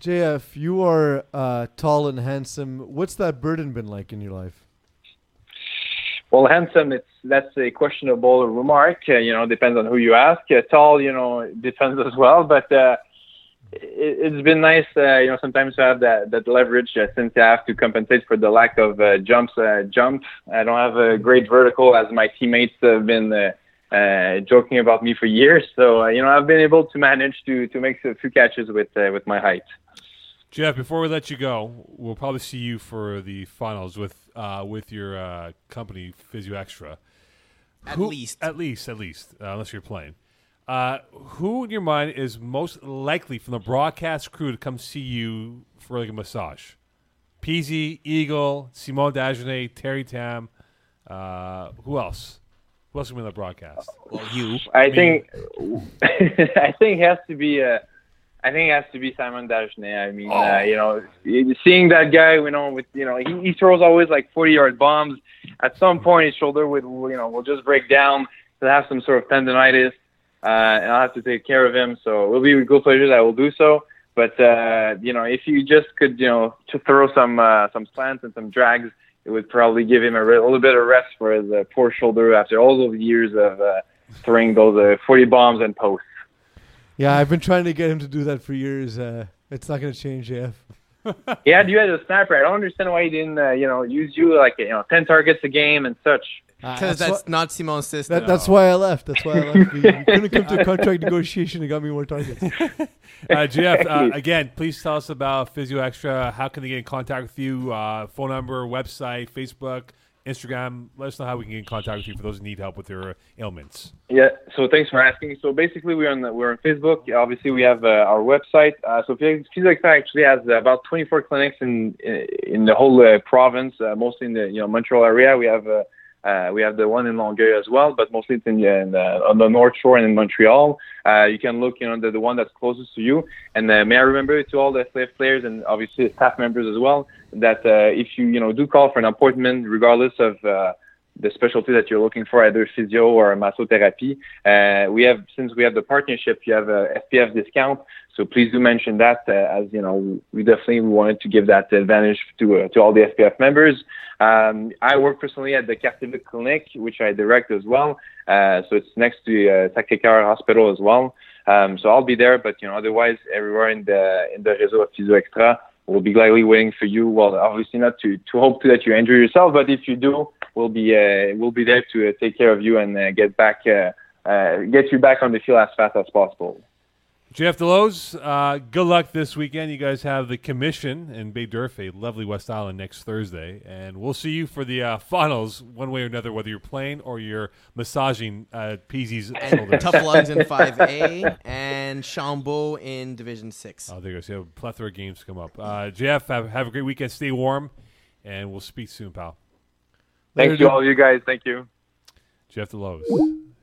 JF, you are uh, tall and handsome. What's that burden been like in your life? Well, handsome, it's that's a questionable remark. Uh, you know, depends on who you ask. Uh, tall, you know, depends as well. But uh, it, it's been nice, uh, you know, sometimes to have that that leverage uh, since I have to compensate for the lack of uh, jumps. Uh, jump. I don't have a great vertical as my teammates have been. Uh, uh, joking about me for years, so uh, you know I've been able to manage to to make a few catches with uh, with my height. Jeff, before we let you go, we'll probably see you for the finals with uh, with your uh, company Physio Extra. At Who- least. at least, at least, uh, unless you're playing. Uh, who in your mind is most likely from the broadcast crew to come see you for like a massage? Peasy, Eagle, Simone Dagenais, Terry Tam. Uh, who else? Who else is in the broadcast? Well, you. I Me. think I think it has to be uh, I think it has to be Simon Dagenais. I mean, Oh. uh, you know, seeing that guy, you know, with you know, he, he throws always like 40 yard bombs. At some point, his shoulder would, you know, will just break down. He'll have some sort of tendonitis, uh, and I'll have to take care of him. So it will be with good pleasure that I will do so. But uh, you know, if you just could, you know, to throw some uh, some slants and some drags, it would probably give him a, re- a little bit of rest for his uh, poor shoulder after all those years of uh, throwing those uh, 40 bombs and posts. Yeah, I've been trying to get him to do that for years. Uh, it's not going to change, Jeff. Yeah, you had a sniper. I don't understand why he didn't, uh, you know, use you like you know, 10 targets a game and such. Uh, Because that's that's why- not Simon's system. that, that's why I left. That's why I left. We, we couldn't come to a contract negotiation and got me more targets. Uh, Jeff, uh, again, please tell us about Physio Extra. How can they get in contact with you? Uh, phone number, website, Facebook, Instagram. Let us know how we can get in contact with you for those who need help with their ailments. Yeah. So thanks for asking. So basically, we're on the, we're on Facebook. Obviously, we have uh, our website. Uh, so Physics actually has about 24 clinics in in the whole uh, province, uh, mostly in the you know Montreal area. We have uh, we have the one in Longueuil as well, but mostly it's in, in uh, on the North Shore and in Montreal. Uh, you can look, you know, the, the one that's closest to you. And uh, may I remember to all the slave players and obviously staff members as well that uh, if you you know do call for an appointment, regardless of uh, the specialty that you're looking for, either physio or massotherapy. Uh, we have since we have the partnership, you have a FPF discount. So please do mention that, uh, as you know, we definitely wanted to give that advantage to uh, to all the FPF members. Um, I work personally at the Cartier Clinic, which I direct as well. Uh, so it's next to uh, Sacré-Cœur Hospital as well. Um, so I'll be there, but you know, otherwise everywhere in the in the réseau of Physio Extra, we'll be gladly waiting for you. Well, obviously not to to hope that you injure yourself, but if you do, we'll be uh, we'll be there to uh, take care of you and uh, get back uh, uh, get you back on the field as fast as possible. Jeff Delos, uh, good luck this weekend. You guys have the commission in Baie-D'Urfé, lovely West Island, next Thursday. And we'll see you for the uh, finals, one way or another, whether you're playing or you're massaging uh, Peasy's and shoulders. Tough Lungs in 5A and Chambeau in Division 6. Oh, there you go. So you have a plethora of games come up. Uh, Jeff, have, have a great weekend. Stay warm, and we'll speak soon, pal. Thank Later, you, all you guys. Thank you. Jeff Delos.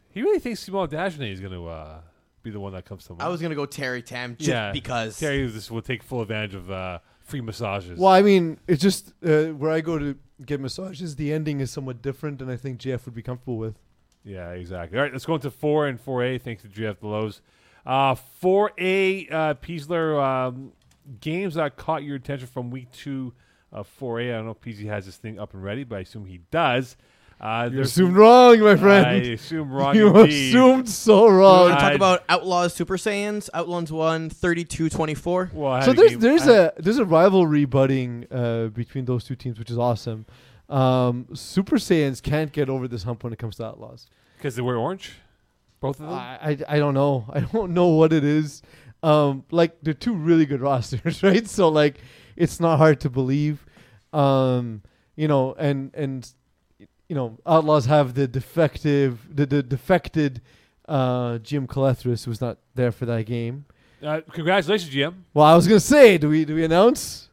He really thinks Simone Dagenais is going to uh, be the one that comes to mind. I was gonna go Terry Tam just yeah, because. Terry just will take full advantage of uh, free massages. Well, I mean, it's just uh, where I go to get massages. The ending is somewhat different, and I think Jeff would be comfortable with. Yeah, exactly. All right, let's go into four and four A. Thanks to Jeff Delos. Uh, four A, uh, Peasler um, games that caught your attention from week two of four A. I don't know if PZ has this thing up and ready, but I assume he does. Uh, You there's- assumed wrong, my friend. I friend. assume wrong. you indeed. assumed so wrong. want to talk about Outlaws Super Saiyans. Outlaws won 32-24. Well, so there's game- there's I- a there's a rivalry budding uh, between those two teams, which is awesome. Um, Super Saiyans can't get over this hump when it comes to Outlaws. because they wear orange, both of them. I, I I don't know. I don't know what it is. Um, like they're two really good rosters, right? So like, it's not hard to believe. Um, you know, and and you know, Outlaws have the defective, the, the defected uh, Jim Calethris was not there for that game. Uh, congratulations, GM. Well, I was gonna say, do we do we announce?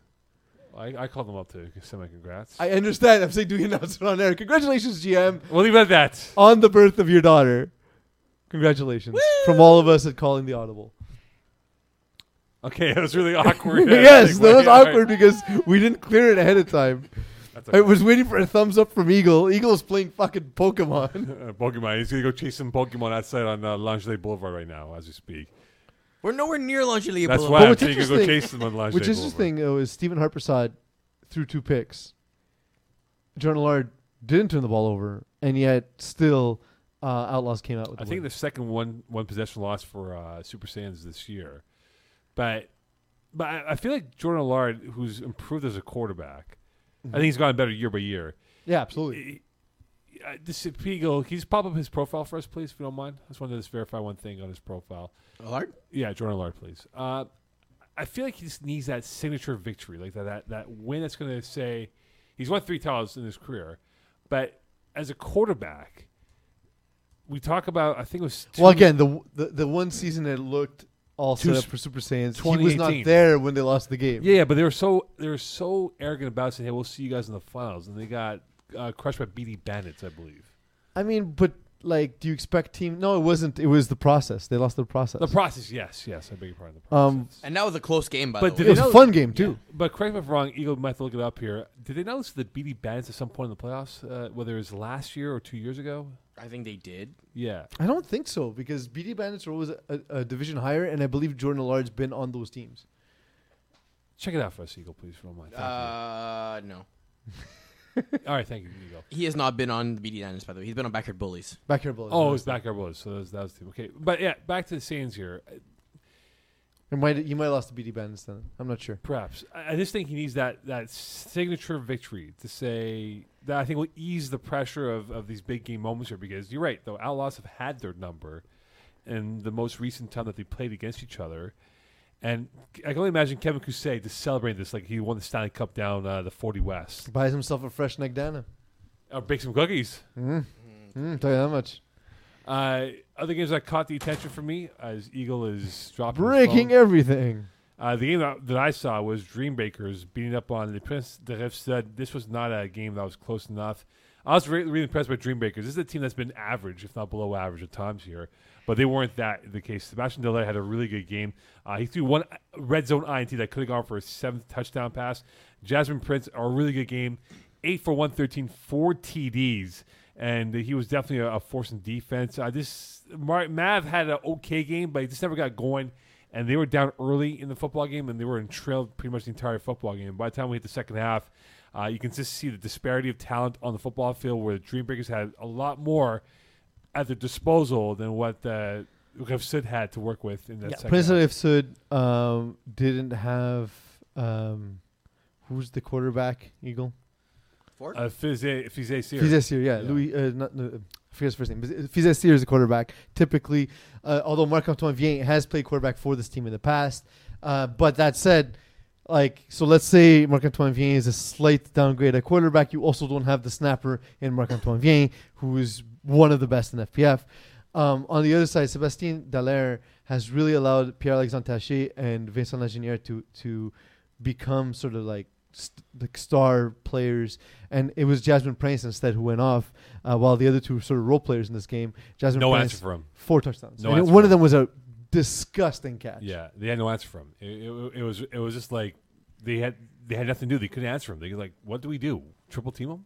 I, I called them up to send my congrats. I understand. I'm saying, do we announce it on air? Congratulations, GM, we'll leave it at that. on the birth of your daughter. Congratulations from all of us at Calling the Audible. Okay, that was really awkward. yes, that was All right. awkward because we didn't clear it ahead of time. That's I was waiting for a thumbs up from Eagle. Eagle's playing fucking Pokemon. Uh, Pokemon. He's gonna go chase some Pokemon outside on uh, Lingerie Boulevard right now as we speak. We're nowhere near Lingerie That's Boulevard. why But I'm what's saying you go chase them on Lingerie Which is Boulevard. interesting though is Stephen Harpersad threw two picks. Jordan Allard didn't turn the ball over, and yet still uh, Outlaws came out with. I the think win. the second one one possession loss for uh, Super Saiyans this year, but but I, I feel like Jordan Allard, who's improved as a quarterback, I think he's gotten better year by year. yeah, absolutely. He- uh, this Eagle, can you just pop up his profile for us, please, if you don't mind? I just wanted to just verify one thing on his profile. Allard? Yeah, Jordan Allard, please. Uh, I feel like he just needs that signature victory, like that that, that win that's going to say he's won three titles in his career, but as a quarterback, we talk about I think it was two, Well, again, the, the the one season that looked all Two set up for Super Saiyans, he was not 2018. there when they lost the game. Yeah, yeah, but they were so they were so arrogant about saying, "Hey, we'll see you guys in the finals," and they got uh, crushed by BD Bandits, I believe. I mean, but like, do you expect team? No, it wasn't. It was the process. They lost the process. The process, yes, yes, I beg your pardon. The Um, process. And that was a close game, by But the did it way. was they a fun game too. but correct me if I'm wrong. Eagle might have to look it up here. Did they notice the BD Bandits at some point in the playoffs, uh, whether it was last year or two years ago? I think they did. Yeah, I don't think so because BD Bandits are always a, a, a division higher, and I believe Jordan Allard's been on those teams. check it out for us, Eagle, please, if you don't mind. Thank Uh, no. you. All right, thank you, Eagle. He has not been on the BD Dynasty, by the way. He's been on Backyard Bullies. Back here, Bulls. Oh, it was backyard was so that was, that was the team. Okay, but yeah, back to the Saiyans here. It might you might have lost to BD Bandits then. I'm not sure. Perhaps I, I just think he needs that that signature victory to say that I think will ease the pressure of, of these big game moments here because you're right though Outlaws have had their number, in the most recent time that they played against each other, and I can only imagine Kevin Cousset just celebrating this like he won the Stanley Cup down uh, the 40 West. Buys himself a fresh Nagdana. Or bake some cookies. Mm. Mm, tell you that much. Uh, other games that caught the attention for me as Eagle is dropping Breaking everything. Uh, the game that, that I saw was Dreambreakers beating up on the Prince de Rêve said this was not a game that was close enough. I was really, really impressed by Dreambreakers. This is a team that's been average, if not below average at times here, but they weren't that the case. Sebastian Dallaire had a really good game. Uh, he threw one red zone INT that could have gone for a seventh touchdown pass. Jasmine Prince, a really good game. Eight for 113, four TDs. And he was definitely a, a force in defense. Uh, this Mar- Mav had an okay game, but he just never got going and they were down early in the football game, and they were in trail pretty much the entire football game. By the time we hit the second half, uh, you can just see the disparity of talent on the football field, where the Dreambreakers had a lot more at their disposal than what uh, Sid had to work with in that Yeah, second Prince half. of Sud um, didn't have um, who's the quarterback? Eagle. Ford? Uh, Fizé, Fizé Sear. Fizessier, yeah. Yeah. Louis, uh, not, no, I forget his first name. but Fizessier is the quarterback. Typically, uh, although Marc Antoine Vien has played quarterback for this team in the past. Uh, but that said, like, so let's say Marc Antoine Vien is a slight downgrade at quarterback. You also don't have the snapper in Marc Antoine Vien, who is one of the best in FPF. Um, on the other side, Sebastien Dallaire has really allowed Pierre Alexandre Taché and Vincent Lagenière to to become sort of like st- the star players, and it was Jasmine Prince instead who went off, uh, while the other two were sort of role players in this game. Jasmine No Prince, answer for him. four touchdowns. No And one of them was a disgusting catch. Yeah, they had no answer for him. It, it, it was it was just like they had they had nothing to do. They couldn't answer him. They were like, "What do we do? Triple team him?"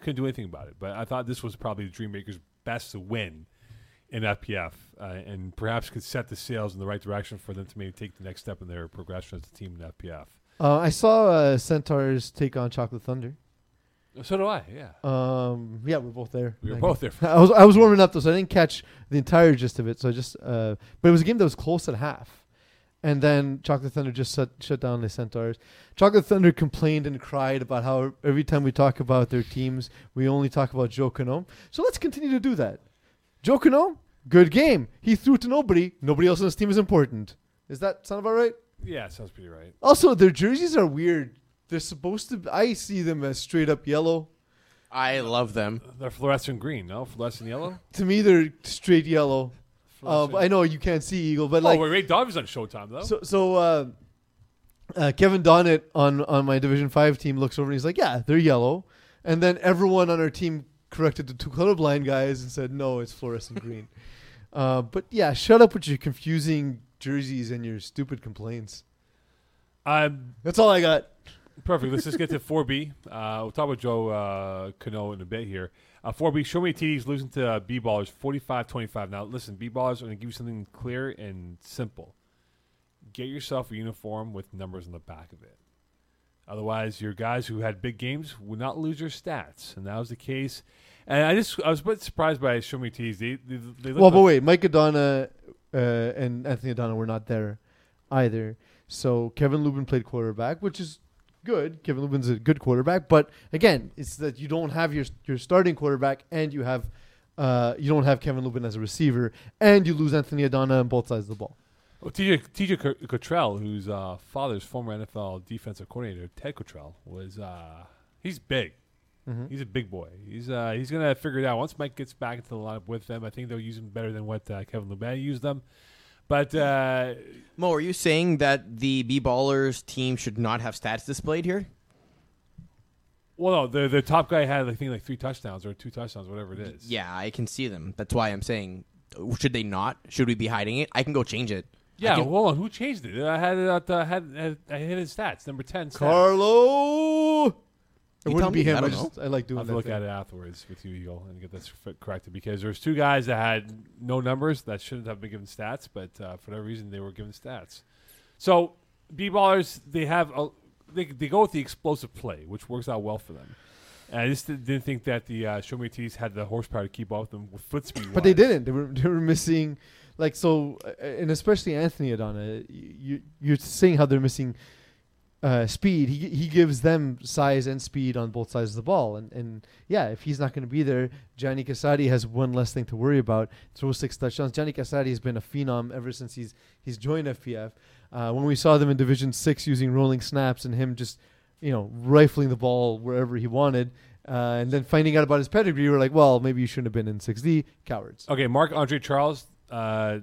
Couldn't do anything about it. But I thought this was probably the Dreammakers' best to win in FPF, uh, and perhaps could set the sails in the right direction for them to maybe take the next step in their progression as a team in FPF. Uh, I saw uh, Centaurs take on Chocolate Thunder. So do I. Yeah, Um, yeah, we're both there. we were both there. I was I was warming up though, so I didn't catch the entire gist of it. So I just, uh, but it was a game that was close at half, and then Chocolate Thunder just shut shut down the Centaurs. Chocolate Thunder complained and cried about how every time we talk about their teams, we only talk about Joe Cano. So let's continue to do that. Joe Cano, good game. He threw to nobody. Nobody else on his team is important. Is that sound about right? Yeah, sounds pretty right. Also, their jerseys are weird. They're supposed to. I see them as straight up yellow. I love them. They're fluorescent green, no fluorescent yellow. To me, they're straight yellow. Uh, Fluorescent- I know you can't see Eagle, but oh, like wait, Ray Dobbs on Showtime though. so. So uh, uh, Kevin Donnett on on my Division Five team looks over and he's like, "Yeah, they're yellow," and then everyone on our team corrected the two colorblind guys and said, "No, it's fluorescent green." Uh, but yeah, shut up with your confusing jerseys and your stupid complaints. um, That's all I got. Perfect. Let's just get to 4B. Uh, we'll talk about Joe uh, Cano in a bit here. Uh, 4B, show me TDs losing to uh, B ballers 45 25. Now, listen, B ballers are going to give you something clear and simple. Get yourself a uniform with numbers on the back of it. Otherwise, your guys who had big games would not lose your stats. And that was the case. And I just, I was a bit surprised by Show Me TDs. They, they, they Well, but like- wait, Mike Adana uh, and Anthony Adana were not there either. So Kevin Lubin played quarterback, which is good. Kevin Lubin's a good quarterback, but again, it's that you don't have your your starting quarterback and you have uh, you don't have Kevin Lubin as a receiver, and you lose Anthony Adana on both sides of the ball. Well, TJ, TJ Co- Cottrell, whose uh, father's former NFL defensive coordinator, Ted Cottrell, was uh, he's big. Mhm. He's a big boy. He's uh, he's gonna figure it out once Mike gets back into the lineup with them. I think they'll use him better than what uh, Kevin Lubin used them. But uh, Mo, are you saying that the B Ballers team should not have stats displayed here? well, no, the the top guy had I think like three touchdowns or two touchdowns, whatever it is. Yeah, I can see them. That's why I'm saying, should they not? Should we be hiding it? I can go change it. Yeah. can- hold on, who changed it? I had it at uh, had, had I hit his stats number ten. Stats. Carlo, it tell wouldn't be him. I I, don't just I like doing I'll to that. look thing. at it afterwards with you, Eagle, and get this corrected because there's two guys that had no numbers that shouldn't have been given stats, but uh, for whatever reason they were given stats. So b ballers they have a, they they go with the explosive play, which works out well for them. And I just didn't didn't think that the uh, Show Me Tees had the horsepower to keep up with them with foot speed. But they didn't. They were they were missing, like so, uh, and especially Anthony Adana. You you're seeing how they're missing uh, speed. He he gives them size and speed on both sides of the ball, and and yeah, if he's not going to be there, Gianni Casati has one less thing to worry about. Throw six touchdowns. Gianni Casati has been a phenom ever since he's he's joined FPF. Uh, when we saw them in Division Six using rolling snaps and him just you know rifling the ball wherever he wanted. Uh, and then finding out about his pedigree, we're like, well, maybe you shouldn't have been in 6D. Cowards. Okay, Mark Andre Charles uh,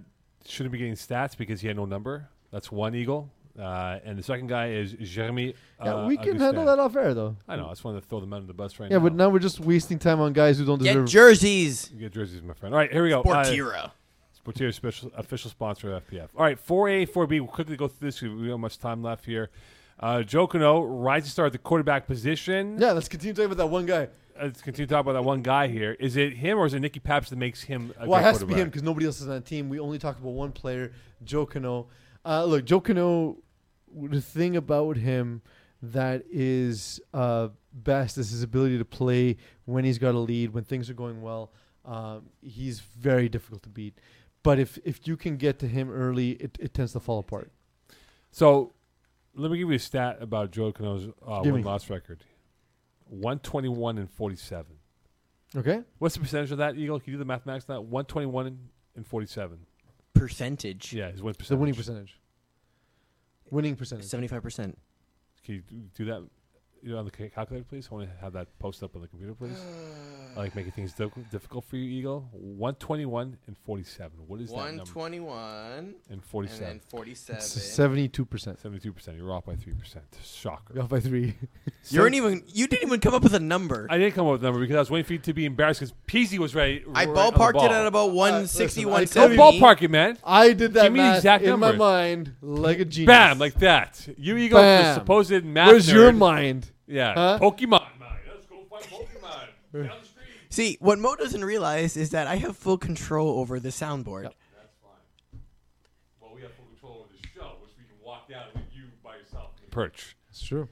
shouldn't be getting stats because he had no number. That's one Eagle. Uh, and the second guy is Jeremy. Yeah, uh, we can Augustin. handle that off air though. I know. I just wanted to throw them under the bus right Yeah, now. Yeah, but now we're just wasting time on guys who don't Get deserve. jerseys. You get jerseys, my friend. All right, here we go. Uh, Sportira. Special official sponsor of FPF. All right, four A, four B. We'll quickly go through this. 'cause We don't have much time left here. Uh, Joe Cano, rising star at the quarterback position. yeah, let's continue talking about that one guy. Let's continue to talk about that one guy here. Is it him or is it Nicky Paps that makes him a well, it has to be him because nobody else is on the team. We only talked about one player, Joe Cano. Uh, look, Joe Cano. The thing about him that is uh, best is his ability to play when he's got a lead, when things are going well. Um, he's very difficult to beat. But if if you can get to him early, it, it tends to fall apart. So, let me give you a stat about Joe Cano's uh, win loss record: one twenty one and forty seven. Okay. What's the percentage of that, Eagle? Can you do the mathematics on that? One twenty one and forty seven. Percentage. Yeah, his win The winning percentage. Winning percentage. Seventy-five percent. Can you do- do that? You know, on the calculator, please? I want to have that post up on the computer, please. I like making things difficult, difficult for you, Eagle. One twenty one and forty seven. What is that One number? twenty-one And forty and then forty-seven. Seventy-two percent. Seventy-two percent. You're off by three percent. Shocker. You're off by three. You weren't even. You didn't even come up with a number. I didn't come up with a number because I was waiting for you to be embarrassed because Peasy was ready. I right on ballparked it at about 160, listen, I Don't ballpark it, man. I did that Give me the math exact in my mind like a genius. Bam, like that. You ego, the Bam. supposed math Where's your mind? Yeah, Huh? Pokemon. Let's go find Pokemon. Down the street. See, what Mo doesn't realize is that I have full control over the soundboard. Yep. That's fine. Well, we have full control over the show, which we can walk down with you by yourself. Perch. It's true.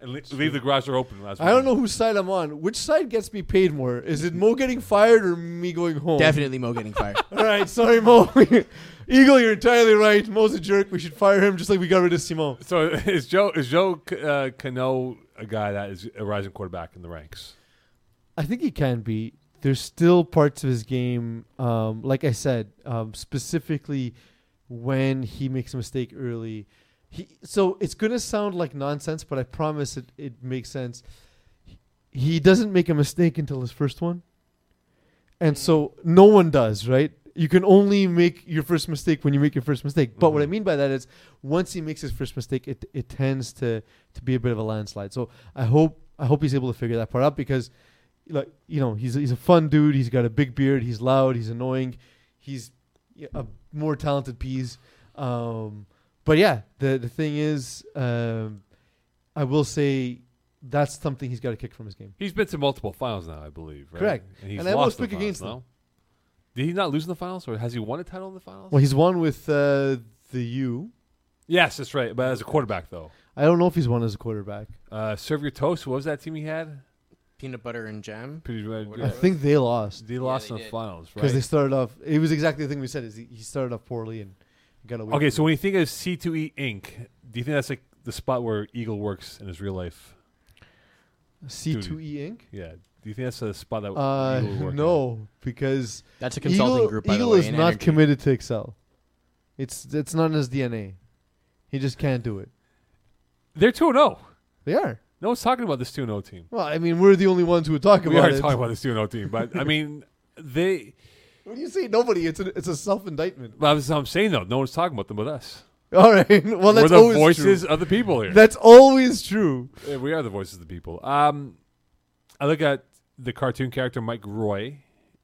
And le- leave the garage door open. Last I don't know whose side I'm on. Which side gets me paid more? Is it Mo getting fired or me going home? Definitely Mo getting fired. All right, sorry, Mo. Eagle, you're entirely right. Mo's a jerk. We should fire him just like we got rid of Simon. So is Joe is Joe uh, Cano a guy that is a rising quarterback in the ranks? I think he can be. There's still parts of his game, um, like I said, um, specifically when he makes a mistake early. He so it's gonna sound like nonsense, but I promise it it makes sense. He doesn't make a mistake until his first one, and so no one does, right? You can only make your first mistake when you make your first mistake. But what I Mhm. mean by that is, once he makes his first mistake, it it tends to to be a bit of a landslide. So I hope I hope he's able to figure that part out because like you know he's he's a fun dude. He's got a big beard. He's loud. He's annoying. He's a more talented piece. Um, but yeah, the the thing is, um, I will say that's something he's got to kick from his game. He's been to multiple finals now, I believe. Right? Correct. And he's And I almost pick finals, against no? them. Did he not lose in the finals, or has he won a title in the finals? Well, he's won with uh, the U. yes, that's right. But as a quarterback, though, I don't know if he's won as a quarterback. uh, serve your toast. What was that team he had? Peanut butter and jam. Pretty red. Whatever. I think they lost They lost they in the did. finals, right? because they started off. It was exactly the thing we said. Is he, he started off poorly and got away. Okay, so when you think of C2E Inc., do you think that's like the spot where Eagle works in his real life? C two E Inc. Yeah. Do you think that's a spot that Uh, Eagle would work in? no, because That's a consulting Eagle, group, by Eagle the way. is in not energy. committed to Excel. It's it's not in his DNA. He just can't do it. They're 2 0. They are. No one's talking about this 2 0 team. Well, I mean, we're the only ones who would talk about it. We about are it. talking about this 2 0 team, but I mean, they. When you say nobody, it's a it's a self indictment. Well, that's what I'm saying, though. No one's talking about them with us. All right. Well, that's We're the always voices true. of the people here. That's always true. Yeah, we are the voices of the people. Um, I look at the cartoon character Mike Roy,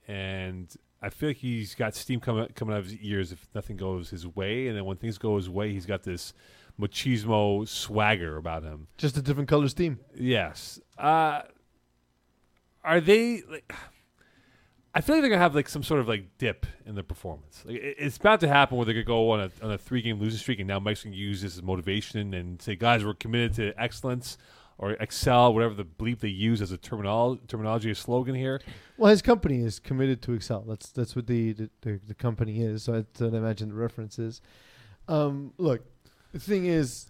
and I feel like he's got steam coming coming out of his ears if nothing goes his way, and then when things go his way, he's got this machismo swagger about him. Just a different color steam. Yes. Uh, are they like? I feel like they're gonna have like some sort of like dip in their performance. Like, it- it's about to happen where they're gonna go on a on a three game losing streak, and now Mike's gonna use this as motivation and say, "Guys, we're committed to excellence." Or excel, whatever the bleep they use as a terminol- terminology or slogan here. Well, his company is committed to Excel. That's that's what the the, the, the company is. So I don't imagine the reference is. Um, look, the thing is,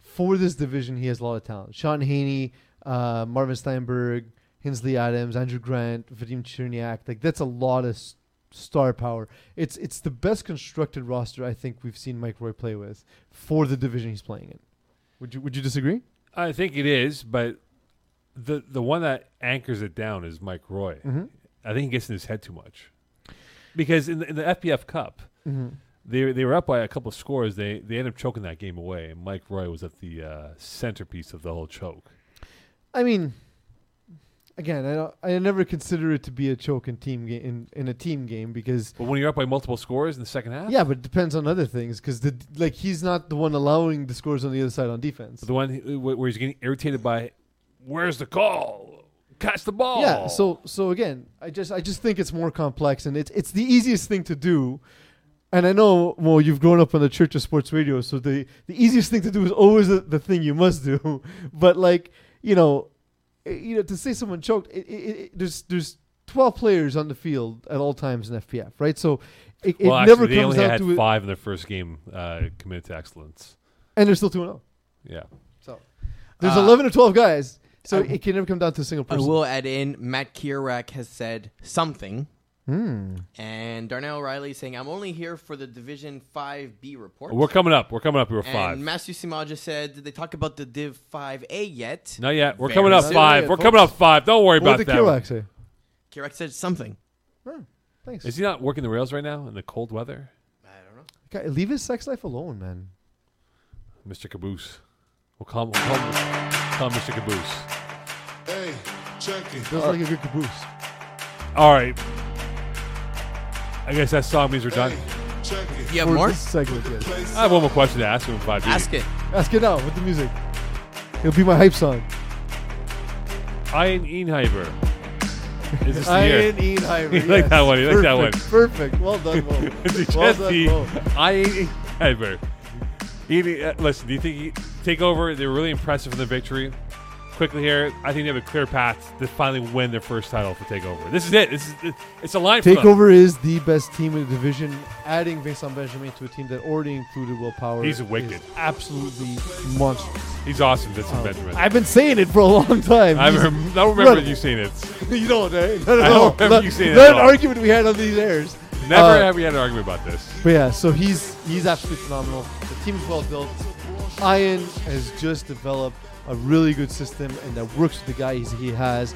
for this division, he has a lot of talent. Sean Haney, uh, Marvin Steinberg, Hinsley Adams, Andrew Grant, Vadim Cherniak. Like that's a lot of s- star power. It's it's the best constructed roster I think we've seen Mike Roy play with for the division he's playing in. Would you Would you disagree? I think it is, but the the one that anchors it down is Mike Roy. Mm-hmm. I think he gets in his head too much. Because in the, in the FPF Cup, Mm-hmm. they they were up by a couple of scores. They they ended up choking that game away, and Mike Roy was at the uh, centerpiece of the whole choke. I mean, again, I don't, I never consider it to be a choke in team game in, in a team game because But when you're up by multiple scores in the second half, yeah, but it depends on other things because the like he's not the one allowing the scores on the other side on defense. the one who- where he's getting irritated by, where's the call? Catch the ball. Yeah, so so again, I just I just think it's more complex and it's it's the easiest thing to do. And I know, well, you've grown up on the Church of Sports Radio, so the the easiest thing to do is always the, the thing you must do. But like, you know, you know, to say someone choked, it, it, it, there's there's 12 players on the field at all times in FPF, right? So it, it well, never they comes only down had to five in their first game uh, committed to excellence. and they're still 2 0. Yeah. So there's Uh, 11 or 12 guys, so I- it can never come down to a single person. I person. will add in Matt Kierak has said something Hmm. And Darnell Riley saying, I'm only here for the Division 5B report. We're coming up. We're coming up. We were and five. Matthew Simaja said, Did they talk about the Div 5A yet? Not yet. We're Very coming up soon. five. Yeah, We're folks. coming up five. Don't worry What about did the that. Kerouac say? Kirak said something. Thanks. Is he not working the rails right now in the cold weather, I don't know. Guy, leave his sex life alone, man. Mr. Caboose? We'll call. We'll call him, call Mr. Caboose. Hey, check it. Feels like a good caboose. All right. I guess that song means we're done. Hey. You have For more? This segment, yes. I have one more question to ask him in five Ask it. Ask it now with the music. It'll be my hype song. Ian Einheimer. Is this the year? Ian Ian Hyber. You like that one, you like that one. Perfect. Well done, Mo. well Jesse, done, Mo. Ian Einheimer. Ian, uh, listen, do you think he take over? They were really impressive in the victory. Quickly here, I think they have a clear path to finally win their first title for Takeover. This is it. This is it's a line. Takeover is the best team in the division. Adding Vincent Benjamin to a team that already included Will Power. He's wicked. Absolutely monstrous. He's awesome, Vincent Um, Benjamin. I've been saying it for a long time. I rem- don't remember you saying it. you don't, eh? I No, no, no. don't remember you saying not that at an all. argument we had on these airs. Never Uh, have we had an argument about this. But yeah, so he's he's absolutely phenomenal. The team is well built. Ian has just developed a really good system and that works with the guys he has.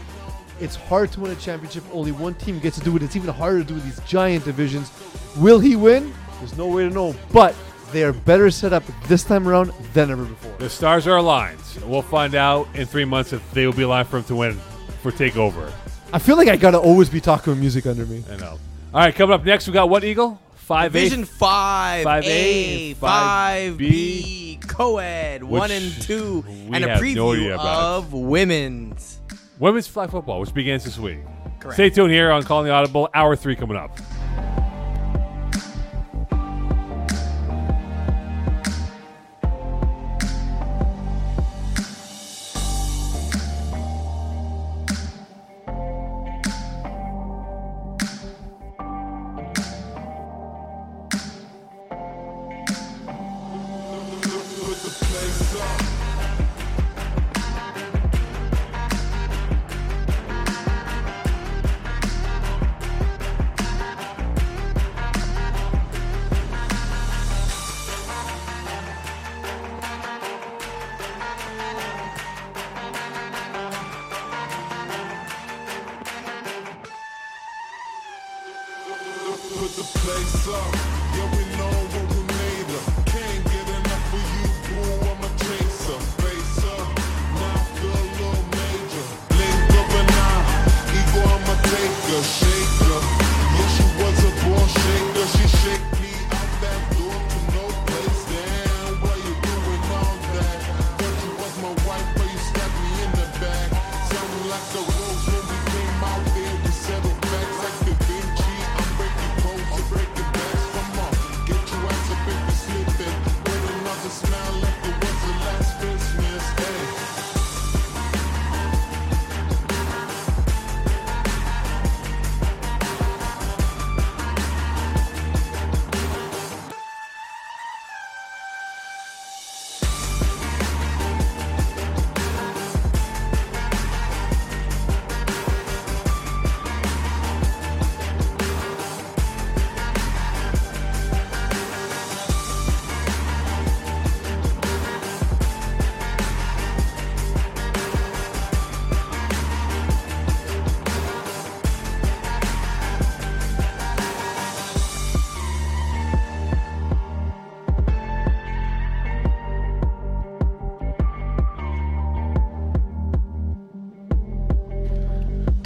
It's hard to win a championship. Only one team gets to do it. It's even harder to do these giant divisions. Will he win? There's no way to know. But they are better set up this time around than ever before. The stars are aligned. We'll find out in three months if they will be aligned for him to win for Takeover. I feel like I gotta always be talking music under me. I know. All right, coming up next, we got what Eagle? Five Division eight. 5A, 5A, 5B, co-ed, 1 and 2, we and a have no preview about of women's. Women's flag football, which begins this week. Correct. Stay tuned here on Calling the Audible. Hour three coming up.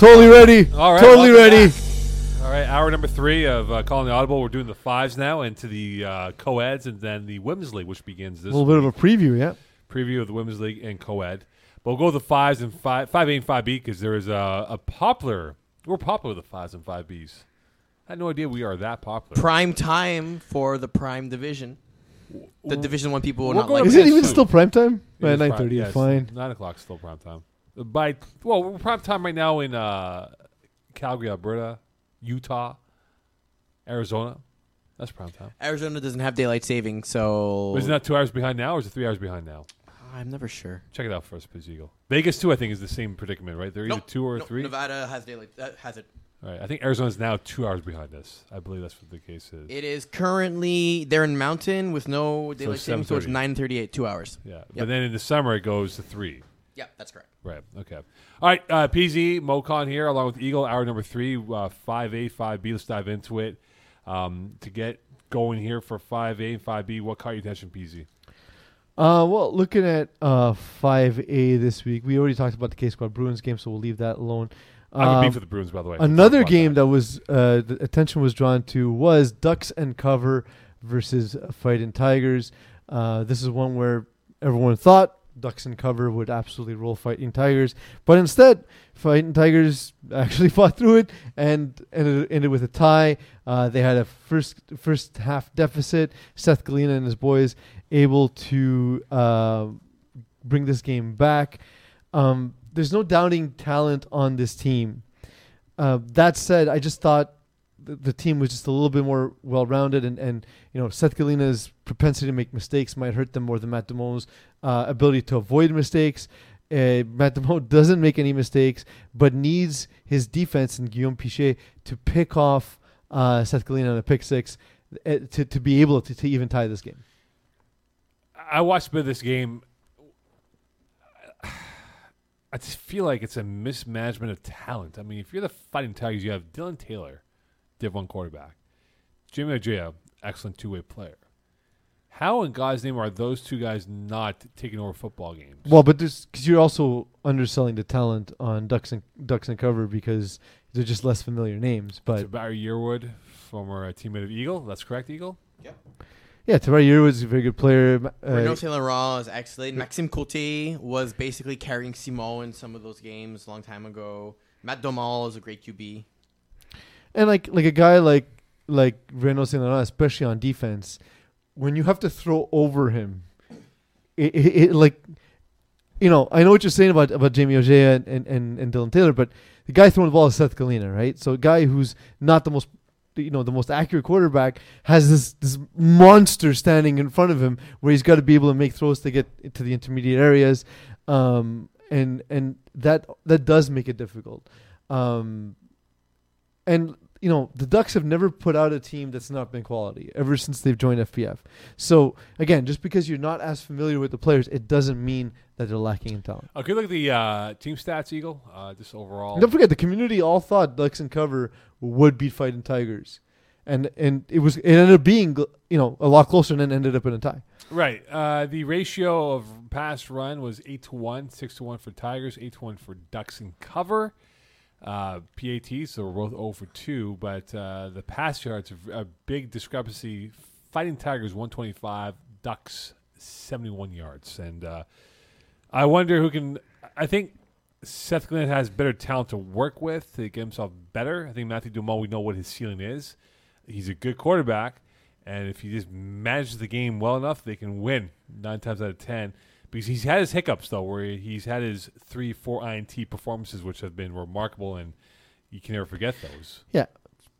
Totally ready. All right, Totally ready. back. All right, hour number three of uh, Calling the Audible. We're doing the fives now into the uh, co-eds and then the women's league, which begins this. A this little bit of a preview, yeah. preview of the women's league and co-ed. But we'll go with the fives and five, five A and five B because there is a, a popular. We're popular with the fives and five Bs. I had no idea we are that popular. Prime time for the prime division. The Division 1 people will We'll not like Is it even still prime time? It is Nine prime- thirty. yes, fine. Nine o'clock still prime time. By well, we're prime time right now in uh, Calgary, Alberta, Utah, Arizona. That's prime time. Arizona doesn't have daylight saving, so Isn't that two hours behind now, or is it three hours behind now? I'm never sure. Check it out first, please, Eagle. Vegas too, I think, is the same predicament, right? They're either two or three. Nevada has daylight uh, has it. All right. I think Arizona's now two hours behind us. I believe that's what the case is. It is currently they're in Mountain with no daylight saving, so it's 7:30. nine thirty-eight, two hours. yeah. But then in the summer, it goes to three. Yep, that's correct. Right. Okay. All right. Uh, PZ Mocon here, along with Eagle. Hour number three, uh, five A, five B. Let's dive into it. Um, to get going here for five A and five B, what caught your attention, PZ? Uh, well, looking at uh 5A this week, we already talked about the K Squad Bruins game, so we'll leave that alone. I have a Um, beef with the Bruins, by the way. Another game that. was uh, the attention was drawn to was Ducks and Cover versus uh, Fighting Tigers. Uh, this is one where everyone thought Ducks in Cover would absolutely roll Fighting Tigers, but instead, Fighting Tigers actually fought through it and ended, ended with a tie. Uh, they had a first first half deficit. Seth Galina and his boys able to uh, bring this game back. Um, there's no doubting talent on this team. Uh, that said, I just thought the, the team was just a little bit more well-rounded, and, and you know Seth Galina's propensity to make mistakes might hurt them more than Matt Dumont's uh, ability to avoid mistakes. Uh, Matt Dumont doesn't make any mistakes, but needs his defense and Guillaume Pichet to pick off uh, Seth Galina on a pick six uh, to, to be able to, to even tie this game. I watched a bit of this game. I just feel like it's a mismanagement of talent. I mean, if you're the Fighting Tigers, you have Dylan Taylor, Div 1 quarterback, Jimmy Ojea, excellent two way player. How in God's name are those two guys not taking over football games? Well, but this because you're also underselling the talent on Ducks and Ducks and Cover because they're just less familiar names. But So Barry Yearwood, former uh, teammate of Eagle. That's correct, Eagle? yeah, Yeah, Tavares Yearwood is a very good player. Ma- Uh, Renaud Saint Laurent is excellent. Maxime Cote was basically carrying Simon in some of those games a long time ago. Matt Domal is a great QB. And like like a guy like like Saint Laurent, especially on defense, when you have to throw over him, it, it, it like you know I know what you're saying about about Jamie Ojea and, and, and, and Dylan Taylor, but the guy throwing the ball is Seth Galina, right? So a guy who's not the most you know the most accurate quarterback has this this monster standing in front of him where he's got to be able to make throws to get to the intermediate areas um and and that that does make it difficult um and you know the ducks have never put out a team that's not been quality ever since they've joined fpf so again just because you're not as familiar with the players it doesn't mean that they're lacking in talent Okay, look at the uh, team stats, Eagle. Uh, just overall. And don't forget the community all thought ducks and cover would beat fighting tigers and and it was it ended up being you know a lot closer and then ended up in a tie Right. Uh, the ratio of pass run was eight to one, six to one for Tigers, eight to one for Ducks and cover. Uh, PAT, so we're both 0 for 2, but uh, the pass yards, a a big discrepancy. Fighting Tigers 125, Ducks 71 yards. And uh, I wonder who can. I think Seth Glenn has better talent to work with to get himself better. I think Matthew Dumont, we know what his ceiling is. He's a good quarterback, and if he just manages the game well enough, they can win nine times out of ten. Because he's had his hiccups though, where he's had his three, four INT performances, which have been remarkable, and you can never forget those. Yeah.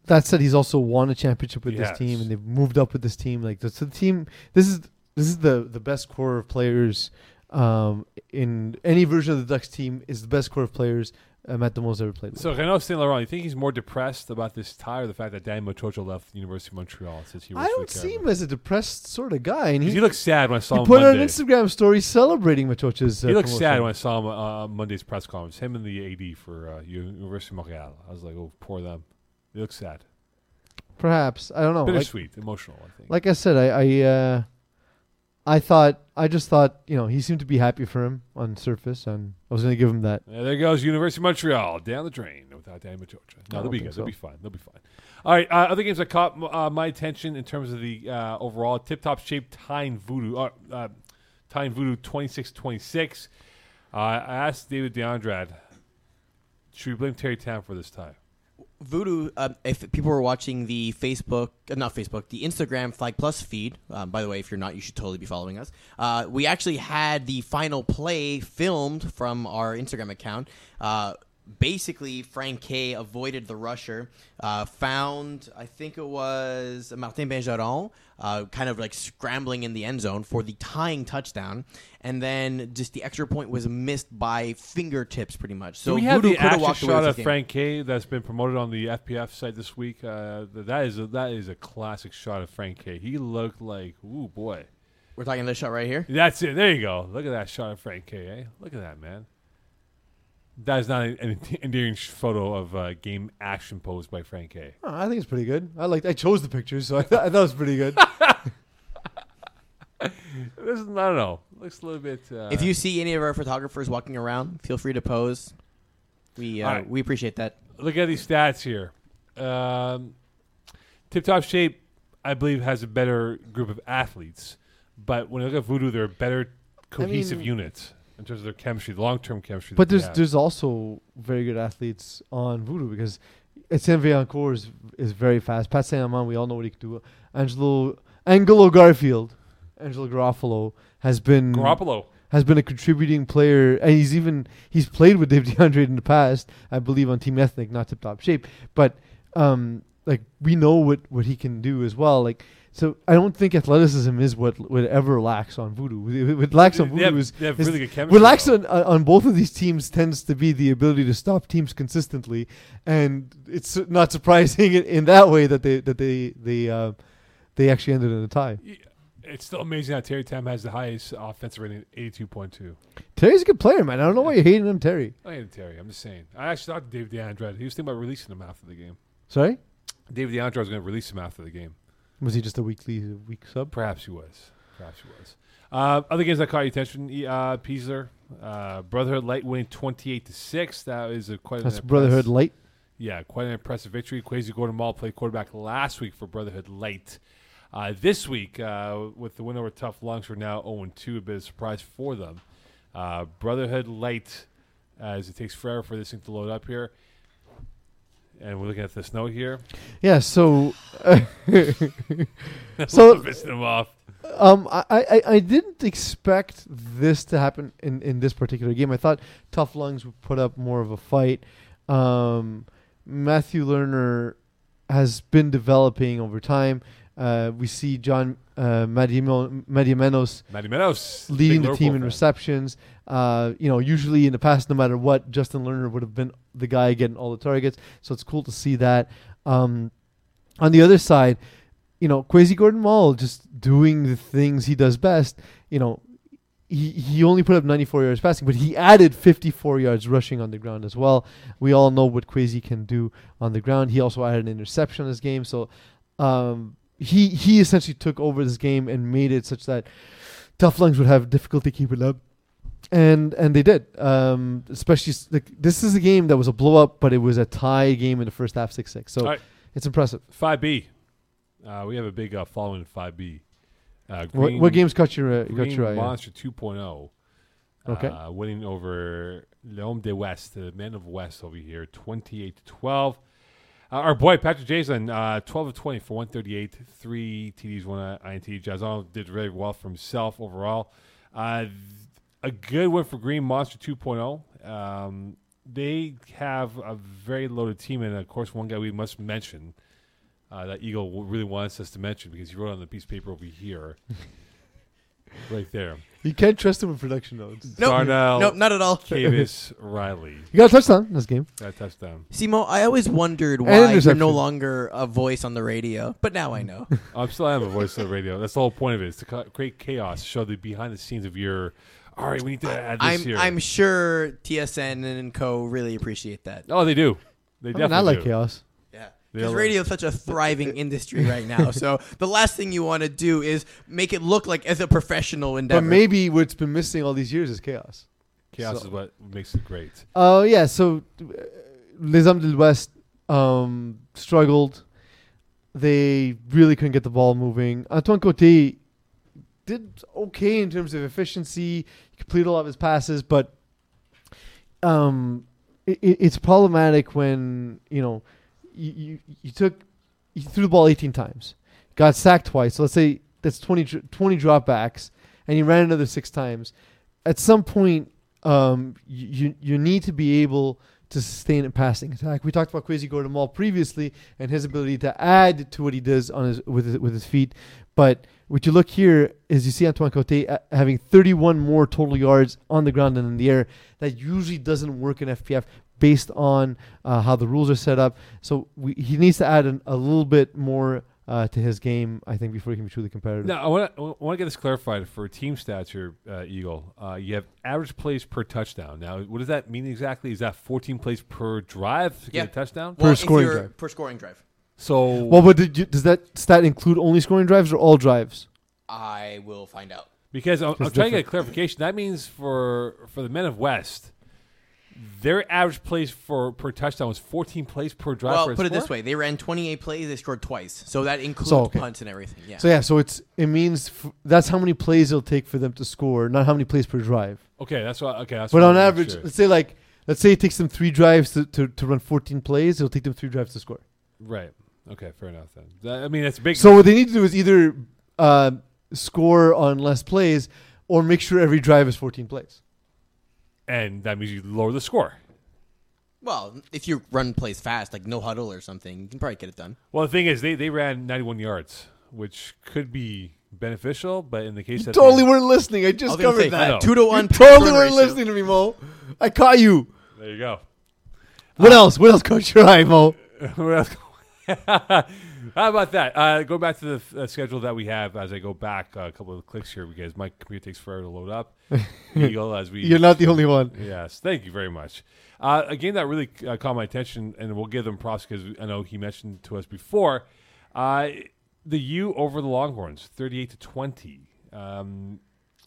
That said, he's also won a championship with He this has. team, and they've moved up with this team. Like the, so the team, this is this is the the best core of players um, in any version of the Ducks team. Is the best core of players uh, Matt Dumont's ever played with. So Renaud Saint Laurent, you think he's more depressed about this tie, or the fact that Dan Maciocia left the University of Montreal since he was I don't see him as a depressed sort of guy, and he, He looked sad when I saw he him put out Monday. an Instagram story celebrating Maciocia's. Uh, he looked promotion. sad when I saw him uh, Monday's press conference. Him and the AD for uh, University of Montreal. I was like, oh, poor them. They look sad. Perhaps I don't know. Like, Bittersweet, emotional. I think. like I said, I I, uh, I thought I just thought you know he seemed to be happy for him on surface, and I was going to give him that. Yeah, there goes University of Montreal down the drain without Dan Maciocia. No, they'll be think good. They'll be fine. They'll be fine. All right. Uh, other games that caught uh, my attention in terms of the uh, overall tip top shape tying voodoo, uh, uh, tying voodoo 26-26. Uh, I asked David DeAndrade, should we blame Terry Town for this tie? Voodoo, uh, if people were watching the Facebook, uh, not Facebook, the Instagram Flag Plus feed, um, by the way, if you're not, you should totally be following us. Uh, we actually had the final play filmed from our Instagram account. Uh, basically, Frank K avoided the rusher, uh, found, I think it was Martin Benjaron, uh, kind of like scrambling in the end zone for the tying touchdown, and then just the extra point was missed by fingertips, pretty much. So Do we have Voodoo the could have actual shot of. Frank K that's been promoted on the FPF site this week. Uh, that is a, that is a classic shot of Frank K. He looked like ooh boy. We're talking this shot right here. That's it. There you go. Look at that shot of Frank K. Eh? Look at that man. That is not an, an endearing photo of uh, game action posed by Frank K. Oh, I think it's pretty good. I like. I chose the pictures, so I, th- I thought it was pretty good. This is, I don't know. Looks a little bit. Uh, If you see any of our photographers walking around, feel free to pose. We uh, All right. we appreciate that. look at these stats here. Um, Tip Top Shape, I believe, has a better group of athletes. But when you look at Voodoo, they're a better cohesive mean- unit in terms of their chemistry, the long term chemistry. But there's there's also very good athletes on Voodoo because Etienne Vaillancourt is, is very fast. Pat Saint Amand, we all know what he can do. Angelo Angelo Garfield, Angelo Garofalo has been Garoppolo. has been a contributing player, and he's even he's played with Dave DeAndre in the past, I believe, on Team Ethnic, not Tip Top Shape, but um, like we know what what he can do as well. Like so, I don't think athleticism is what would ever lacks on Voodoo. What lacks on Voodoo have, is they have is- really good chemistry. what lacks on, uh, on both of these teams tends to be the ability to stop teams consistently, and it's not surprising in, in that way that they that they they uh, they actually ended in a tie. It's still amazing how Terry Tam has the highest offensive rating, eighty-two point two. Terry's a good player, man. I don't know why you're hating him, Terry. I hate Terry. I'm just saying. I actually talked to Dave DeAndre. He was thinking about releasing him after the game. Sorry, Dave DeAndre was going to release him after the game. Was he just a weekly week sub? Perhaps he was. Perhaps he was. Uh, other games that caught your attention: uh, Peasler, uh, Brotherhood Light winning twenty-eight to six. That is a quite. That's Brotherhood Light. Yeah, quite an impressive victory. Quasi Gordon Mall played quarterback last week for Brotherhood Light. Uh, this week, uh, with the win over Tough Lungs, we're now 0 2, a bit of a surprise for them. Uh, Brotherhood Light, as it takes forever for this thing to load up here. And we're looking at this note here. Yeah. So, uh, So pissing them off. um, I, I I didn't expect this to happen in in this particular game. I thought Tough Lungs would put up more of a fight. Um, Matthew Lerner has been developing over time. Uh, we see John uh, Matty Meadows. leading big the team in fan. receptions. Uh, you know, usually in the past, no matter what, Justin Lerner would have been the guy getting all the targets. So it's cool to see that. Um, on the other side, you know, Quasi Gordon Mall just doing the things he does best. You know, he he only put up 94 yards passing, but he added 54 yards rushing on the ground as well. We all know what Quasi can do on the ground. He also added an interception in this game, so um, he he essentially took over this game and made it such that Tough Lungs would have difficulty keeping up. And and they did, um, especially like this is a game that was a blow up, but it was a tie game in the first half, six six. So right. it's impressive. 5B. Uh, we have a big uh, following in 5B. Uh, What, what games caught your uh, got your eye? yeah? Monster 2.0. Okay. Uh, winning over L'Homme de West, the men of West over here, 28 to 12. Uh, our boy Patrick Jason, uh, 12 of 20 for 138, three TDs, one INT. Jazon did very well for himself overall. Th- a good win for Green Monster 2.0. Um, they have a very loaded team, and of course, one guy we must mention uh, that Eagle really wants us to mention because he wrote on the piece of paper over here, right there. You can't trust him with production notes. Nope. Darnell Nope, not at all. Cavis Riley. You got a touchdown in this game. That touchdown. Simo, I always wondered why you're no longer a voice on the radio, but now I know. I'm still am a voice of the radio. That's the whole point of it. Is to create chaos, show the behind the scenes of your. All right, we need to add this I'm here. I'm sure TSN and Co really appreciate that. oh, they do. They I, mean, definitely I like do. chaos. Yeah. Because all- radio is such a thriving industry right now. So the last thing you want to do is make it look like as a professional endeavor. But maybe what's been missing all these years is chaos. Chaos So- is what makes it great. Oh yeah, so uh, Les Hommes de l'Ouest um, struggled. They really couldn't get the ball moving. Antoine Cote did okay in terms of efficiency. He completed a lot of his passes, but um, it, it- it's problematic when you know you, you you took you threw the ball 18 times, got sacked twice. So let's say that's 20 20 dropbacks, and you ran another six times. At some point, um, you you- need to be able to sustain a passing attack. We talked about Quasi Gordon Mall previously and his ability to add to what he does on his with his, with his feet, But what you look here is you see Antoine Cote uh, having 31 more total yards on the ground than in the air. That usually doesn't work in FPF based on uh, how the rules are set up. So we, he needs to add an, a little bit more uh, to his game, I think, before he can be truly competitive. Now, I want to I want to get this clarified for team stats here, uh, Eagle. Uh, you have average plays per touchdown. Now, what does that mean exactly? Is that 14 plays per drive to Yeah. get a touchdown? Per scoring drive. Per scoring drive. So, Well, but did you, does that stat include only scoring drives or all drives? I will find out. because I'm, I'm It's trying to get different. clarification, that means for for the men of West, their average plays for per touchdown was 14 plays per drive. well, for a put it this way: they ran 28 plays, they scored twice, so that includes So, okay. punts and everything. Yeah. So yeah, so it's it means f- that's how many plays it'll take for them to score, not how many plays per drive. Okay, that's what. Okay, that's. But what on I wanna average, sure. let's say like let's say it takes them three drives to, to, to run 14 plays. It'll take them three drives to score. right? Okay, fair enough then. That- I mean, that's big. So what they need to do is either uh, score on less plays or make sure every drive is 14 plays. and that means you lower the score. well, if you run plays fast, like no huddle or something, you can probably get it done. Well, the thing is, they, they ran 91 yards, which could be beneficial, but in the case You that totally they, weren't listening. I I just was gonna covered say, I know. that. two to one. You totally turn weren't ratio. listening to me, Mo. I caught you. there you go. What else? What else caught your eye, Mo? What else? How about that? Uh, go back to the uh, schedule that we have as I go back uh, a couple of clicks here because my computer takes forever to load up. Eagle, as we You're not the only one. Yes, thank you very much. Uh, a game that really uh, caught my attention, and we'll give them props because I know he mentioned to us before. Uh, the U over the Longhorns, thirty-eight to twenty. Um,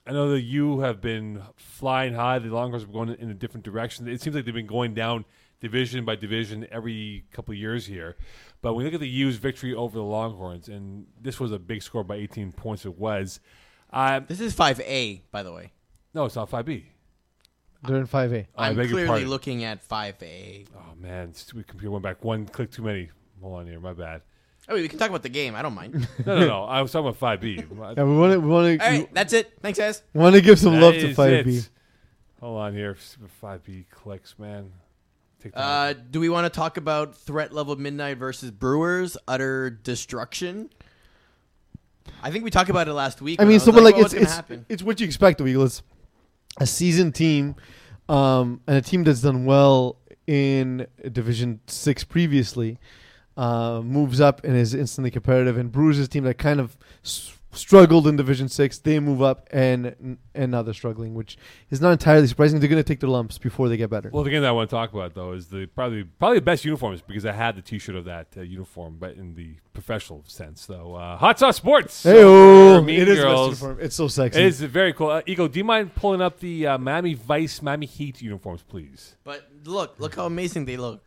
I know the U have been flying high. The Longhorns have been going in a different direction. It seems like they've been going down division by division every couple of years here. But when you look at the U's victory over the Longhorns, and this was a big score by 18 points, it was. Uh, This is 5A, by the way. no, it's not 5B. They're in 5A. I I'm beg your clearly pardon. looking at 5A. Oh man, stupid computer went back one click too many. Hold on here, my bad. Oh, we can talk about the game. I don't mind. No, no, no. I was talking about five B. Yeah, we want to we want All to right, that's it. Thanks, guys. want to give some love to 5B. Hold on here, five B clicks, man. Take that Uh, do we want to talk about threat level midnight versus Brewers utter destruction? I think we talked about it last week. I mean, was so but like well, it's what's it's, happen? it's what you expect of Eagles. A seasoned team, um, and a team that's done well in Division Six previously, uh, moves up and is instantly competitive. And Brewers is a team that kind of s- struggled in Division Six. They move up and and now they're struggling, which is not entirely surprising. They're going to take their lumps before they get better. Well, the game that I want to talk about though is the probably probably the best uniforms because I had the T-shirt of that uh, uniform, but in the professional sense though. Uh, Hot Sauce Sports. Hey, So, Mean it is the best Girls. uniform. It's so sexy. It is very cool. Uh, Ego, do you mind pulling up the uh, Miami Vice, Miami Heat uniforms, please? But look, look how amazing they look.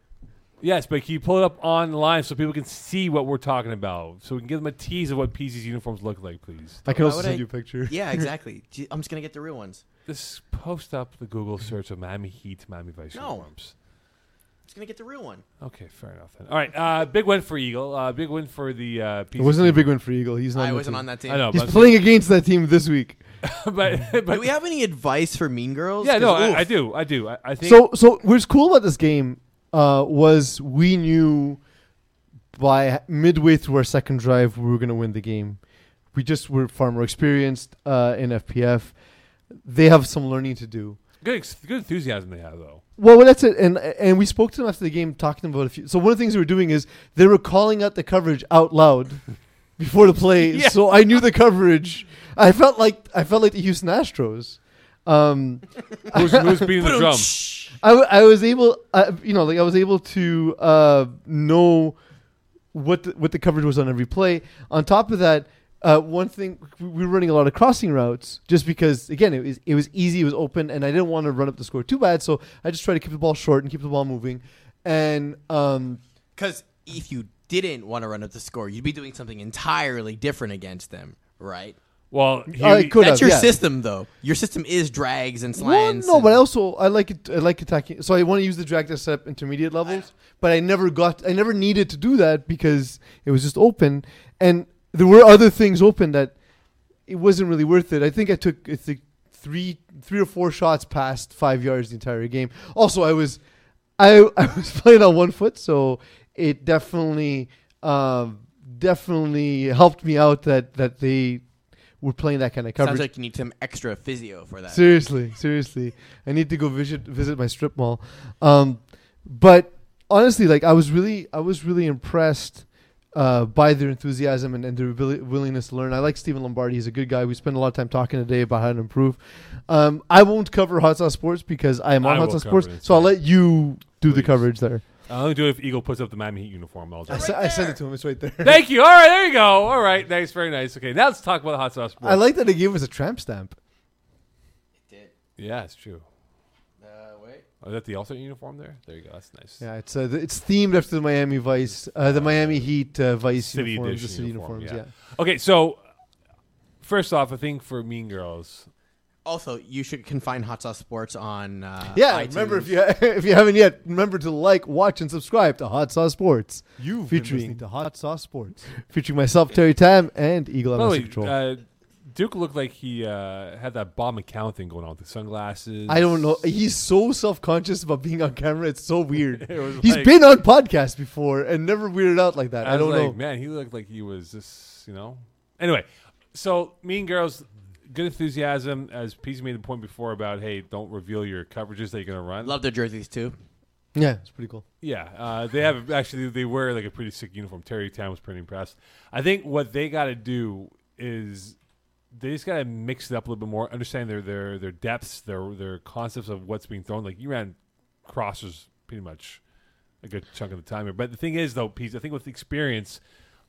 Yes, but can you pull it up online so people can see what we're talking about? So we can give them a tease of what PZ's uniforms look like, please. I can Why also would send I- you a picture. Yeah, exactly. Gee, I'm just gonna get the real ones. Just post up the Google search of Miami Heat, Miami Vice No. uniforms. I'm just gonna get the real one. Okay, fair enough. Then. All right, uh, big win for Eagle. Uh, big win for the uh, PZ It wasn't a big win for Eagle. He's not. I wasn't team. on that team. I know, He's but, playing against that team this week. but, but Do we have any advice for Mean Girls? yeah, no, 'Cause, I, oof. I do, I do. I, I think So, so what's cool about this game uh, was we knew by midway through our second drive we were going to win the game. We just were far more experienced uh, in FPF. They have some learning to do. good, ex- good enthusiasm they have though. Well, well, that's it. And and we spoke to them after the game, talking about a few. So one of the things they were doing is they were calling out the coverage out loud before the play. Yeah. So I knew the coverage. I felt like I felt like the Houston Astros. Um, Who's, who's beating the drum? I, w- I was able, uh, you know, like I was able to uh, know what the, what the coverage was on every play. On top of that, uh, one thing we we were running a lot of crossing routes just because again it was it was easy, it was open, and I didn't want to run up the score too bad, so I just tried to keep the ball short and keep the ball moving. And um, Because if you didn't want to run up the score, you'd be doing something entirely different against them, right? Well, he, I could That's have, your yeah. system, though. Your system is drags and Well, no, and- but also I like it. I like attacking. So I want to use the drag to set up intermediate levels, but I never got. I never needed to do that because it was just open, and there were other things open that it wasn't really worth it. I think I took I think three three or four shots past five yards the entire game. Also, I was I I was playing on one foot, so it definitely um, definitely helped me out that that they were playing that kind of coverage. Sounds like you need some extra physio for that. Seriously, seriously, I need to go visit visit my strip mall. Um, but honestly, like I was really, I was really impressed uh, by their enthusiasm and, and their willi- willingness to learn. I like Stephen Lombardi; he's a good guy. We spent a lot of time talking today about how to improve. Um, I won't cover Hot Sauce Sports because I am on I Hot Sauce Sports, it, so I'll let you do the coverage there. I'll only do it if Eagle puts up the Miami Heat uniform. I'll do I, it. se- I sent it to him; it's right there. Thank you. All right, there you go. All right, nice, very nice. Okay, now let's talk about the hot sauce. I like that they gave us a tramp stamp. It did. Yeah, it's true. Uh, wait. Oh, is that the alternate uniform there? There you go. That's nice. Yeah, it's uh, th- it's themed after the Miami Vice, uh, the Miami Heat uh, Vice City uniforms, the edition city uniform, uniforms. yeah. Yeah. Okay, so first off, I think for Mean Girls, Also, you should can find Hot Sauce Sports on. Uh, Yeah, iTunes. remember if you if you haven't yet, remember to like, watch, and subscribe to Hot Sauce Sports, You've Featuring- been listening to Hot Sauce Sports. featuring myself, Terry Tam, and Eagle by the Control. uh, Duke looked like he uh, had that Bob McCown thing going on with the sunglasses. I don't know. He's so self conscious about being on camera. It's so weird. It was He's like- been on podcasts before and never weirded out like that. I, I, don't like, know. man, he looked like he was just, you know. Anyway, so Mean Girls, good enthusiasm. As Peasy made the point before about, hey, don't reveal your coverages that you're gonna run. Love their jerseys too. Yeah, it's pretty cool. Yeah, uh, they have actually they wear like a pretty sick uniform. Terry Tam was pretty impressed. I think what they got to do is they just got to mix it up a little bit more, understand their their their depths, their their concepts of what's being thrown. Like you ran crossers pretty much a good chunk of the time here. But the thing is, though, Pete, I think with experience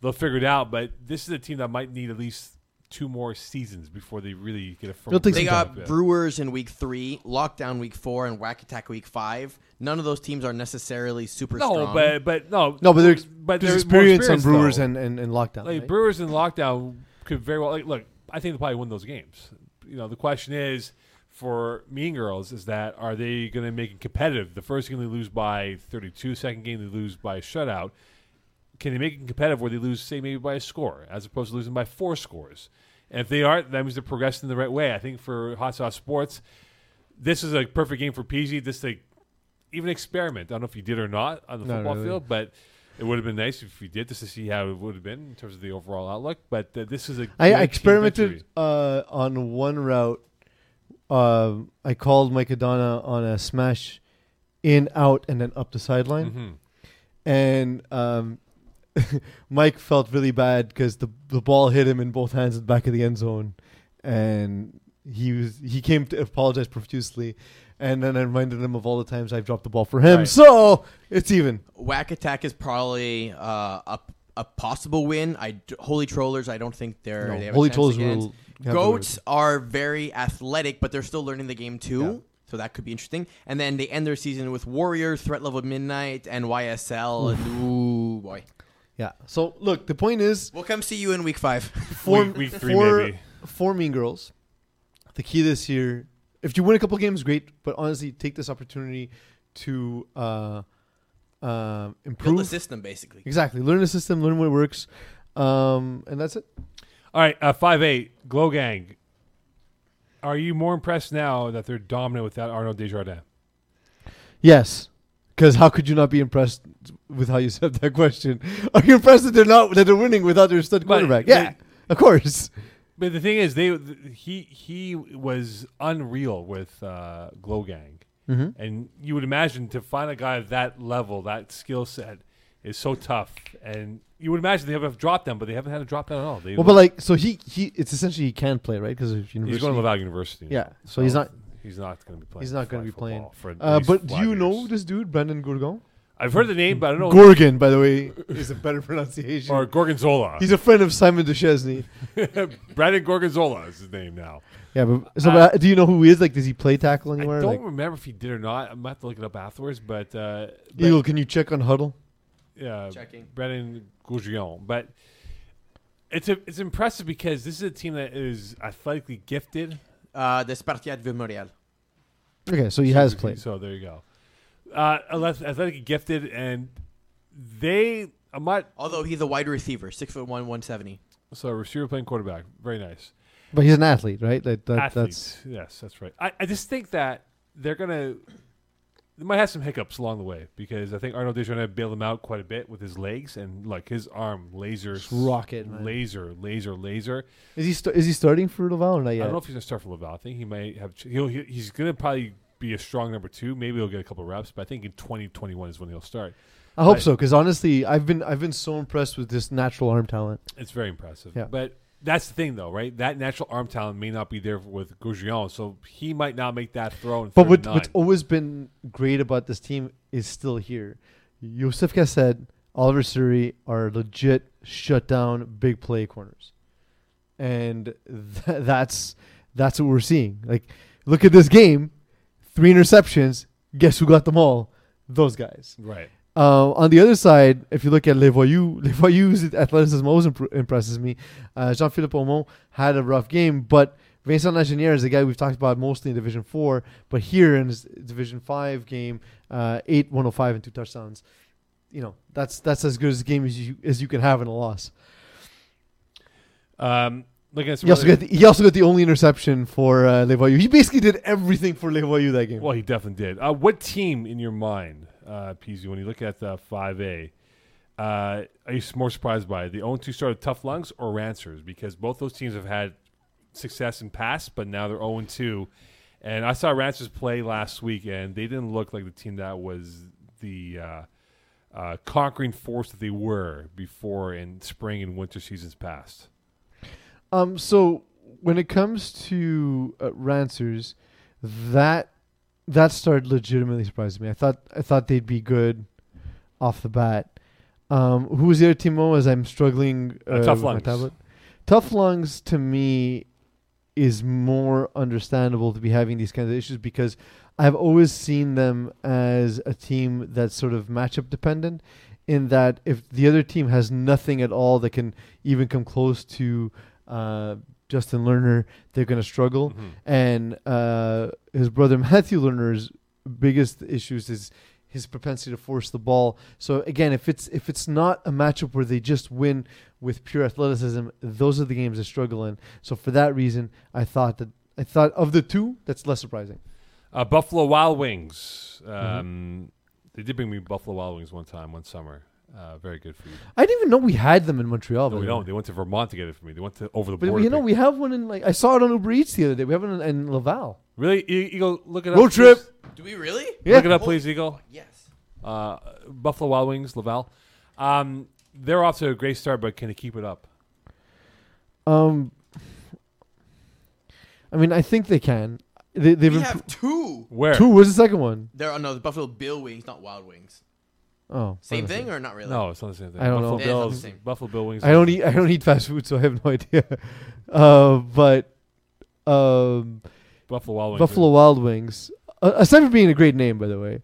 they'll figure it out. But this is a team that might need at least two more seasons before they really get a firm. It'll They got time. Yeah. Brewers in week three, Lockdown week four, and Whack Attack week five. None of those teams are necessarily super No, strong. but but no, No, but there's, but there's they're more experience on Brewers though. and, and, and lockdown. like right? Brewers in lockdown could very well like look. I think they'll probably win those games. You know, the question is for Mean Girls is that are they going to make it competitive? The first game they lose by 32, second game they lose by a shutout. Can they make it competitive where they lose, say, maybe by a score, as opposed to losing by four scores? And if they aren't, that means they're progressing the right way. I think for Hot Sauce Sports, this is a perfect game for PG. This like even experiment. I don't know if you did or not on the Not football really. field, but it would have been nice if you did just to see how it would have been in terms of the overall outlook. But uh, this is a I, good I team experimented uh, on one route. Um I called Mike Adana on a smash in, out, and then up the sideline. Mhm. And um, Mike felt really bad because the the ball hit him in both hands at the back of the end zone, and he was he came to apologize profusely, and then I reminded him of all the times I've dropped the ball for him. Right. So it's even. Whack Attack is probably uh, a a possible win. I Holy Trollers. I don't think they're No, they Holy Trolls will Goats are very athletic, but they're still learning the game too. Yeah. So that could be interesting. And then they end their season with Warriors, Threat Level Midnight, and YSL. and ooh boy, Yeah. So look, the point is we'll come see you in week five. for Week- week three, for, maybe. for Mean Girls, the key this year, if you win a couple games, great. But honestly, take this opportunity to uh, uh, Build improve. the system, basically. Exactly. Learn the system. Learn what works. Um, and that's it. All right, uh, five eight Glow Gang. Are you more impressed now that they're dominant without Arnaud Desjardins? Yes. Because how could you not be impressed with how you said that question? Are you impressed that they're not that they're winning without their stud quarterback? but- yeah, of course. But the thing is, they he he was unreal with uh, Glow Gang, Mm-hmm. and you would imagine to find a guy of that level, that skill set, is so tough. And you would imagine they have dropped them, but they haven't had to drop them at all. They, Well, but like, so he he it's essentially he can play right because he's going to Laval University. Yeah, so he's not- He's not going to be playing. He's not going to be playing. football for at Uh, but do you know this dude, Brendan Gourgon? I've heard the name, but I don't know. Gorgon, by the way, is a better pronunciation. or Gorgonzola. He's a friend of Simon Duchesne. Brandon Gorgonzola is his name now. Yeah, but so Uh, but, do you know who he is? Like, does he play tackle anywhere? I don't Like, remember if he did or not. I'm going to have to look it up afterwards. But, uh, but Eagle, can you check on Hudl? yeah, Checking. Brennan Gougion. But it's a, it's impressive because this is a team that is athletically gifted. Uh, the Spartiate Vilmoreal. Okay, so he has played. So there you go. Uh, ath- athletically gifted, and they. I'm not. Although he's a wide receiver, six foot one, one seventy. So receiver playing quarterback, very nice. But he's an athlete, right? That, that Athlete, that's yes, that's right. I, I just think that they're gonna. they might have some hiccups along the way because I think Arnold is trying to bailed him out quite a bit with his legs and like his arm laser Just rocket, man. laser laser laser. Is he st- is he starting for Laval or not I don't know if he's gonna start for Laval. I think he might have. He'll, he, he's gonna probably be a strong number two. Maybe he'll get a couple reps, but I think in 2021 is when he'll start. I hope I- so because honestly, I've been I've been so impressed with this natural arm talent. It's very impressive. Yeah. But that's the thing, though, right? That natural arm talent may not be there with Gougion, so he might not make that throw. But what, what's always been great about this team is still here. Yusuf Cassette, Oliver Surrey are legit shut down big play corners, and th- that's that's what we're seeing. Like, look at this game, three interceptions. Guess who got them all? Those guys. right. Uh, on the other side, if you look at Levoyu, Levoyu's athleticism always imp- impresses me. Uh, Jean-Philippe Aumont had a rough game, but Vincent Lagenière is a guy we've talked about mostly in Division 4, but here in his Division 5 game, uh, 8, 105, and two touchdowns. You know, that's that's as good as a game as you as you can have in a loss. Um, some He also, got the, he also got the only interception for uh, Levoyu. He basically did everything for Levoyu that game. well, he definitely did. Uh, what team in your mind, uh, PZ, when you look at the 5A, uh, are you more surprised by the 0 2 start of Tough Lungs or Rancers? Because both those teams have had success in past, but now they're 0 2. And I saw Rancers play last week, and they didn't look like the team that was the uh, uh, conquering force that they were before in spring and winter seasons past. Um, so when it comes to uh, Rancers, that that start legitimately surprised me. I thought I thought they'd be good off the bat. Um, who was the other team? As I'm struggling. Uh, Tough with my Lungs. tablet. Tough lungs to me is more understandable to be having these kinds of issues because I've always seen them as a team that's sort of matchup dependent. In that, if the other team has nothing at all that can even come close to uh, Justin Lerner, they're going to struggle. Mhm. And uh, his brother Matthew Lerner's biggest issues is his propensity to force the ball. So again, if it's if it's not a matchup where they just win with pure athleticism, those are the games they struggle in. So for that reason, I thought that I thought of the two, that's less surprising. Uh, Buffalo Wild Wings. Um, Mm-hmm. They did bring me Buffalo Wild Wings one time, one summer. Uh, very good food. I didn't even know we had them in Montreal. No, we don't. They went to Vermont to get it for me. They went to over the But border. you know, we have one in like I saw it on Uber Eats the other day. We have one in, in Laval. really, E- Eagle, look it up. Road trip. please. Do we really? Yeah. Look it up, please, Eagle. Yes. Uh, Buffalo Wild Wings, Laval. Um, they're off to a great start, but can they keep it up? Um, I mean, I think they can. They, they've we impro- have two. Where? two. Where's the second one? There are no the Buffalo Bill Wings, not Wild Wings. Oh, Same thing or not really? No, it's not the same thing. I don't Buffalo know. It is not the Bills, same. Buffalo Bill Wings. I don't eat. I don't eat fast food, so I have no idea. Uh, but um, Buffalo Wild Wings. Buffalo Wild Wings, uh, aside from being a great name, by the way,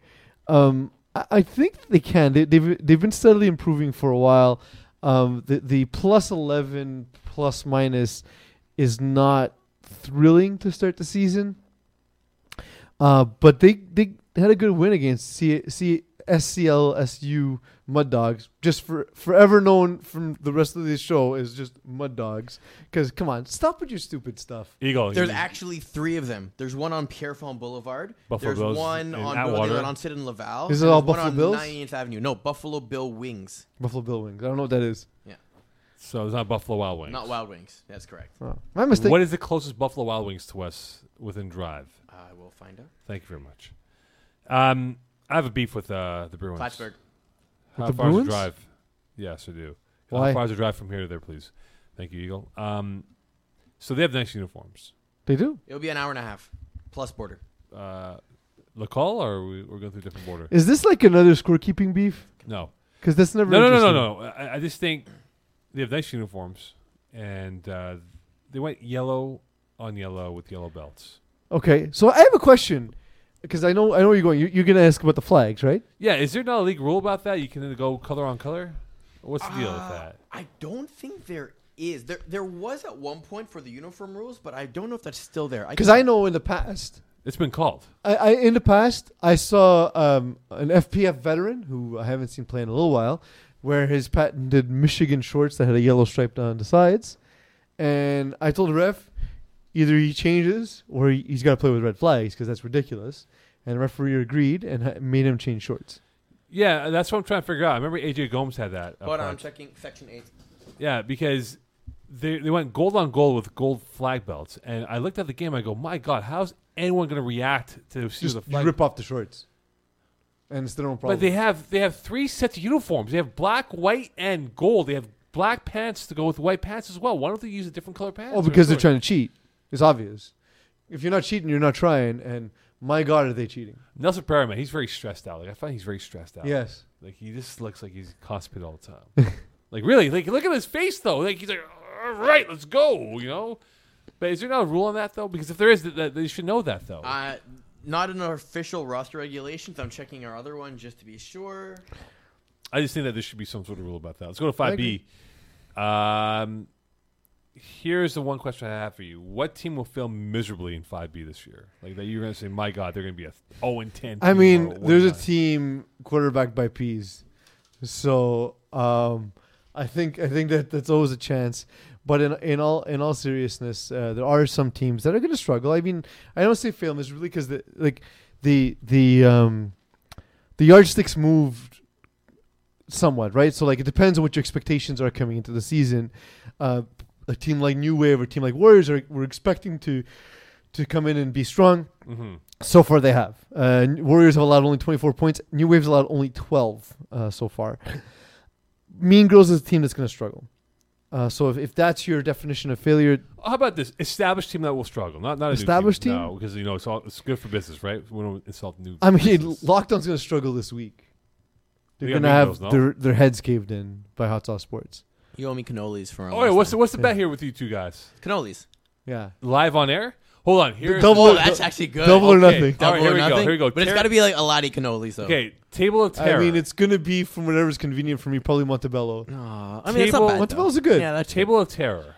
um, I, I think they can. They, they've they've been steadily improving for a while. Um, the the plus eleven plus minus is not thrilling to start the season. Uh, but they they had a good win against C, C, SCLSU Mud Dogs, just for forever known from the rest of this show is just Mud Dogs. Because come on, stop with your stupid stuff. Eagle. There's you- actually three of them. There's one on Pierrefonds Boulevard. Buffalo There's Bills one in on Atwater. Boulevard on Sid and Laval. Is it all there's one Buffalo on Bills? 98th Avenue. No, Buffalo Bill Wings, Buffalo Bill Wings. I don't know what that is. Yeah. So it's not Buffalo Wild Wings. not Wild Wings. That's correct. Oh, my mistake. What is the closest Buffalo Wild Wings to us within drive? I will find out. Thank you very much. Um, I have a beef with uh, the Bruins. Plattsburgh. How the far is Bruins? the drive? Yes, I do. Why? How far is the drive from here to there, please? Thank you, Eagle. Um, so they have nice uniforms. They do. It'll be an hour and a half plus border. Uh, Lacolle, or are we, we're going through a different border? Is this like another scorekeeping beef? No. Because that's never. No, no, no, no, interesting. no. I, I just think they have nice uniforms, and uh, they went yellow on yellow with yellow belts. Okay, so I have a question because I know I know where you're going. You, you're going to ask about the flags, right? Yeah, is there not a league rule about that? You can go color on color. What's the deal with Uh, that? I don't think there is. There there was at one point for the uniform rules, but I don't know if that's still there. Because I know in the past, It's been called. I, I in the past I saw um, an FPF veteran who I haven't seen play in a little while, wear his patented Michigan shorts that had a yellow stripe down the sides, and I told the ref, either he changes or he, he's got to play with red flags because that's ridiculous. and the referee agreed and made him change shorts. Yeah, that's what I'm trying to figure out. I remember AJ Gomes had that. up But I'm checking section eight. Yeah, because they they went gold on gold with gold flag belts, and I looked at the game. I go, my God, how's anyone going to react to see Just the flag? rip off the shorts, and it's their own problem. But they have they have three sets of uniforms. They have black, white, and gold. They have black pants to go with white pants as well. Why don't they use a different color pants? oh, because they're trying to cheat. It's obvious. If you're not cheating, you're not trying. And my God, are they cheating? Nelson Pereira, man, he's very stressed out. Like I find he's very stressed out. Yes. Like he just looks like he's constipated all the time. like really, like look at his face though. Like he's like, all right, let's go. You know. But is there not a rule on that though? Because if there is, th- th- they should know that though. Uh, not an official roster regulations. I'm checking our other one just to be sure. I just think that there should be some sort of rule about that. Let's go to five B. Um, here's the one question I have for you: What team will fail miserably in five B this year? Like that, you're going to say, "My God, they're going to be a zero and ten." I mean, there's a team quarterbacked by peas, so um, I think I think that that's always a chance. But in in all in all seriousness, uh, there are some teams that are going to struggle. I mean, I don't say fail miserably because the like the the um, the yardsticks moved somewhat, right? So like it depends on what your expectations are coming into the season. Uh, a team like New Wave or a team like Warriors are we're expecting to to come in and be strong. Mhm. So far, they have. Uh, Warriors have allowed only 24 points. New Wave's allowed only 12 uh, so far. Mean Girls is a team that's going to struggle. Uh, so if, if that's your definition of failure, How about this established team that will struggle? Not not a Established new team? No, because you know it's all it's good for business, right? We don't insult new. I mean, business. Lockdown's going to struggle this week. They're They going to have Girls, no? their, their heads caved in by Hot Sauce Sports. You owe me cannolis for. Oh, wait, what's the, what's the bet here with you two guys? cannolis? Yeah. Live on air? Hold on. Here's double- Oh, that's actually good. double or nothing. All right, Double here or we go. nothing. Here we go. But it's Ter- got to be like Alati cannolis though. Okay, table of terror. I mean, it's going to be from whatever's convenient for me, probably Montebello. Aw, I mean, it's Table- not bad. Montebello's though. a good. Yeah, that's table of terror.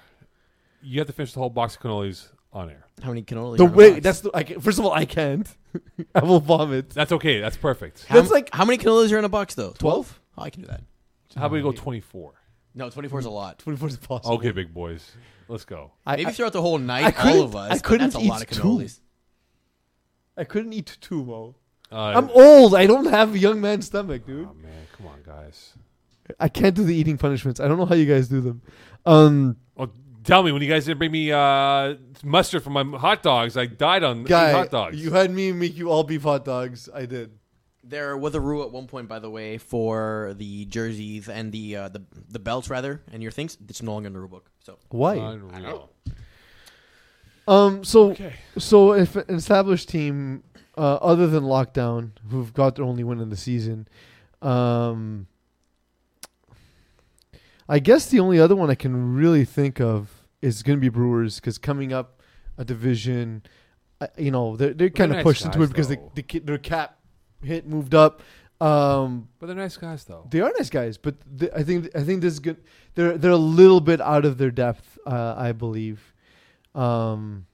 You have to finish the whole box of cannolis on air. How many cannolis? The are in a way box? that's the, I can, first of all I can't. I will vomit. That's okay. That's perfect. How, that's like- how many cannolis are in a box though? 12? Oh, I can do that. How about we go 24? No, 24 is a lot. 24 is possible. Okay, big boys. Let's go. I, Maybe I, throughout the whole night, couldn't- all of us. I couldn't that's a lot of eat two. I couldn't eat two, Mo. Uh, I'm old. I don't have a young man's stomach, dude. Oh, man. Come on, guys. I can't do the eating punishments. I don't know how you guys do them. Um, Well, tell me, when you guys didn't bring me uh, mustard for my hot dogs, I died on guy, hot dogs. you had me make you all beef hot dogs. I did. There was a rule at one point, by the way, for the jerseys and the uh, the the belts rather, and your things. It's no longer in the rule book. So Why? Unreal. Um, so Okay. so if an established team, uh, other than Lockdown, who've got their only win in the season, um, I guess the only other one I can really think of is going to be Brewers because coming up a division, uh, you know, they're they're kind of nice pushed into guys, it because they, though. they, ki- their cap hit moved up. Um, But they're nice guys, though. they are nice guys, but th- I think I think this is good. They're they're a little bit out of their depth, uh, I believe. Um,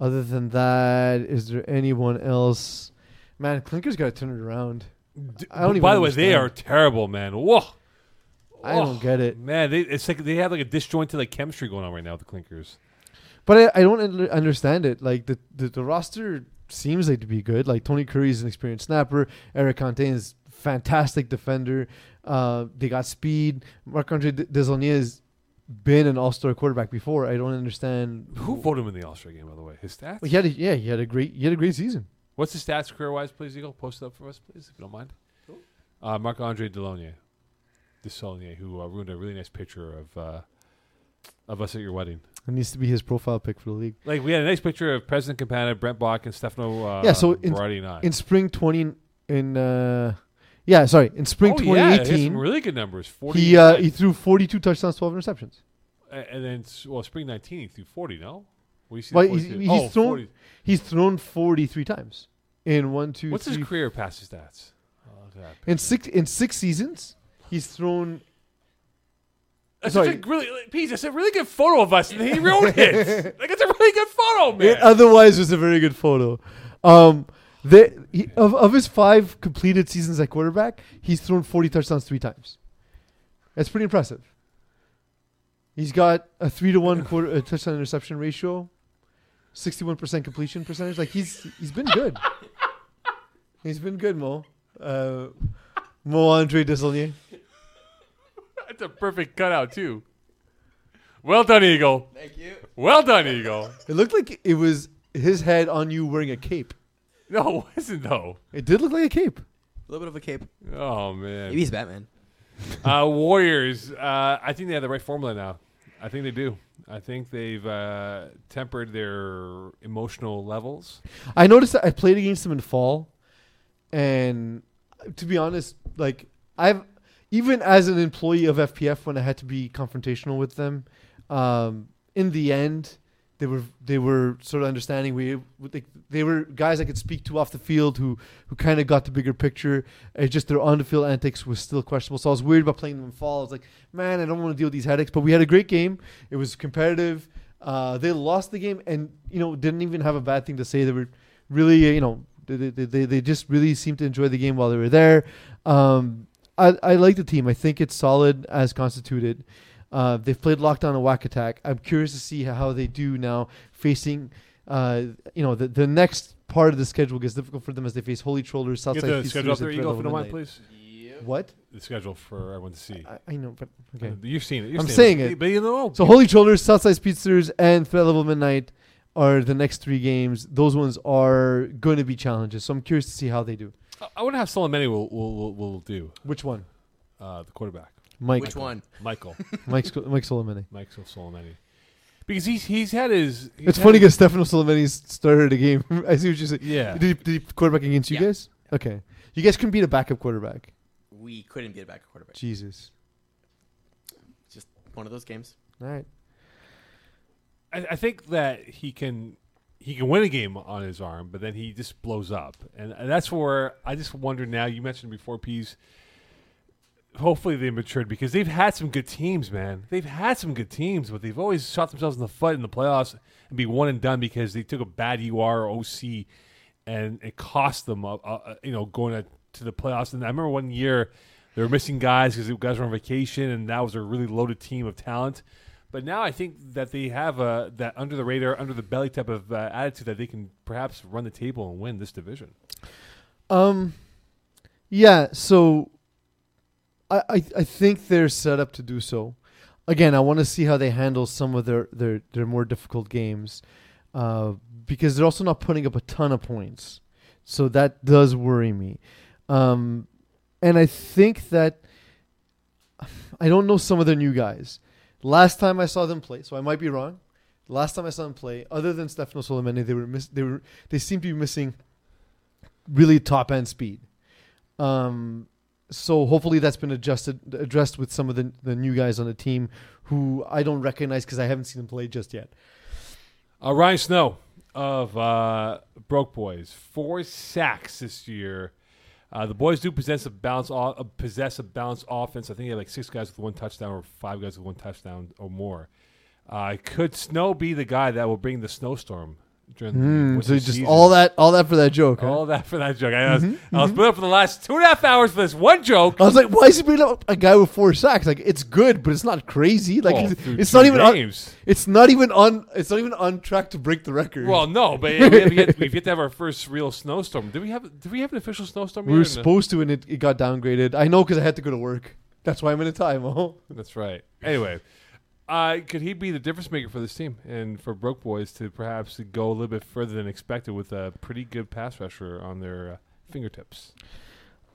other than that, is there anyone else? Man, Clinker's got to turn it around. D- I don't even By the way, they are terrible, man. Whoa. I don't get it. Man, they, it's like they have like a disjointed like chemistry going on right now with the Clinkers. But I, I don't under- understand it. Like the, the the roster seems like to be good. Like Tony Curry is an experienced snapper. Eric Contain is fantastic defender. Uh, they got speed. Marc Andre Desaulniers has been an All Star quarterback before. I don't understand Who voted him in the All Star game, by the way? His stats? Well, he had a, yeah, he had a great he had a great season. What's his stats career wise, please, Eagle? Post it up for us, please, if you don't mind. Uh, Marc Andre Delaunier. Desaulnier, who uh, ruined a really nice picture of uh, of us at your wedding. Needs to be his profile pic for the league. Like, we had a nice picture of President Campana, Brent Bach, and Stefano uh, Yeah, so in- and I. In spring twenty in uh, yeah, sorry, in spring oh, twenty yeah, he had eighteen, some really good numbers. 40 he uh, he threw forty two touchdowns, twelve interceptions. And then, well, spring 19, he threw 40, no? You see? He's- 42? he's oh, thrown- 40. He's thrown forty three times in one, two, What's his career passing stats? Oh, look at that in six in six seasons. He's thrown. That's Sorry. such a really, Pete, that's a really good photo of us, and he wrote it. like, it's a really good photo, man. It otherwise was a very good photo. Um, the, he, of of his five completed seasons at quarterback, he's thrown forty touchdowns three times. That's pretty impressive. He's got a three to one quarter uh, touchdown interception ratio, sixty one percent completion percentage. Like he's he's been good. He's been good, Mo. Uh, Mo Andre Desaulniers. That's a perfect cutout too. Well done, Eagle. Thank you. Well done, Eagle. It looked like it was his head on you wearing a cape. No, it wasn't though. It did look like a cape. A little bit of a cape. Oh man. Maybe he's Batman. uh, Warriors. Uh, I think they have the right formula now. I think they do. I think they've uh, tempered their emotional levels. I noticed that I played against them in fall, and to be honest, like I've even as an employee of FPF, when I had to be confrontational with them, um, in the end, they were they were sort of understanding. We they, they were guys I could speak to off the field who who kind of got the bigger picture. It's just their on the field antics was still questionable. So I was worried about playing them in fall. I was like, man, I don't want to deal with these headaches. But we had a great game. It was competitive. Uh, they lost the game, and you know didn't even have a bad thing to say. They were really, you know, they, they, they, they just really seemed to enjoy the game while they were there. Um, I, I like the team. I think it's solid as constituted. Uh, they've played lockdown and whack attack. I'm curious to see how they do now facing, uh, you know, the, the next part of the schedule gets difficult for them as they face Holy Trollers, You Southside have the Feasters, schedule up there, and Eagle, if you Threat don't Level mind, Midnight. please. What? The schedule for everyone to see. I, I know, but okay. Uh, You've seen it. You've I'm seen saying it. But you know. So Holy Trollers, Southside Speedsters, and Threat Level Midnight are the next three games. Those ones are going to be challenges. So I'm curious to see how they do. I- I wonder how Solomon will, will, will, will do. Which one? Uh, the quarterback. Mike. Which one? Michael. Mike, Sc- Mike Solomoni. Michael Solomon. Because he's he's had his. he's It's had funny his- because Stefano Solomoni started a game. I see what you said. Yeah. Did he, did he quarterback against you Yeah. guys? Okay. You guys couldn't beat a backup quarterback. We couldn't get back a quarterback. Jesus. Just one of those games. All right. I, I think that he can he can win a game on his arm, but then he just blows up, and, that's where I just wonder now. You mentioned before, Peas. Hopefully they matured because they've had some good teams, man. They've had some good teams, but they've always shot themselves in the foot in the playoffs and be one and done because they took a bad UR or OC, and it cost them, uh, uh, you know, going to, to the playoffs. And I remember one year they were missing guys because the guys were on vacation, and that was a really loaded team of talent. But now I think that they have a that under the radar, under the belly type of uh, attitude that they can perhaps run the table and win this division. Um, yeah. So, I, I I think they're set up to do so. Again, I want to see how they handle some of their their their more difficult games, uh, because they're also not putting up a ton of points. So that does worry me. Um, and I think that I don't know some of the new guys. Last time I saw them play, so I might be wrong. Last time I saw them play, other than Stefano Solomani, they were miss, they were they seem to be missing really top end speed. Um, so hopefully that's been adjusted addressed with some of the the new guys on the team who I don't recognize because I haven't seen them play just yet. Uh, Ryan Snow of uh, Broke Boys, four sacks this year. Uh, the boys do possess a balance, o- uh, possess a balanced offense. I think they have like six guys with one touchdown or five guys with one touchdown or more. Uh, could Snow be the guy that will bring the snowstorm during Mm, so just season? all that all that for that joke. huh? all that for that joke. I was, I was put up for the last two and a half hours for this one joke. I was like, why is he bringing up a guy with four sacks? Like, it's good, but it's not crazy. Like, Well, it's, it's not even on, it's not even on it's not even on track to break the record. Well, no, but we yet, we've yet to have our first real snowstorm. Did we have? Did we have an official snowstorm? we were supposed to, and it, it got downgraded. I know because I had to go to work. That's why I'm in a time. Oh, That's right. Anyway, uh, could he be the difference maker for this team and for Broke Boys to perhaps go a little bit further than expected with a pretty good pass rusher on their uh, fingertips?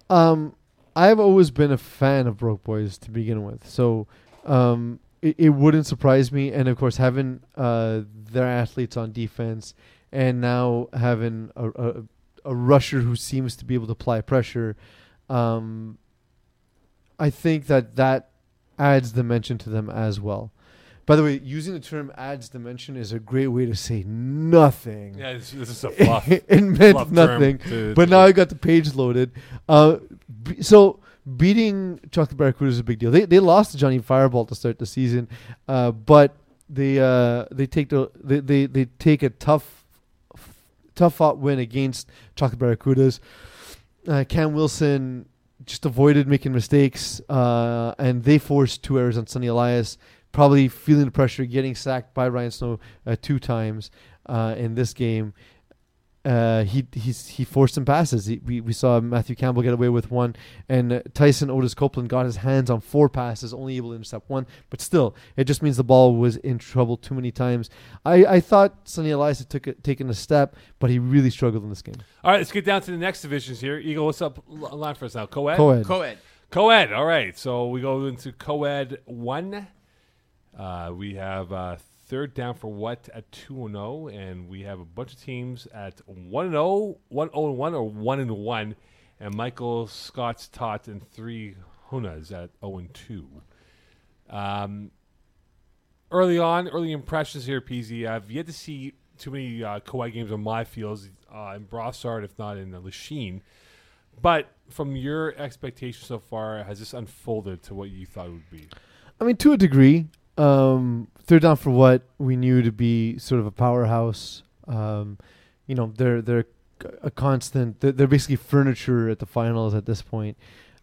Um, I've always been a fan of Broke Boys to begin with, so um, it, it wouldn't surprise me. And of course, having uh, their athletes on defense, and now having a, a, a rusher who seems to be able to apply pressure, um, I think that that adds dimension to them as well. By the way, using the term "adds dimension" is a great way to say nothing. Yeah, this, this is a fluff. it meant fluff nothing. to- But to- now I got the page loaded. Uh, b- so beating Chocolate Barracuda is a big deal. They they lost to Johnny Fireball to start the season, uh, but they uh, they take the they, they, they take a tough tough fought win against Chocolate Barracudas. Uh, Cam Wilson just avoided making mistakes, uh, and they forced two errors on Sonny Elias. Probably feeling the pressure, getting sacked by Ryan Snow uh, two times uh, in this game uh, he he's, he forced some passes. He, we we saw Matthew Campbell get away with one, and uh, Tyson Otis Copeland got his hands on four passes, only able to intercept one. But still, it just means the ball was in trouble too many times. I, I thought Sonny Eliza took it, taken a step, but he really struggled in this game. All right, let's get down to the next divisions here. Eagle, what's up l- line for us now? Co-ed? Co-ed. Co-ed. Co-ed. All right, so we go into co-ed one. Uh, we have uh, third down for what at two and zero, and we have a bunch of teams at one and 0, 1 0 1, or one and one, and Michael Scott's Tot and three Hunas at zero and two. Um, early on, early impressions here, PZ. I've yet to see too many uh, games on my fields uh, in Brossard, if not in uh, Lachine. But from your expectations so far, has this unfolded to what you thought it would be? I mean, to a degree. Um, third down for what we knew to be sort of a powerhouse. Um, you know, they're they're a constant. They're, they're basically furniture at the finals at this point.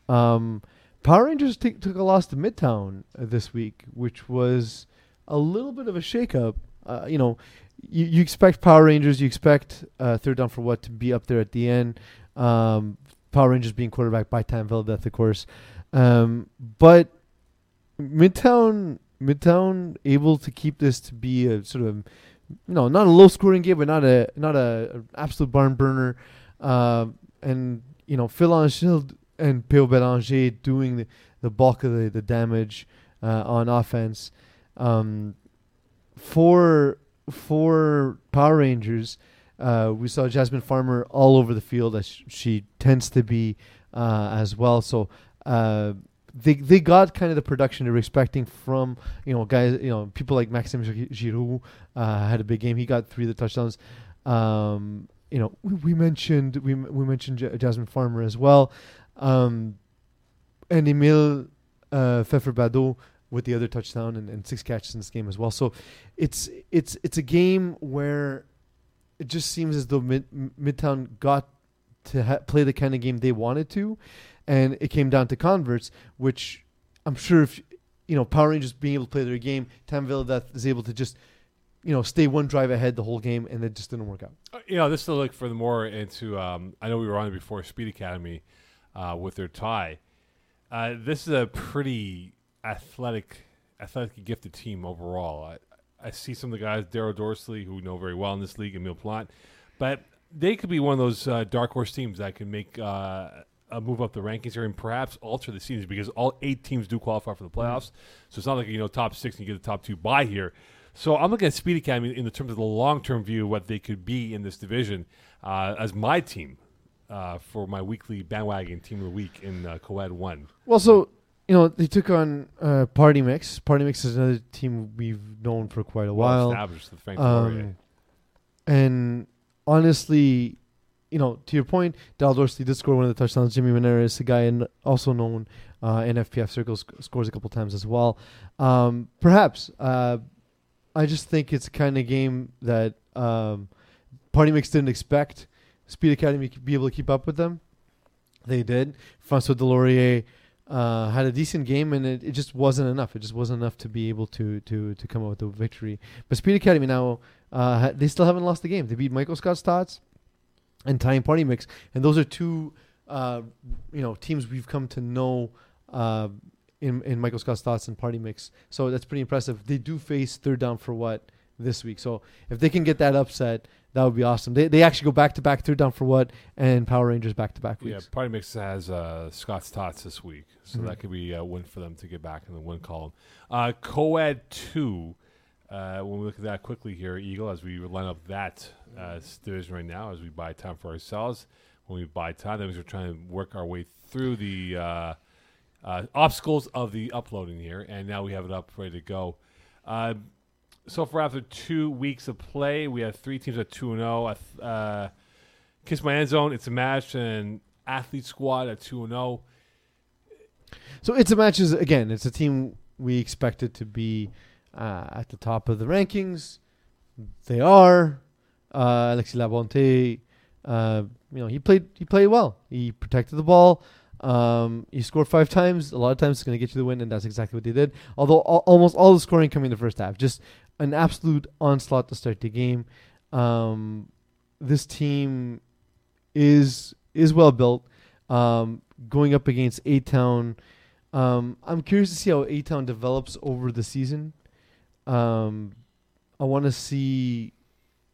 Um, Power Rangers t- took a loss to Midtown uh, this week, which was a little bit of a shakeup. Uh, you know, you, you expect Power Rangers, you expect uh, third down for what to be up there at the end. Um, Power Rangers being quarterbacked by Tam Vildeth, of course. Um, but Midtown, Midtown able to keep this to be a sort of, you know, not a low scoring game, but not a not a, a absolute barn burner. Um, and you know, Phil Anschild and Pio Belanger doing the, the bulk of the, the damage uh, on offense. Um, for for Power Rangers, uh, we saw Jasmine Farmer all over the field as sh- she tends to be uh, as well. So uh, they they got kind of the production they're expecting from you know guys you know people like Maxime Gi- Giroux uh, had a big game. He got three of the touchdowns. Um, you know we, we mentioned we we mentioned J- Jasmine Farmer as well, um, and Emil uh, Feffer-Bado with the other touchdown and, and six catches in this game as well. So it's it's it's a game where it just seems as though Mid- Midtown got to ha- play the kind of game they wanted to, and it came down to converts, which I'm sure if you know Power Rangers being able to play their game, Tamville that is able to just you know stay one drive ahead the whole game, and it just didn't work out. Uh, You know, this to look for the more into. Um, I know we were on it before Speed Academy uh, with their tie. Uh, this is a pretty athletic, athletically gifted team overall. I, I see some of the guys, Daryl Dorsley, who we know very well in this league, Emil Plant, but they could be one of those uh, dark horse teams that can make uh, move up the rankings here and perhaps alter the seasons because all eight teams do qualify for the playoffs. So it's not like you know top six and you get the top two by here. So I'm looking at Speed Academy in the terms of the long term view, what they could be in this division uh, as my team uh, for my weekly bandwagon team of the week in uh, Coed One. Well, so you know they took on uh, Party Mix. Party Mix is another team we've known for quite a Well while. established with Frank Laurier. Um, and honestly, you know, to your point, Dal Dorsey did score one of the touchdowns. Jimmy Meneres, a guy in, also known uh, in FPF circles, sc- scores a couple times as well. Um, perhaps. Uh, I just think it's a kind of game that um, Party Mix didn't expect Speed Academy to be able to keep up with them. They did. Francois Delorier uh, had a decent game, and it, it just wasn't enough. It just wasn't enough to be able to to to come up with a victory. But Speed Academy now uh, ha- they still haven't lost the game. They beat Michael Scott's Tots and Tying Party Mix, and those are two uh, you know teams we've come to know uh, in in Michael Scott's Tots and Party Mix. So that's pretty impressive. They do face third down for what this week. So if they can get that upset, that would be awesome. They they actually go back to back third down for what and Power Rangers back to back Yeah. Party Mix has uh, Scott's Tots this week, so Mhm. that could be a win for them to get back in the win column. Uh, Coed 2, uh, when we look at that quickly here, Eagle, as we line up that uh, division right now, as we buy time for ourselves. When we buy time, that means we're trying to work our way through the uh, uh, obstacles of the uploading here, and now we have it up ready to go. Uh, so far, after two weeks of play, we have three teams at two and zero. Uh, Kiss My End Zone, it's a match, and Athlete Squad at two and oh. zero. So it's a match is again, it's a team we expected to be uh, at the top of the rankings. They are. Uh, Alexis Labonte, uh, you know, he played he played well. He protected the ball. Um, he scored five times. A lot of times it's going to get you the win, and that's exactly what they did. Although al- almost all the scoring coming in the first half, just an absolute onslaught to start the game. Um, this team is is well built. Um, going up against A Town, um, I'm curious to see how A Town develops over the season. Um, I want to see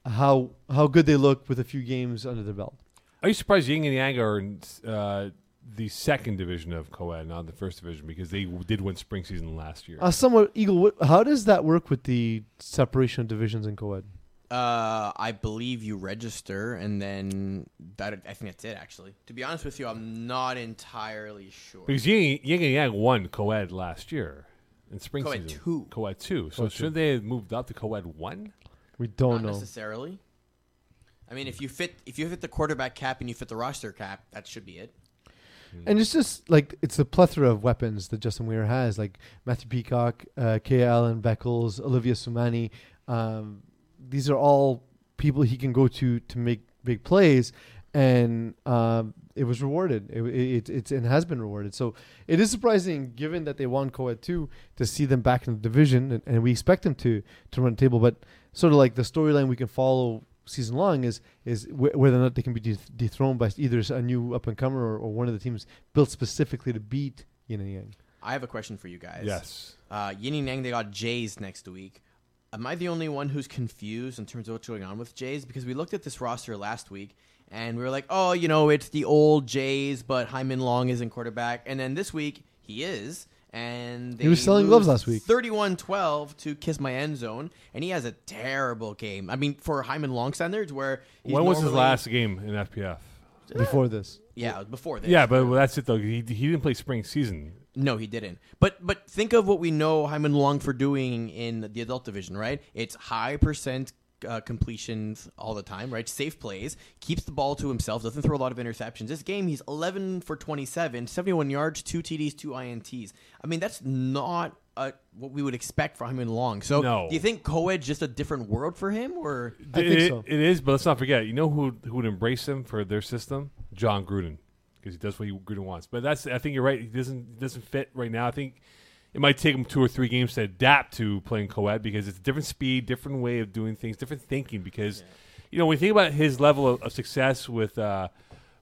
how how good they look with a few games under their belt. Are you surprised Ying and Yang are in uh, the second division of co-ed, not the first division, because they w- did win spring season last year? Uh, somewhat Eagle. what- How does that work with the separation of divisions in co-ed? Uh, I believe you register, and then that I think that's it. Actually, to be honest with you, I'm not entirely sure. because Ying, Ying and Yang won co-ed last year in spring Co-ed season. two. Co-ed two. So Co-ed two. should they have moved up to co-ed one? We don't not know. necessarily. I mean, if you fit if you fit the quarterback cap and you fit the roster cap, that should be it. And it's just like it's a plethora of weapons that Justin Weir has, like Matthew Peacock, uh, Kay Allen, Beckles, Olivia Sumani. Um, these are all people he can go to to make big plays, and um, it was rewarded. It, it, it it's and has been rewarded. So it is surprising, given that they won co-ed two, to see them back in the division, and, and we expect them to to run the table. But sort of like the storyline we can follow season long is is wh- whether or not they can be deth- dethroned by either a new up and comer or, or one of the teams built specifically to beat Yin and Yang. I have a question for you guys. Yes. Uh, Yin and Yang, they got Jays next week. Am I the only one who's confused in terms of what's going on with Jays? Because we looked at this roster last week and we were like, oh, you know, it's the old Jays, but Hyman Long isn't quarterback. And then this week, he is. And He was selling gloves last week. 31-12 to Kiss My End Zone, and he has a terrible game. I mean, for Hyman Long standards, where he's when was his normally- last game in FPF? Before uh, this, Yeah, it was before this. Yeah, but that's it though. He, he didn't play spring season. No, he didn't. But but think of what we know Hyman Long for doing in the adult division, right? It's high percent uh, completions all the time, right? Safe plays, keeps the ball to himself, doesn't throw a lot of interceptions. This game, he's 11 for 27, 71 yards, two TDs, two INTs. I mean, that's not uh, what we would expect for in Long. So, No. do you think co-ed just a different world for him, or I think It- so. It is, but let's not forget. You know who who would embrace him for their system? Jon Gruden, because he does what he, Gruden wants. But that's I think you're right. He doesn't doesn't fit right now. I think it might take him two or three games to adapt to playing co-ed because it's a different speed, different way of doing things, different thinking. Because you know when you think about his level of, of success with uh,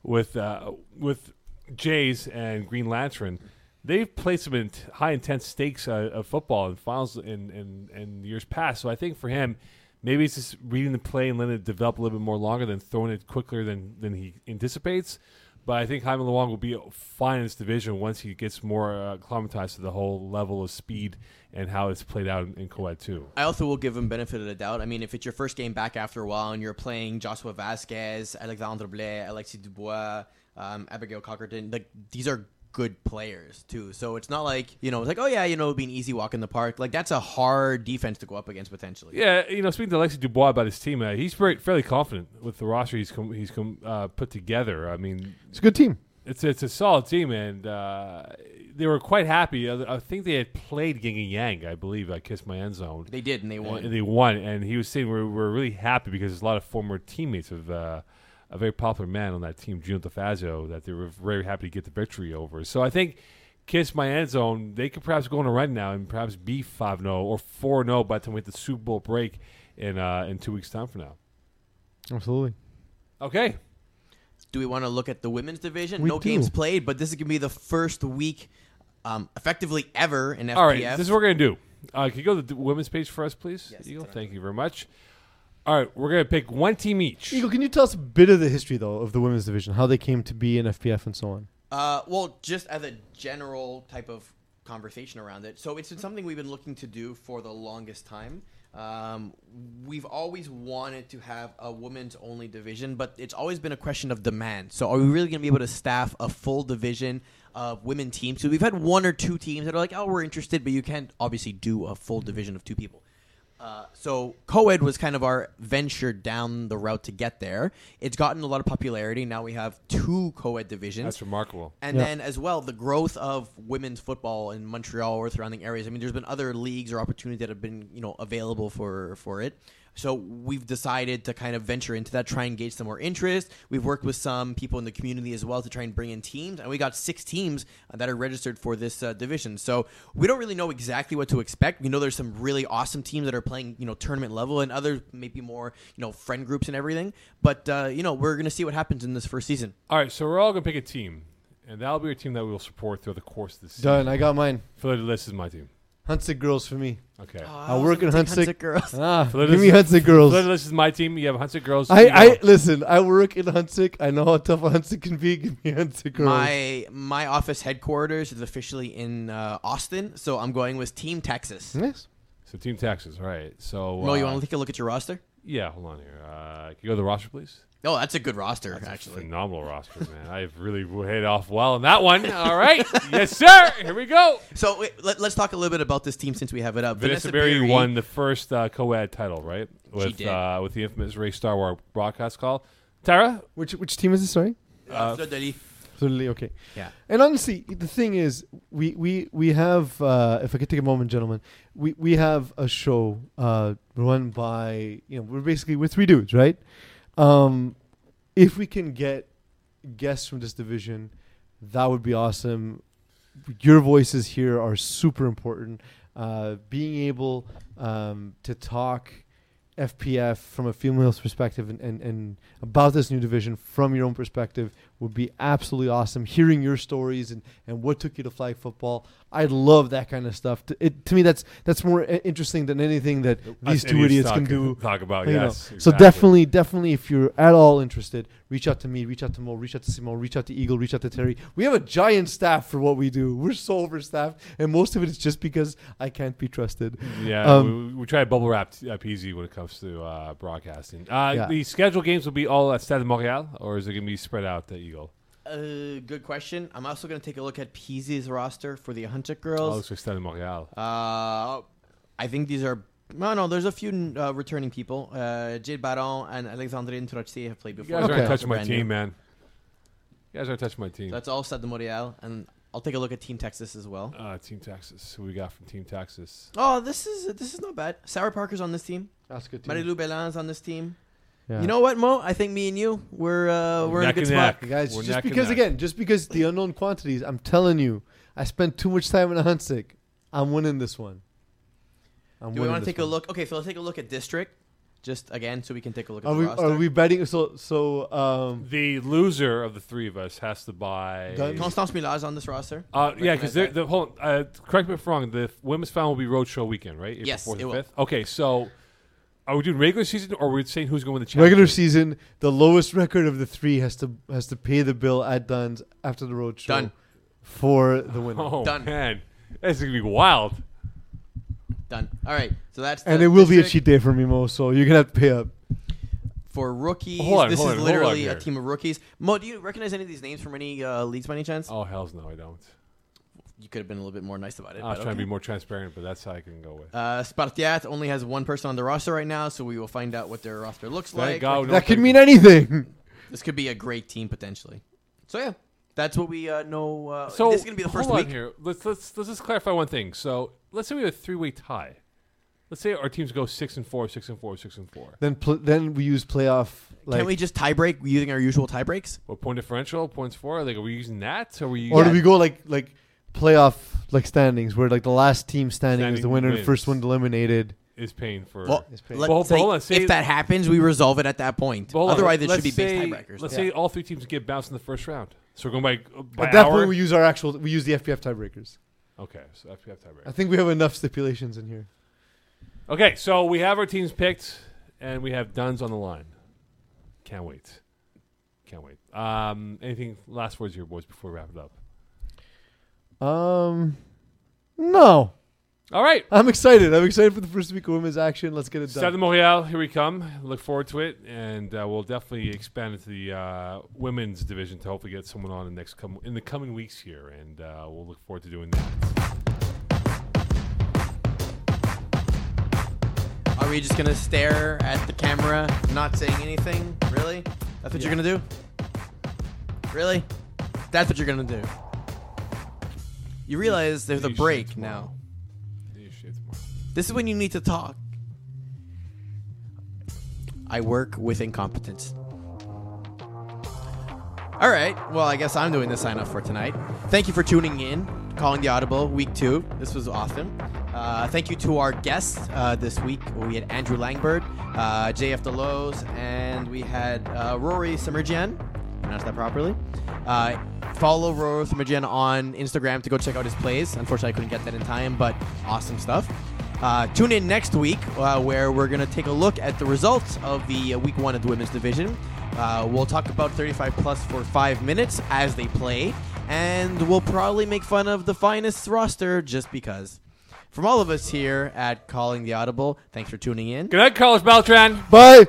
with uh, with Jays and Green Lantern. They've played some in high intense stakes uh, of football in finals in, in, in years past. So I think for him, maybe it's just reading the play and letting it develop a little bit more longer than throwing it quicker than, than he anticipates. But I think Jaime Luong will be fine in this division once he gets more uh, acclimatized to the whole level of speed and how it's played out in, co-ed too. I also will give him benefit of the doubt. I mean, if it's your first game back after a while and you're playing Joshua Vasquez, Alexandre Blais, Alexis Dubois, um, Abigail Cockerton, like these are good players too. So it's not like you know, it's like oh yeah, you know, it'd be an easy walk in the park. Like that's a hard defense to go up against potentially. Yeah, you know, speaking to Alexis Dubois about his team, uh, he's very, fairly confident with the roster he's com- he's com- uh, put together. I mean, it's a good team. it's it's a solid team, and uh, they were quite happy. Uh, I think they had played Yin and Yang, I believe. I kissed my end zone. They did, and they won. And they won, and he was saying we're, we're really happy because there's a lot of former teammates of uh, a very popular man on that team, Gino DeFazio, that they were very happy to get the victory over. So I think Kiss My End Zone, they could perhaps go on a run now and perhaps be 5 0 or 4 0 by the time we hit the Super Bowl break in, uh, in two weeks' time from now. Absolutely. Okay. Do we want to look at the women's division? We no do. games played, but this is gonna be the first week, um, effectively ever in FPF. All right, this is what we're going to do. Uh, can you go to the women's page for us, please? Yes, Eagle, thank you very much. All right, we're going to pick one team each. Eagle, can you tell us a bit of the history though of the women's division, how they came to be in FPF and so on? Uh, well, just as a general type of conversation around it. So it's been something we've been looking to do for the longest time. Um, we've always wanted to have a women's only division, but it's always been a question of demand. So are we really going to be able to staff a full division of women teams? So we've had one or two teams that are like, oh, we're interested, but you can't obviously do a full division of two people. Uh, so co-ed was kind of our venture down the route to get there. It's gotten a lot of popularity. Now we have two co-ed divisions. That's remarkable. And Yeah. then as well, the growth of women's football in Montreal or surrounding areas. I mean, there's been other leagues or opportunities that have been, you know, available for for it. So we've decided to kind of venture into that, try and gauge some more interest. We've worked with some people in the community as well to try and bring in teams, and we got six teams uh, that are registered for this uh, division. So we don't really know exactly what to expect. We know there's some really awesome teams that are playing, you know, tournament level, and others maybe more, you know, friend groups and everything. But uh, you know, we're gonna see what happens in this first season. All right, so we're all gonna pick a team, and that'll be a team that we will support through the course of the season. Done. I got mine. Fleur de Lis is my team. Huntsick girls for me. Okay. I work in Huntsick. girls. Ah, Fleur de give me Lis- Huntsick girls. Fleur de is my team. You have Huntsick girls. I, You know- I listen. I work in Huntsick. I know how tough Ahuntsic can be. Give me Huntsick girls. My my office headquarters is officially in uh, Austin, so I'm going with Team Texas. yes. So Team Texas. All right. So Mo, you uh, want to take a look at your roster? Yeah, hold on here. Uh, can you go to the roster, please? Oh, that's a good roster, actually. Phenomenal roster, man. I've really hit off well on that one. All right. yes, sir. Here we go. So wait, let, us talk a little bit about this team since we have it up. Vanessa Berry won the first uh, co-ed title, right? With did. Uh, with the infamous Ray Star Wars broadcast call. Tara, Which which team is this? Sorry. Uh, Fleur de Lis. Totally okay. Yeah. And honestly, the thing is, we we we have. Uh, if I could take a moment, gentlemen, we we have a show uh, run by you know we're basically we're three dudes, right? Um, if we can get guests from this division, that would be awesome. Your voices here are super important. Uh, being able um, to talk FPF from a female's perspective and, and, and about this new division from your own perspective would be absolutely awesome. Hearing your stories and, and what took you to flag football, I love that kind of stuff. To, it, to me, that's that's more interesting than anything that these two idiots talk, can do. Talk about you yes. So definitely, definitely, if you're at all interested, reach out to me, reach out to Mo, reach out to Simone, reach out to Eagle, reach out to Terry. We have a giant staff for what we do. We're so overstaffed, and most of it is just because I can't be trusted. Yeah, Um, we, we try to bubble wrap uh, PZ when it comes to uh, broadcasting. Uh, Yeah. The scheduled games will be all at Stade Montréal, or is it going to be spread out at Eagle? Uh, good question. I'm also going to take a look at PZ's roster for the Hunter Oh, girls. looks like Stade de Montréal. Uh, I think these are. No, no, there's a few uh, returning people. Uh, Jade Baron and Alexandrine Trotsy have played before. You before. guys Okay. aren't touching my Brand new. team, man. You guys aren't touching my team. That's all Stade de Montréal, and I'll take a look at Team Texas as well. uh, team Texas. Who we got from Team Texas? Oh, this is this is not bad. Sarah Parker's on this team. That's good. team. Marie-Lou Bellan's on this team. Yeah. You know what, Mo? I think me and you, we're uh, we're in a good spot. neck. guys, We're just neck and because neck. again, just because the unknown quantities, I'm telling you, I spent too much time in Ahuntsic. I'm winning this one. I'm Do we winning want to this take a one. look? Okay, so let's take a look at district, just again, so we can take a look at Are the we roster. are we betting? So so um. The loser of the three of us has to buy. Done. Constance Millar's on this roster. Uh, yeah, because that. the whole. Uh, correct me if I'm wrong. The women's final will be roadshow weekend, right? April Yes, 4th it and will. 5th? Okay, so are we doing regular season, or are we saying who's going to win the championship? Regular season, the lowest record of the three has to has to pay the bill at Dunn's after the road show Done. for the winner, Oh Done. man, that's gonna be wild. Done. All right, so that's the and it will be a district. cheat day for me, Mo. So you're gonna have to pay up. for rookies. Hold on, this hold is on, hold on literally a here. team of rookies. Mo, do you recognize any of these names from any uh, leagues by any chance? Oh hell's no, I don't. You could have been a little bit more nice about it. I was but trying to be more transparent, but that's how I can go with. Uh, Spartiat only has one person on the roster right now, so we will find out what their roster looks Thank like. God. Oh, no, that could mean anything. This could be a great team potentially. So yeah, that's what we uh, know. Uh, So this is gonna be the first hold week. here. Let's let's let's just clarify one thing. So let's say we have a three way tie. Let's say our teams go six and four, six and four, six and four. then pl- then we use playoff. Like, Can't we just tie break using our usual tie breaks? What point differential? Points for? Like, are we using that? Or are we? or do using we go like like playoff like standings where like the last team standing, is the winner, and wins. first one eliminated? is paying for? Well, It's paid. let's Well, say hold on, say- if that happens, we resolve it at that point. But hold on, Otherwise, it let's should be say, based tiebreakers. Let's Yeah. say all three teams get bounced in the first round. So we're going by by At that hour. point, we use our actual. We use the FPF tiebreakers. okay, so FPF tiebreak. I think we have enough stipulations in here. Okay, so we have our teams picked, and we have Dunn's on the line. Can't wait. Can't wait. Um, anything last words here, boys, before we wrap it up? Um, no, All right. I'm excited. I'm excited for the first week of women's action. Let's get it Stade done. de Montréal, here we come. Look forward to it, and uh, we'll definitely expand into the uh, women's division to hopefully get someone on in the next com- in the coming weeks here, and uh, we'll look forward to doing that. Are we just gonna stare at the camera, not saying anything? Really? That's what you're gonna do? Really? That's what you're gonna do. You realize there's a break now. Yeah, shit, tomorrow. This is when you need to talk. I work with incompetence. All right. Well, I guess I'm doing the sign off for tonight. Thank you for tuning in, calling the Audible week two. This was awesome. Uh, thank you to our guests uh, this week. We had Andrew Langbird, uh, JF Delos, and we had uh, Rory Simerjian. Pronounced that properly. Follow Rory Simerjian on Instagram to go check out his plays. Unfortunately, I couldn't get that in time, but awesome stuff. Uh, tune in next week uh, where we're going to take a look at the results of the uh, week one of the women's division. Uh, we'll talk about 35 plus for five minutes as they play, and we'll probably make fun of the finest roster just because. From all of us here at Calling the Audible, thanks for tuning in. Good night, Carlos Beltran. Bye.